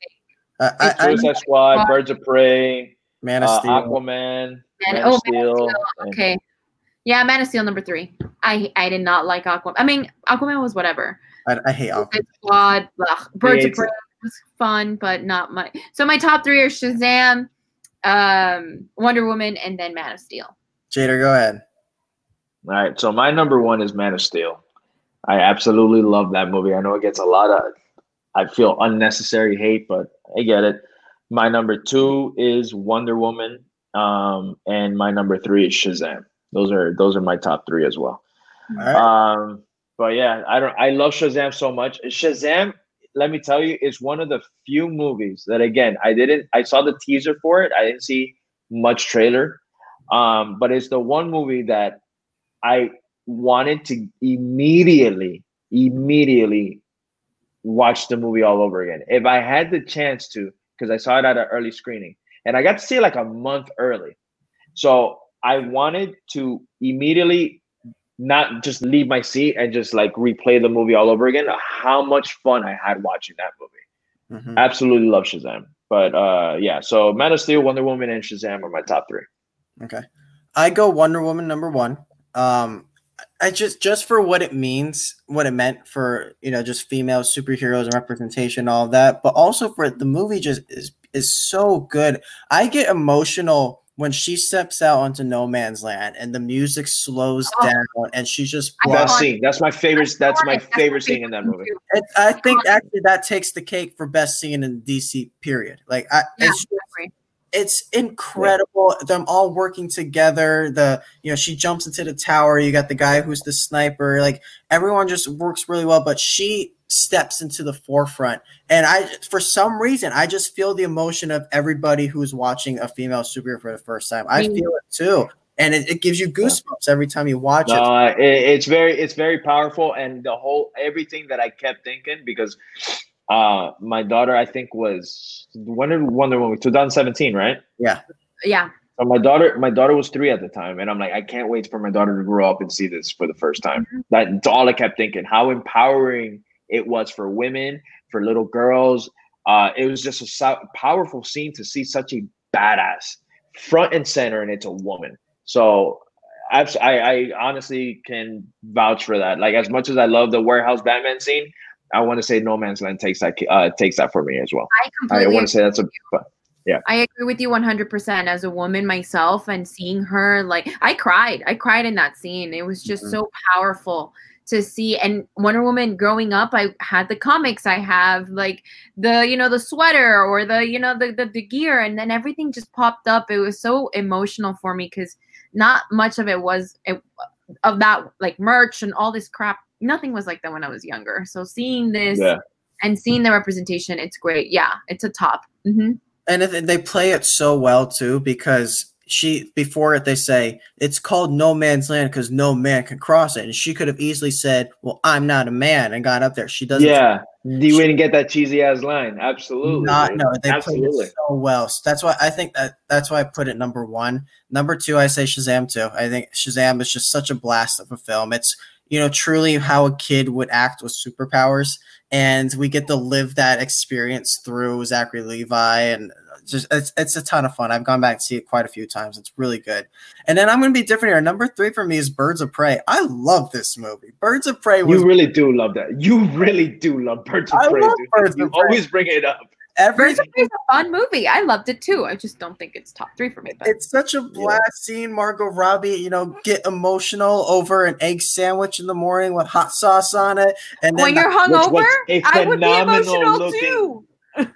Uh, I, Suicide Squad, Birds of Prey, Man of uh, Steel, Aquaman, Man, Man oh, Steel. Man of Steel. Okay, yeah, Man of Steel number three. I I did not like Aquaman. I mean, Aquaman was whatever. I, I hate Aquaman. Squad, ugh, Birds of Prey was fun, but not my. So my top three are Shazam, um, Wonder Woman, and then Man of Steel. Jader, go ahead. All right, so my number one is Man of Steel. I absolutely love that movie. I know it gets a lot of, I feel unnecessary hate, but I get it. My number two is Wonder Woman, um, and my number three is Shazam. Those are those are my top three as well. Um, but yeah, I don't. I love Shazam so much. Shazam, let me tell you, is one of the few movies that again I didn't. I saw the teaser for it. I didn't see much trailer, um, but it's the one movie that I wanted to immediately, immediately watch the movie all over again. If I had the chance to, because I saw it at an early screening, and I got to see it like a month early, so I wanted to immediately not just leave my seat and just like replay the movie all over again. How much fun I had watching that movie. Mm-hmm. Absolutely love Shazam. But uh yeah, so Man of Steel, Wonder Woman, and Shazam are my top three. Okay. I go Wonder Woman number one. Um, I just just for what it means, what it meant for you know just female superheroes and representation, all of that, but also for the movie just is is so good. I get emotional when she steps out onto no man's land and the music slows oh. down and she's just best scene. That's my favorite. That's my favorite scene in that movie. It, I think actually that takes the cake for best scene in DC. Period. Like I, yeah, it's, it's incredible. Yeah. Them all working together. The you know she jumps into the tower. You got the guy who's the sniper. Like everyone just works really well. But she steps into the forefront, and I for some reason I just feel the emotion of everybody who's watching a female superhero for the first time. I, feel it too. And it, it, gives you goosebumps every time you watch no, it. It's very, it's very powerful, and the whole everything that I kept thinking because uh, my daughter, I think, was when did Wonder Woman 2017, right? Yeah. Yeah. So my daughter, my daughter was three at the time, and I'm like, I can't wait for my daughter to grow up and see this for the first time. Mm-hmm. That's all I kept thinking. How empowering it was for women, for little girls. Uh, it was just a so- powerful scene to see such a badass front and center, and it's a woman. So I, I honestly can vouch for that. Like as much as I love the warehouse Batman scene, I want to say No Man's Land takes that uh, takes that for me as well. I completely. I want to say that's a. yeah. I agree with you 100% as a woman myself and seeing her like I cried. I cried in that scene. It was just mm-hmm. so powerful to see and Wonder Woman growing up I had the comics I have like the you know the sweater or the you know the the, the gear and then everything just popped up it was so emotional for me cuz not much of it was it, of that like merch and all this crap nothing was like that when I was younger. So seeing this yeah. and seeing the representation, it's great. Yeah, it's a top. Mm-hmm. And if, they play it so well too, because she before it they say it's called no man's land because no man can cross it, and she could have easily said, "Well, I'm not a man," and got up there. She doesn't. Yeah, you wouldn't get that cheesy ass line. Absolutely. Not no, they Absolutely. played it so well. So that's why I think that that's why I put it number one. Number two, I say Shazam too. I think Shazam is just such a blast of a film. It's you know, truly how a kid would act with superpowers. And we get to live that experience through Zachary Levi and just it's, it's a ton of fun. I've gone back to see it quite a few times. It's really good. And then I'm going to be different here. Number three for me is Birds of Prey. I love this movie. Birds of Prey. Was, you really do love that. You really do love Birds of I Prey. Love Birds you of always Prey. bring it up. Every Birds of Prey is a fun movie. I loved it too. I just don't think it's top three for me. But. It's such a blast yeah. seeing Margot Robbie, you know, get emotional over an egg sandwich in the morning with hot sauce on it, and then when you're hungover, I would be emotional looking, too.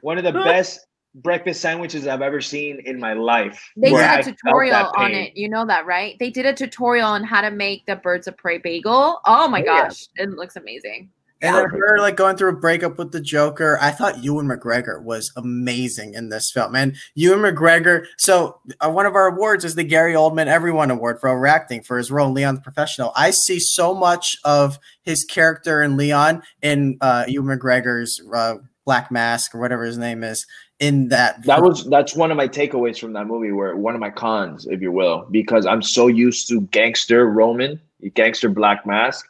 One of the [laughs] best breakfast sandwiches I've ever seen in my life. They did a I tutorial on it. You know that, right? They did a tutorial on how to make the Birds of Prey bagel. Oh my oh, gosh, yeah. it looks amazing. And then her like going through a breakup with the Joker. I thought Ewan McGregor was amazing in this film. And Ewan McGregor. So uh, one of our awards is the Gary Oldman Everyone Award for overacting for his role in Leon the Professional. I see so much of his character in Leon in uh, Ewan McGregor's uh, Black Mask or whatever his name is in that. That was that's one of my takeaways from that movie, where one of my cons, if you will, because I'm so used to gangster Roman, gangster Black Mask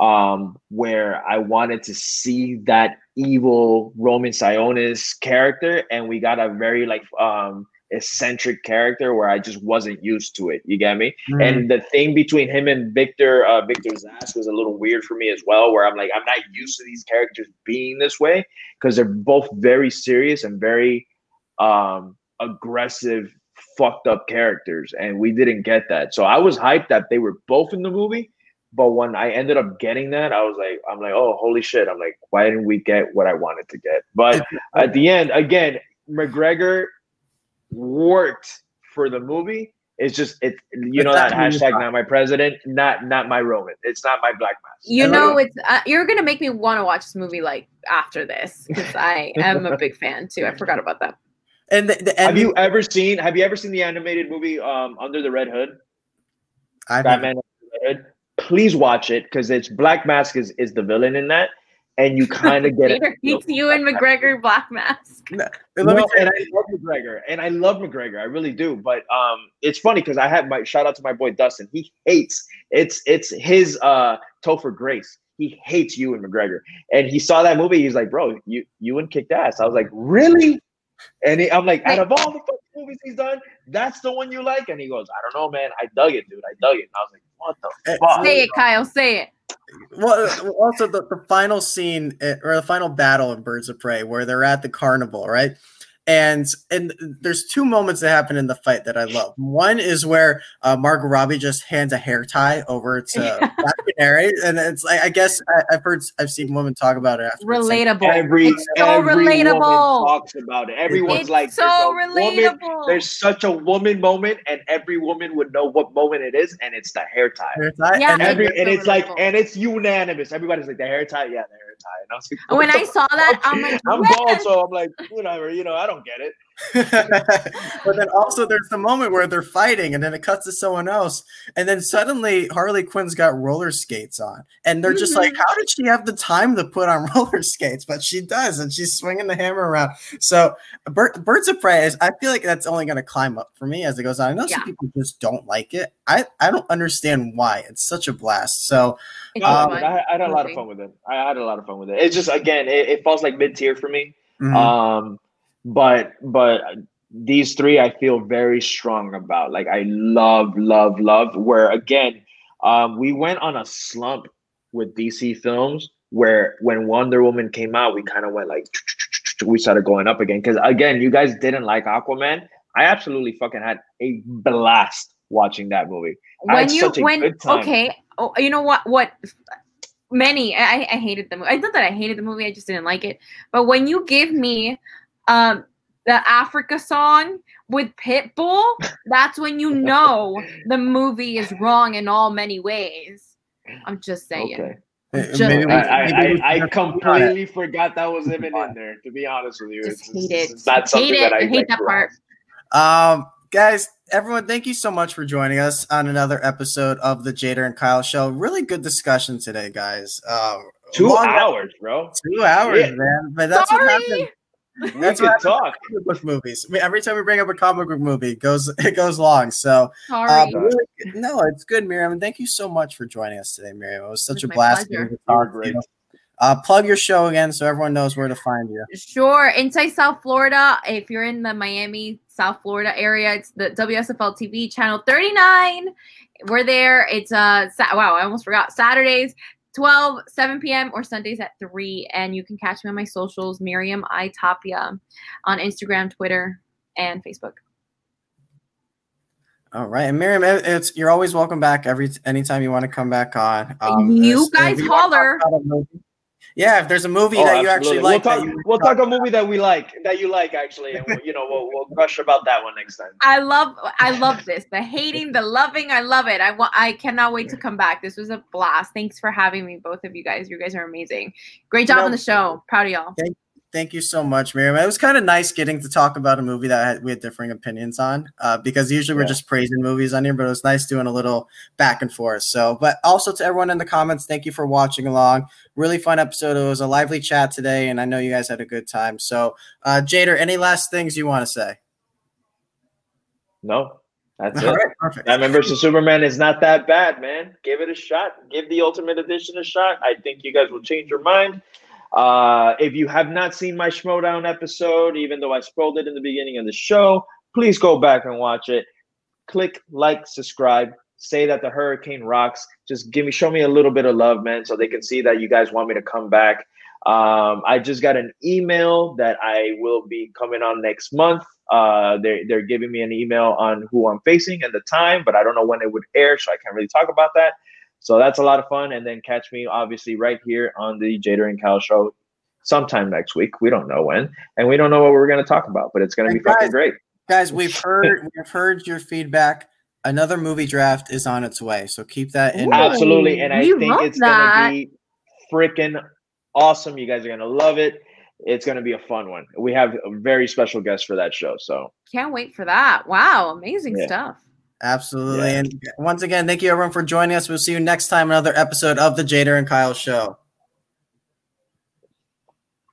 um, where I wanted to see that evil Roman Sionis character, and we got a very like um, eccentric character where I just wasn't used to it. You get me? Mm. And the thing between him and Victor, uh, Victor Zsasz was a little weird for me as well, where I'm like, I'm not used to these characters being this way because they're both very serious and very um, aggressive, fucked up characters, and we didn't get that. So I was hyped that they were both in the movie but when I ended up getting that, I was like, I'm like, oh, holy shit. I'm like, why didn't we get what I wanted to get? But at the end, again, McGregor worked for the movie. It's just it, you know that hashtag not my president, not not my Roman. It's not my black mask. You know, it's uh, you're gonna make me want to watch this movie like after this because I am a big fan too. I forgot about that. And, the, the, have you ever seen Have you ever seen the animated movie um Under the Red Hood? I Batman Under the Red Hood please watch it because it's Black Mask is, is the villain in that. And you kind of [laughs] get it. It's and McGregor Black Mask. No, and I love McGregor, and I love McGregor, I really do. But um, it's funny because I had my shout out to my boy Dustin. He hates it's it's his uh Topher Grace. He hates Ewan McGregor, and he saw that movie. He's like, "Bro, you Ewan kicked ass." I was like, "Really?" And he, I'm like, out of all the movies he's done, that's the one you like? And he goes, I don't know, man. I dug it, dude. I dug it. And I was like, what the eh, fuck? Say it, Kyle. Say it. Well, also the, the final scene eh, or the final battle in Birds of Prey where they're at the carnival, right? And and there's two moments that happen in the fight that I love. One is where uh, Margot Robbie just hands a hair tie over to [laughs] Black Canary, and it's like I guess I, have heard I've seen women talk about it. Relatable. Like, every it's so every relatable. talks about it. Everyone's it's like, so relatable. Woman, there's such a woman moment, and every woman would know what moment it is, and it's the hair tie. Hair tie? Yeah, and, every, and it's relatable. like, and it's unanimous. Everybody's like the hair tie. Yeah, the hair tie. And I was like, when I saw that, I'm like, [laughs] I'm bald, so I'm like, whatever. You know, I don't get it. [laughs] but then also there's the moment where they're fighting and then it cuts to someone else and then suddenly harley quinn's got roller skates on and they're just mm-hmm. like how did she have the time to put on [laughs] roller skates? But she does and she's swinging the hammer around. So birds of prey is i feel like that's only going to climb up for me as it goes on. I know yeah. some people just don't like it. I i don't understand why. It's such a blast. So um, I, I, had a lot of fun with it. I had a lot of fun with it. It's just again it, it falls like mid-tier for me. Mm-hmm. um but but these three I feel very strong about. Like I love, love, love. Where again, um, we went on a slump with DC films where when Wonder Woman came out, we kind of went like we started going up again. Because again, you guys didn't like Aquaman. I absolutely fucking had a blast watching that movie. When you when okay, oh, you know what what many I, I hated the movie. I not that I hated the movie, I just didn't like it. But when you give me um, the Africa song with Pitbull, that's when you know the movie is wrong in all many ways. I'm just saying. Okay. Just, maybe, I, I, I, completely forgot that was even in there. To be honest with you, just it's, hate it. It's not something hate it. that I, I hate that part. Um, guys, everyone, thank you so much for joining us on another episode of the Jader and Kyle Show. Really good discussion today, guys. Uh, two hours, bro. Two hours, yeah. man. But that's Sorry. what happened. That's what talk. Comic book movies. I mean, every time we bring up a comic book movie, it goes it goes long. So, uh, really, no, it's good, Miriam. And thank you so much for joining us today, Miriam. It was such a blast to talk. You know, uh, plug your show again so everyone knows where to find you. Sure. Inside South Florida. If you're in the Miami, South Florida area, it's the WSFL TV channel 39. We're there. It's uh wow, I almost forgot. Saturdays, 12, 7 p.m. or Sundays at 3. And you can catch me on my socials, Miriam I Tapia on Instagram, Twitter, and Facebook. All right, and Miriam, it's you're always welcome back every anytime you want to come back on. Um, you guys holler. Yeah, if there's a movie oh, that you actually like, we'll talk, we'll talk a movie that we like that you like actually, and we'll, you know we'll we'll gush about that one next time. I love I love this the hating the loving I love it I want I cannot wait to come back. This was a blast. Thanks for having me, both of you guys. You guys are amazing. Great job you know, on the show. Proud of y'all. Thank, you so much, Miriam. It was kind of nice getting to talk about a movie that we had differing opinions on, uh, because usually we're just praising movies on here, but it was nice doing a little back and forth. So, but also to everyone in the comments, thank you for watching along. Really fun episode. It was a lively chat today, and I know you guys had a good time. So, uh, Jader, any last things you want to say? No, that's [laughs] All it. Right, perfect. Batman versus Superman is not that bad, man. Give it a shot. Give the Ultimate Edition a shot. I think you guys will change your mind. Uh, if you have not seen my Schmoedown episode, even though I spoiled it in the beginning of the show, please go back and watch it. Click like, subscribe, say that the hurricane rocks. Just give me, show me a little bit of love, man, so they can see that you guys want me to come back. Um, I just got an email that I will be coming on next month. Uh, they're, they're giving me an email on who I'm facing and the time, but I don't know when it would air, so I can't really talk about that. So that's a lot of fun. And then catch me obviously right here on the Jader and Cal show sometime next week. We don't know when, and we don't know what we're going to talk about, but it's going to be guys, fucking great. Guys, we've [laughs] heard we've heard your feedback. Another movie draft is on its way, so keep that in. mind. Absolutely, and I think it's going to be freaking awesome. You guys are going to love it. It's going to be a fun one. We have a very special guest for that show, so can't wait for that. Wow, amazing yeah. stuff. Absolutely. Yeah. And once again, thank you everyone for joining us. We'll see you next time, another episode of the Jader and Kyle Show.